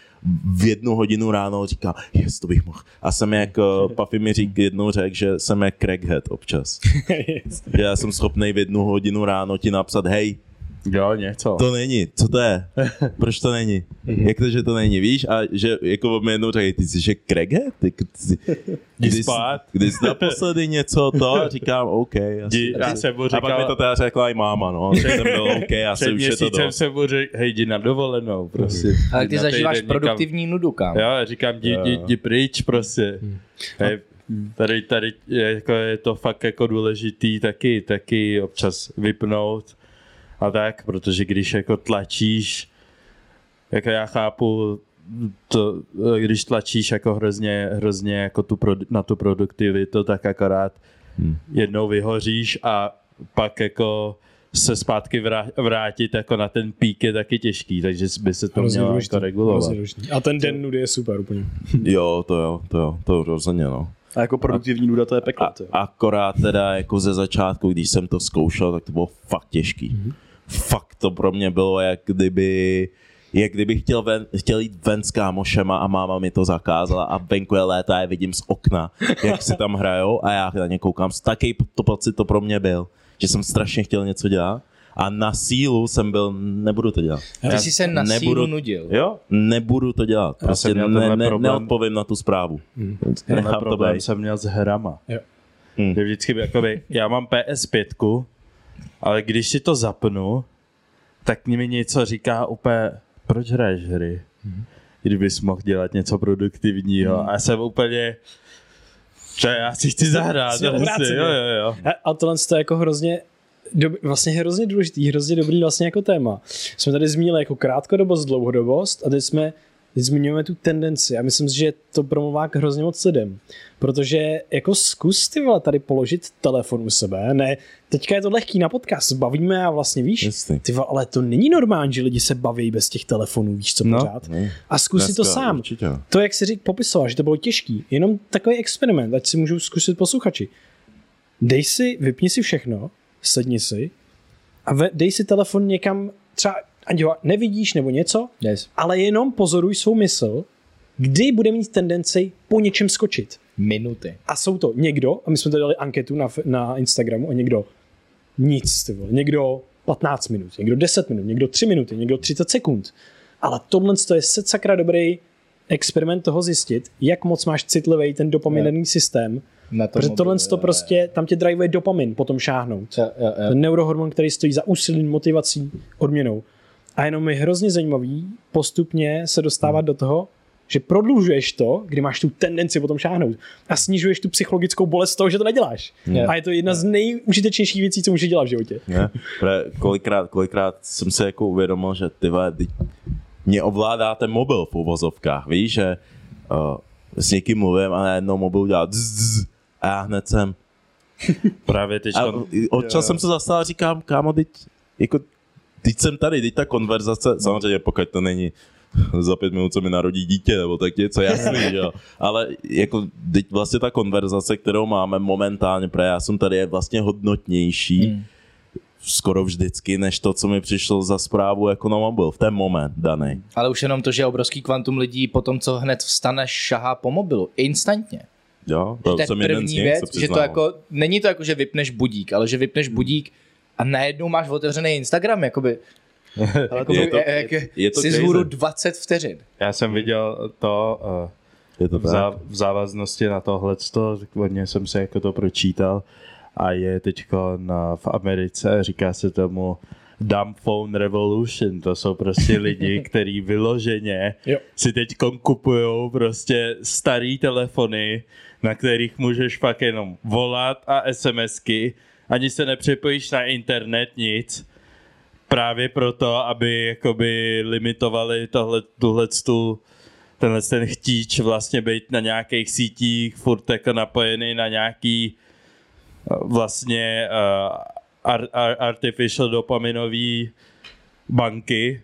v jednu hodinu ráno říká, jest, to bych mohl. A jsem jak, uh, Puffy mi řík, jednou řekl, že jsem jak crackhead občas. že já jsem schopný v jednu hodinu ráno ti napsat, hej, Jo, něco. to není, co to je? Proč to není? Jak to, že to není, víš? A že jako mi jednou řekl, ty jsi že crackhead? Ty, ty, Jdi jsi- spát. Kdy jsi naposledy něco to? A říkám, OK. Asi, Jdi- já jsem mu a pak mi říkal- to teda řekla i máma, no. Že jsem byl OK, asi už je to dost. jsem mu řekl, hej, jdi na dovolenou, prostě. Ale Jdi ty zažíváš týden někam. produktivní nudu, kam? Jo, já říkám, jdi, jdi, jdi pryč, prostě. Hej, tady, tady je, jako je to fakt jako důležitý taky, taky občas vypnout a tak, protože když jako tlačíš, jako já chápu, to, když tlačíš jako hrozně, hrozně jako tu produ, na tu produktivitu, tak akorát Hmm. jednou vyhoříš a pak jako se zpátky vrá- vrátit jako na ten pík je taky těžký, takže by se to mělo důležitý, jako regulovat. A ten den nudy je super úplně. Jo, to jo, to jo, to rozhodně, no. A jako produktivní nuda to je peklo. A, akorát teda jako ze začátku, když jsem to zkoušel, tak to bylo fakt těžký. Mm-hmm. Fakt to pro mě bylo, jak kdyby jak kdybych chtěl, ven, chtěl jít ven s kámošema a máma mi to zakázala a venku je léto a je vidím z okna, jak si tam hrajou a já na ně koukám. Taký to pocit to pro mě byl, že jsem strašně chtěl něco dělat a na sílu jsem byl, nebudu to dělat. Ty jsi se na nebudu- sílu nudil. Jo, nebudu to dělat. Prostě ne, ne, problém. neodpovím na tu zprávu. Tenhle Nechám to problém být. jsem měl s hrama. Jo. Hmm. Vždycky by jakoby, já mám PS5, ale když si to zapnu, tak mi něco říká úplně, proč hraješ hry? Kdybys mohl dělat něco produktivního. A já jsem úplně, že já si chci zahrát. Jsi prostě, jo, jo, jo. A, a tohle to je jako hrozně dob, vlastně hrozně důležitý, hrozně dobrý vlastně jako téma. Jsme tady zmínili jako krátkodobost, dlouhodobost a teď jsme teď zmiňujeme tu tendenci a myslím si, že to promluvá k hrozně moc lidem. Protože jako zkus ty vole tady položit telefon u sebe, ne, teďka je to lehký na podcast, bavíme a vlastně víš, ty vole, ale to není normální, že lidi se baví bez těch telefonů, víš co No. pořád. Ne. A zkus si to sám. Určitě. To, jak si řík, popisoval, že to bylo těžký, jenom takový experiment, ať si můžou zkusit posluchači. Dej si, vypni si všechno, sedni si a ve, dej si telefon někam, třeba ať ho nevidíš nebo něco, Yes. ale jenom pozoruj svou mysl, kdy bude mít tendenci po něčem skočit. Minuty. A jsou to někdo, a my jsme tady dali anketu na, na Instagramu, a někdo nic, ty vole, někdo 15 minut, někdo 10 minut, někdo 3 minuty, někdo 30 sekund. Ale tohle to je sakra dobrý experiment toho zjistit, jak moc máš citlivý ten dopaminerný systém, Na tom protože tohle to prostě, tam tě drivuje dopamin potom šáhnout. jo, jo, jo. Ten neurohormon, který stojí za úsilí, motivací, odměnou. A jenom je hrozně zajímavý postupně se dostávat do toho, že prodlužuješ to, kdy máš tu tendenci potom šáhnout a snižuješ tu psychologickou bolest z toho, že to neděláš. Jo. A je to jedna z nejužitečnějších věcí, co můžeš dělat v životě. Ne? Pre, kolikrát, kolikrát jsem se jako uvědomil, že ty vole, teď mě ovládá ten mobil v uvozovkách, víš, že uh, s někým mluvím a najednou mobil dělá dzz, dzz, a já hned jsem. Právě teď A občas jsem se zastal a říkám, kámo, teď, jako, teď jsem tady, teď ta konverzace, samozřejmě pokud to není za pět minut se mi narodí dítě, nebo tak něco jasný, jo. Ale jako teď vlastně ta konverzace, kterou máme momentálně, protože já jsem tady, je vlastně hodnotnější, Hmm. skoro vždycky, než to, co mi přišlo za zprávu jako na mobil, v ten moment daný. Ale už jenom to, že obrovský kvantum lidí po tom, co hned vstane, šahá po mobilu. Instantně. Jo, To je jeden z první nich, věc, že to jako, není to jako, že vypneš budík, ale že vypneš budík a najednou máš otevřený Instagram, jakoby, jakoby je to- jak, je- je to si crazy. zhůru 20 vteřin. Já jsem viděl to uh, Je to v, zá, v závaznosti na tohle, hodně jsem se jako to pročítal a je teď v Americe, říká se tomu Dumb Phone Revolution, to jsou prostě lidi, kteří vyloženě Jo. si teď kupují prostě starý telefony, na kterých můžeš fakt jenom volat a SMSky, ani se nepřipojíš na internet, nic. Právě proto, aby jakoby limitovali tohle, tuhle tu, tenhle ten chtíč vlastně být na nějakých sítích, furt jako napojený na nějaký eh, vlastně uh, ar, ar, artificial dopaminový banky,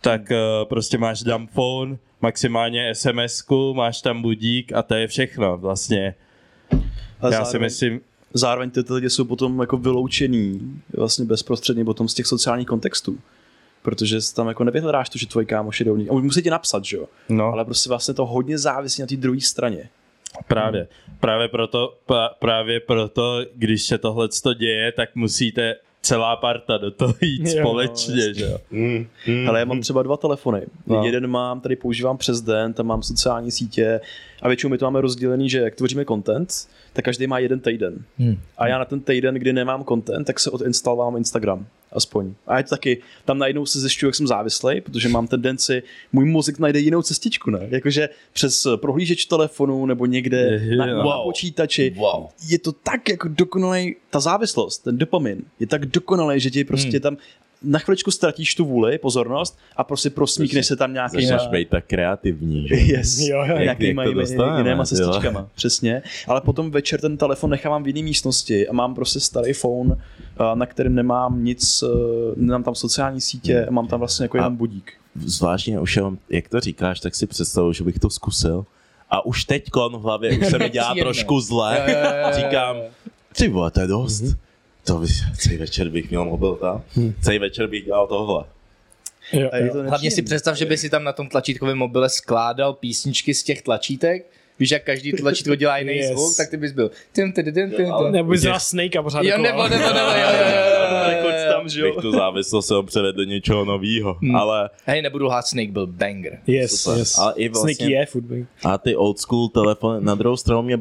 tak uh, prostě máš dumb phone, maximálně sms máš tam budík a to je všechno vlastně. A Já si zároveň- myslím, zároveň ty, ty lidi jsou potom jako vyloučený vlastně bezprostředně potom z těch sociálních kontextů. Protože tam jako nevyhledáš to, že tvoji kámoš je dovnitř. A musí ti napsat, že jo? no. Ale prostě vlastně to hodně závisí na té druhé straně. Právě. Právě proto, pra, právě proto, když se tohle děje, tak musíte celá parta do toho jít Jo, společně, jasně. že jo. Ale já mám třeba dva telefony. No. No. Jeden mám, tady používám přes den, tam mám sociální sítě a většinou my to máme rozdělený, že jak tvoříme content, tak každý má jeden týden. Hmm. A já na ten týden, kdy nemám content, tak se odinstalovám Instagram. Aspoň. A je to taky, tam najednou se zjišťuju, jak jsem závislý, protože mám tendenci, můj mozek najde jinou cestičku, ne? Jakože přes prohlížeč telefonu nebo někde Je, na, jo. na počítači. Wow. Je to tak jako dokonalý, ta závislost, ten dopamin, je tak dokonalý, že ti prostě Hmm. tam na chviličku ztratíš tu vůli, pozornost a prostě prosmíkne se tam nějaký Začneš být tak kreativní, že? Yes. Jo, jo. Jak- Nějaký jak to mají dostaneme, jinýma jo? cestičkama, přesně. Ale potom večer ten telefon nechávám v jiné místnosti a mám prostě starý phone, a na kterém nemám nic, eh, nemám tam sociální sítě a mám tam vlastně jako jenom budík. Zvláštně už jenom, jak to říkáš, tak si představuji, že bych to zkusil. A už teď v hlavě, už se mi dělá trošku zle. Říkám, ty vole, to je dost. To by, celý večer bych měl mobil tam. Celý večer bych dělal tohle. Jo, jo. to Hlavně si představ, že by si tam na tom tlačítkovém mobile skládal písničky z těch tlačítek. Víš, jak každý tlačítko dělá jiný Yes. zvuk, tak ty bys byl. Tim, tim, tim, tim. Nebo bys dal Snake a pořád Jo, nebo, nebo, nebo, jo, jo, tam, že Bych jo. tu závislost jsem převedl do něčeho nového. Hmm. Ale, Hej, nebudu lhát, Snake byl banger. Yes, Super. yes. Ale i vlastně- Snake je football. a ty old school telefony, na druhou stranu mě,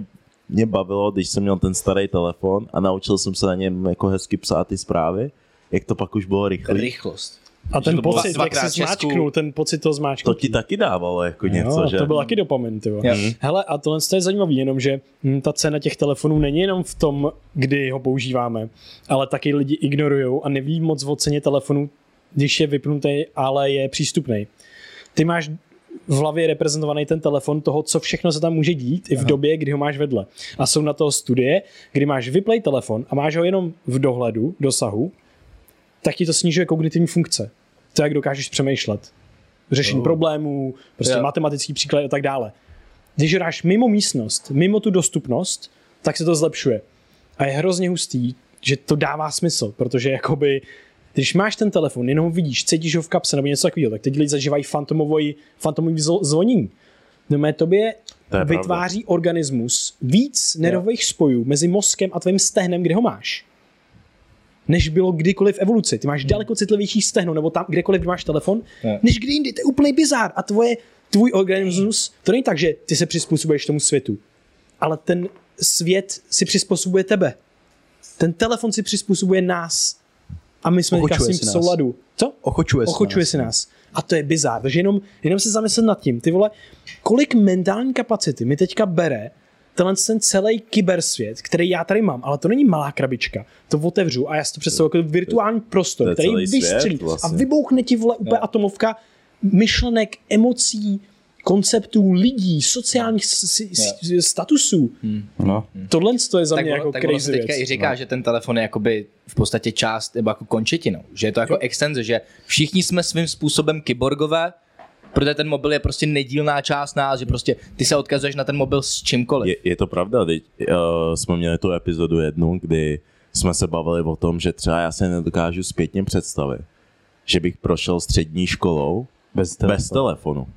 mě bavilo, když jsem měl ten starý telefon a naučil jsem se na něm jako hezky psát ty zprávy, jak to pak už bylo rychlý. Rychlost. A ten to pocit, jak Česku. zmáčknul, ten pocit toho To zmáčknutí. ti taky dávalo jako něco, jo, že? to byl taky dopamin, ty vole. Jo. Hele, a tohle je zajímavý, jenom že hm, ta cena těch telefonů není jenom v tom, kdy ho používáme, ale taky lidi ignorují a neví moc o ceně telefonu, když je vypnutý, ale je přístupný. Ty máš v hlavě reprezentovaný ten telefon toho, co všechno se tam může dít i v době, kdy ho máš vedle. A jsou na to studie, kdy máš vyplay telefon a máš ho jenom v dohledu, dosahu, tak ti to snižuje kognitivní funkce. To, jak dokážeš přemýšlet. Řešení Jo. problémů, prostě Jo. matematický příklad a tak dále. Když ho dáš mimo místnost, mimo tu dostupnost, tak se to zlepšuje. A je hrozně hustý, že to dává smysl, protože jakoby, když máš ten telefon, jenom vidíš, cítíš ho v kapse nebo něco takového, tak teď lidi zažívají fantomový, fantomový zvo- zvonění. No mé tobě To vytváří organismus víc nervových spojů mezi mozkem a tvým stehnem, kde ho máš než bylo kdykoliv v evoluci. Ty máš daleko citlivější stehno, nebo tam kdekoliv, kdy máš telefon, Ne. než kdy jindy. To je úplný bizár. A tvoje, tvůj organismus, to není tak, že ty se přizpůsobuješ tomu světu, ale ten svět si přizpůsobuje tebe. Ten telefon si přizpůsobuje nás. A my jsme teďka s ním v nás. souladu. Co? Ochočuje Ochočuje nás. si nás. A to je bizár. Takže jenom, jenom se zamyslet nad tím, ty vole, kolik mentální kapacity mi teďka bere tenhle ten celý kybersvět, který já tady mám, ale to není malá krabička. To otevřu a já si to představuji jako virtuální to prostor, který vystřelí vlastně. a vybouchne ti vole úplně atomovka myšlenek, emocí, konceptů lidí, sociálních s- statusů. No. Tohle to je za tak mě ono, jako tak ono se crazy teďka věc. i říká, že ten telefon je jakoby v podstatě část nebo jako končetinou. Že je to jako extenze, že všichni jsme svým způsobem kyborgové, protože ten mobil je prostě nedílná část nás, že prostě ty se odkazuješ na ten mobil s čímkoliv. Je, je to pravda, teď, uh, jsme měli tu epizodu jednu, kdy jsme se bavili o tom, že třeba já se nedokážu zpětně představit, že bych prošel střední školou Bez bez telefonu.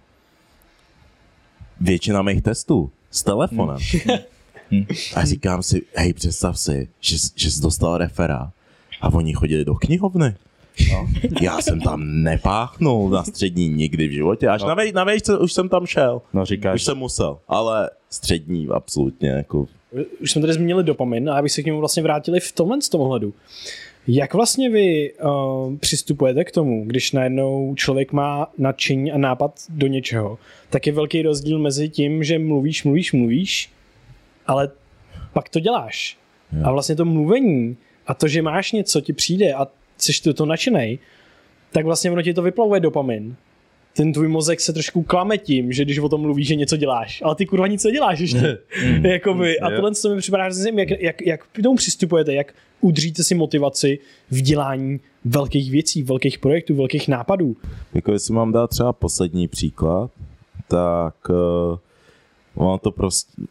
Většina mých testů s telefonem. A říkám si, hej, představ si, že, jsi- že jsi dostal referát a oni chodili do knihovny. No. Já jsem tam nepáchnul na střední nikdy v životě, až no. na, vej, na vejšce už jsem tam šel. No Už říkáš, jsem musel, ale střední absolutně jako už jsme tady zmínili dopamin a abych se k němu vlastně vrátili v tomhle z tom ohledu. Jak vlastně vy uh, přistupujete k tomu, když najednou člověk má nadšení a nápad do něčeho, tak je velký rozdíl mezi tím, že mluvíš, mluvíš, mluvíš, ale pak to děláš. A vlastně to mluvení a to, že máš něco, ti přijde a jsi to, to nadšenej, tak vlastně ono ti to vyplavuje dopamin. Ten tvůj mozek se trošku klame tím, že když o tom mluvíš, že něco děláš, ale ty kurva nic neděláš ještě. Jakoby, a tohle co mi připadá jak, jak, jak k tomu přistupujete, jak udříte si motivaci v dělání velkých věcí, velkých projektů, velkých nápadů. Jako jestli mám dát třeba poslední příklad, tak uh, ono to prostě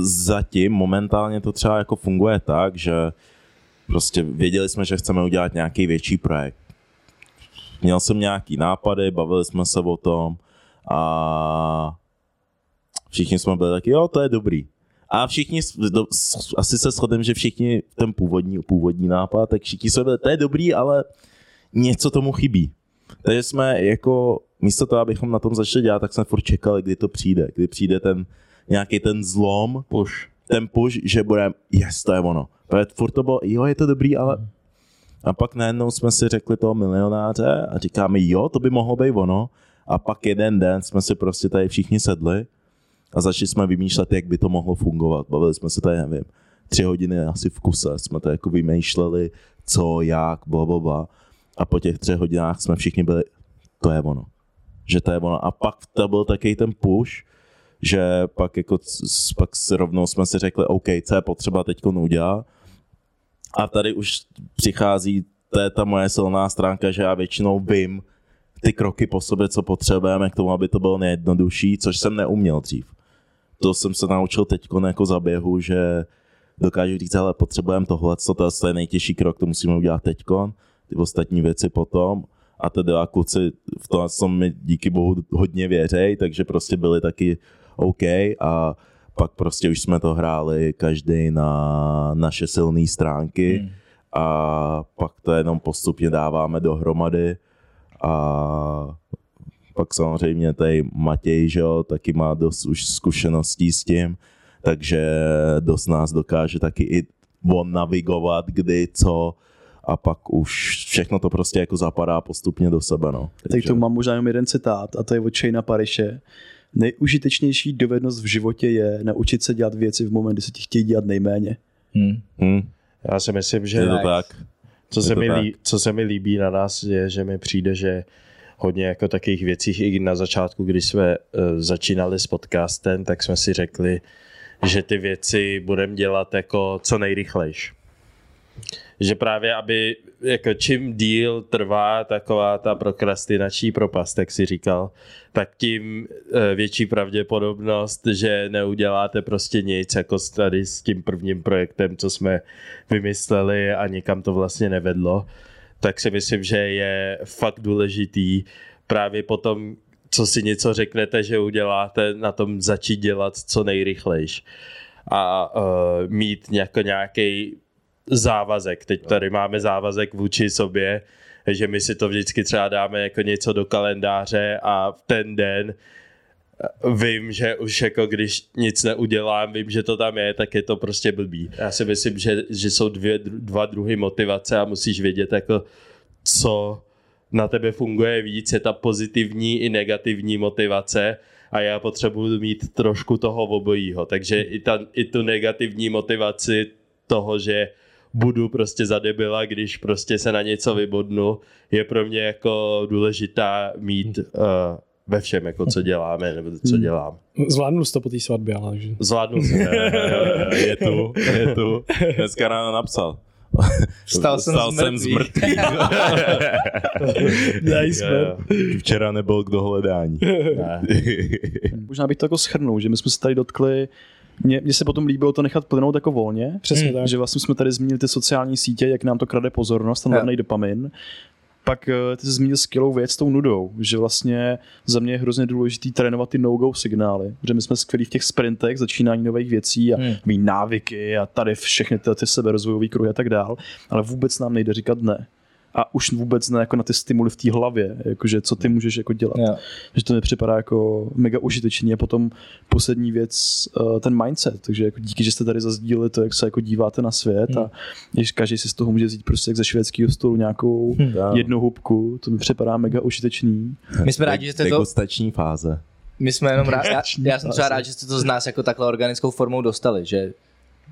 zatím momentálně to třeba jako funguje tak, že prostě věděli jsme, že chceme udělat nějaký větší projekt. Měl jsem nějaký nápady, bavili jsme se o tom a všichni jsme byli taky, jo, to je dobrý. A všichni, asi se shodneme, že všichni ten původní, původní nápad, tak všichni jsme byli, to je dobrý, ale něco tomu chybí. Takže jsme jako, místo toho, abychom na tom začali dělat, tak jsme furt čekali, kdy to přijde, kdy přijde ten nějaký ten zlom, push. ten push, že bude, yes, to je ono. Protože furt to bylo, jo, je to dobrý, ale a pak najednou jsme si řekli toho milionáře a říkáme, jo, to by mohlo být ono. A pak jeden den jsme si prostě tady všichni sedli a začali jsme vymýšlet, jak by to mohlo fungovat. Bavili jsme se tady, nevím, tři hodiny asi v kuse. Jsme to jako vymýšleli, co, jak, bla, bla, bla. A po těch třech hodinách jsme všichni byli, to je ono. Že to je ono. A pak to byl taky ten push, že pak jako pak s- rovnou jsme si řekli, OK, co je potřeba teď udělat. A tady už přichází, to je ta moje silná stránka, že já většinou vím ty kroky po sobě, co potřebujeme k tomu, aby to bylo nejjednodušší, což jsem neuměl dřív. To jsem se naučil teď jako za běhu, že dokážu říct, ale potřebujeme tohle, co to je nejtěžší krok, to musíme udělat teď, ty ostatní věci potom. A teda kluci v tom co mi díky bohu hodně věřej, takže prostě byli taky OK a pak prostě už jsme to hráli každý na naše silné stránky Hmm. a pak to jenom postupně dáváme dohromady a pak samozřejmě tady Matěj, že jo, taky má dost už zkušeností s tím, takže dost nás dokáže taky i on navigovat, kdy, co a pak už všechno to prostě jako zapadá postupně do sebe, no. Tak to mám možná jenom jeden citát a to je od Shayna Pariše. Nejužitečnější dovednost v životě je naučit se dělat věci v momentě, kdy se ti chtějí dělat nejméně. Hmm. Hm, Já si myslím, že je to Tak. co, je se to mi tak. lí, co se mi líbí na nás je, že mi přijde, že hodně jako takových věcích. I na začátku, když jsme uh, začínali s podcastem, tak jsme si řekli, že ty věci budeme dělat jako co nejrychlejš. Že právě, aby jako čím díl trvá taková ta prokrastinační propast, jak si říkal, tak tím eh, větší pravděpodobnost, že neuděláte prostě nic, jako tady s tím prvním projektem, co jsme vymysleli a nikam to vlastně nevedlo, tak si myslím, že je fakt důležitý právě potom, co si něco řeknete, že uděláte, na tom začít dělat co nejrychlejš a uh, mít jako nějaký závazek. Teď tady máme závazek vůči sobě, že my si to vždycky třeba dáme jako něco do kalendáře a v ten den vím, že už jako když nic neudělám, vím, že to tam je, tak je to prostě blbý. Já si myslím, že, že jsou dvě, dva druhy motivace a musíš vědět jako co na tebe funguje víc, je ta pozitivní i negativní motivace a já potřebuji mít trošku toho obojího, takže i, ta, i tu negativní motivaci toho, že budu prostě za debila, když prostě se na něco vybodnu, je pro mě jako důležitá mít uh, ve všem, jako co děláme, nebo co Hmm. dělám. Zvládnu jsi to po té svatbě, ale že... Zvládnu si. je tu, je tu. Dneska ráno napsal. Vstal jsem Vstal z jsem z mrtvých. Nice. Včera nebyl k dohledání. Ne. Možná bych to jako schrnul, že my jsme se tady dotkli mně, mně se potom líbilo to nechat plynout jako volně, Přesně Hmm. tak. že vlastně jsme tady zmínili ty sociální sítě, jak nám to krade pozornost, ten Jo. levný dopamin. Pak eh, ty jsi zmínil skvělou věc s tou nudou, že vlastně za mě je hrozně důležitý trénovat ty no-go signály, že my jsme skvělí v těch sprintech, začínání nových věcí a Hmm. návyky a tady všechny ty, ty seberozvojové kruhy a tak dál, ale vůbec nám nejde říkat ne. A už vůbec ne jako na ty stimuly v té hlavě, jakože co ty můžeš jako dělat Jo. že to mi připadá jako mega užitečný a potom poslední věc, eh, ten mindset, takže jako díky, že jste tady zazdíleli to, jak se jako díváte na svět Hmm. a když každý si z toho může vzít prostě jak ze švédského stolu nějakou Hmm. jednu hubku, to mi připadá mega užitečný. My jsme rádi, že jste to, Degustační fáze. my jsme jenom rádi, já, já jsem třeba rád, že jste to z nás jako takhle organickou formou dostali, že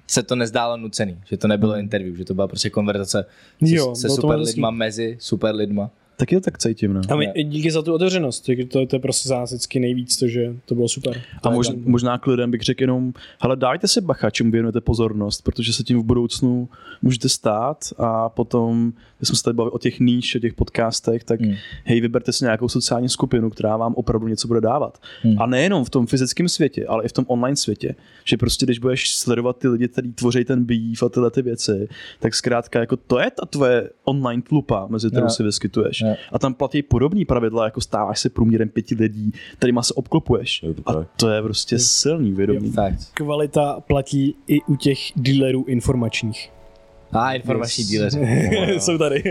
se to nezdálo nucený, že to nebylo interview, že to byla prostě konverzace se, Jo, se super lidma mezi super lidma. Taky to tak cítím, no. A my, díky za tu otevřenost, tak to, to je prostě vždycky nejvíc to, že to bylo super. A možná, možná k lidem bych řekl jenom, hele, dávajte si bacha, čemu věnujete pozornost, protože se tím v budoucnu můžete stát a potom, když jsme se tady bavili o těch níž, o těch podcastech, tak Hmm. hej, vyberte si nějakou sociální skupinu, která vám opravdu něco bude dávat. Hmm. A nejenom v tom fyzickém světě, ale i v tom online světě. Že prostě, když budeš sledovat ty lidi, kteří tvoří ten beef a tyhle ty věci, tak zkrátka jako to je ta tvoje online tlupa, mezi kterou Jo. se vyskytuješ. A tam platí podobný pravidla, jako stáváš se průměrem pěti lidí, kterýma se obklopuješ. Je to A to je prostě silný vědomí. Kvalita platí i u těch dealerů informačních. A informační díleři. Jsou tady.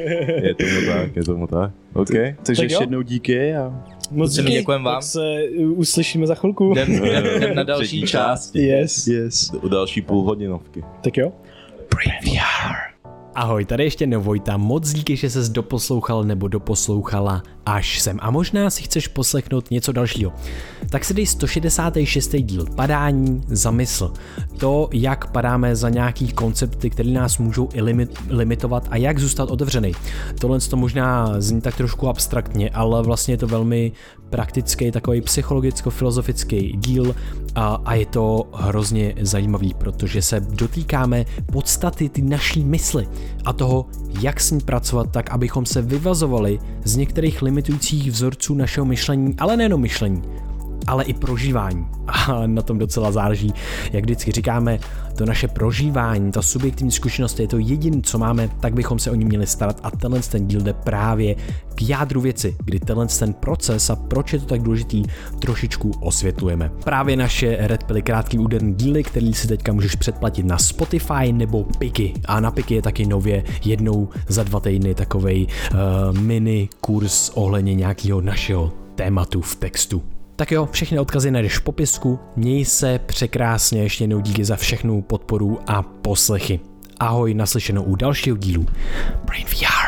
Je tomu tak, je tomu tak. OK. Takže Tak jo. ještě jednou díky a Moc Děkujeme díky. vám. Tak se uslyšíme za chvilku. Jdem, jdem, jdem na další část. Yes. yes. U další půlhodinovky. Tak jo. Ahoj, tady ještě Novojta, moc díky, že ses doposlouchal nebo doposlouchala až sem a možná si chceš poslechnout něco dalšího. Tak si dej 166. díl Padání za mysl. To, jak padáme za nějaký koncepty, které nás můžou limitovat a jak zůstat otevřený. Tohle to možná zní tak trošku abstraktně, ale vlastně je to velmi praktický, takový psychologicko-filozofický díl a, a je to hrozně zajímavý, protože se dotýkáme podstaty ty naší mysli a toho, jak s ní pracovat tak, abychom se vyvazovali z některých limitujících vzorců našeho myšlení, ale nejenom myšlení, ale i prožívání. A na tom docela záleží. Jak vždycky říkáme, to naše prožívání, ta subjektivní zkušenost je to jediné, co máme, tak bychom se o ní měli starat a tenhle ten díl jde právě k jádru věci, kdy tenhle ten proces a proč je to tak důležitý, trošičku osvětlujeme. Právě naše Red Pilly krátký úderný díly, který si teďka můžeš předplatit na Spotify nebo Piky. A na Piky je taky nově jednou za dva týdny takovej uh, mini kurz ohledně nějakého našeho tématu v textu. Tak jo, všechny odkazy najdeš v popisku, měj se překrásně, ještě jednou díky za všechnu podporu a poslechy. Ahoj, naslyšenou u dalšího dílu Brain VR.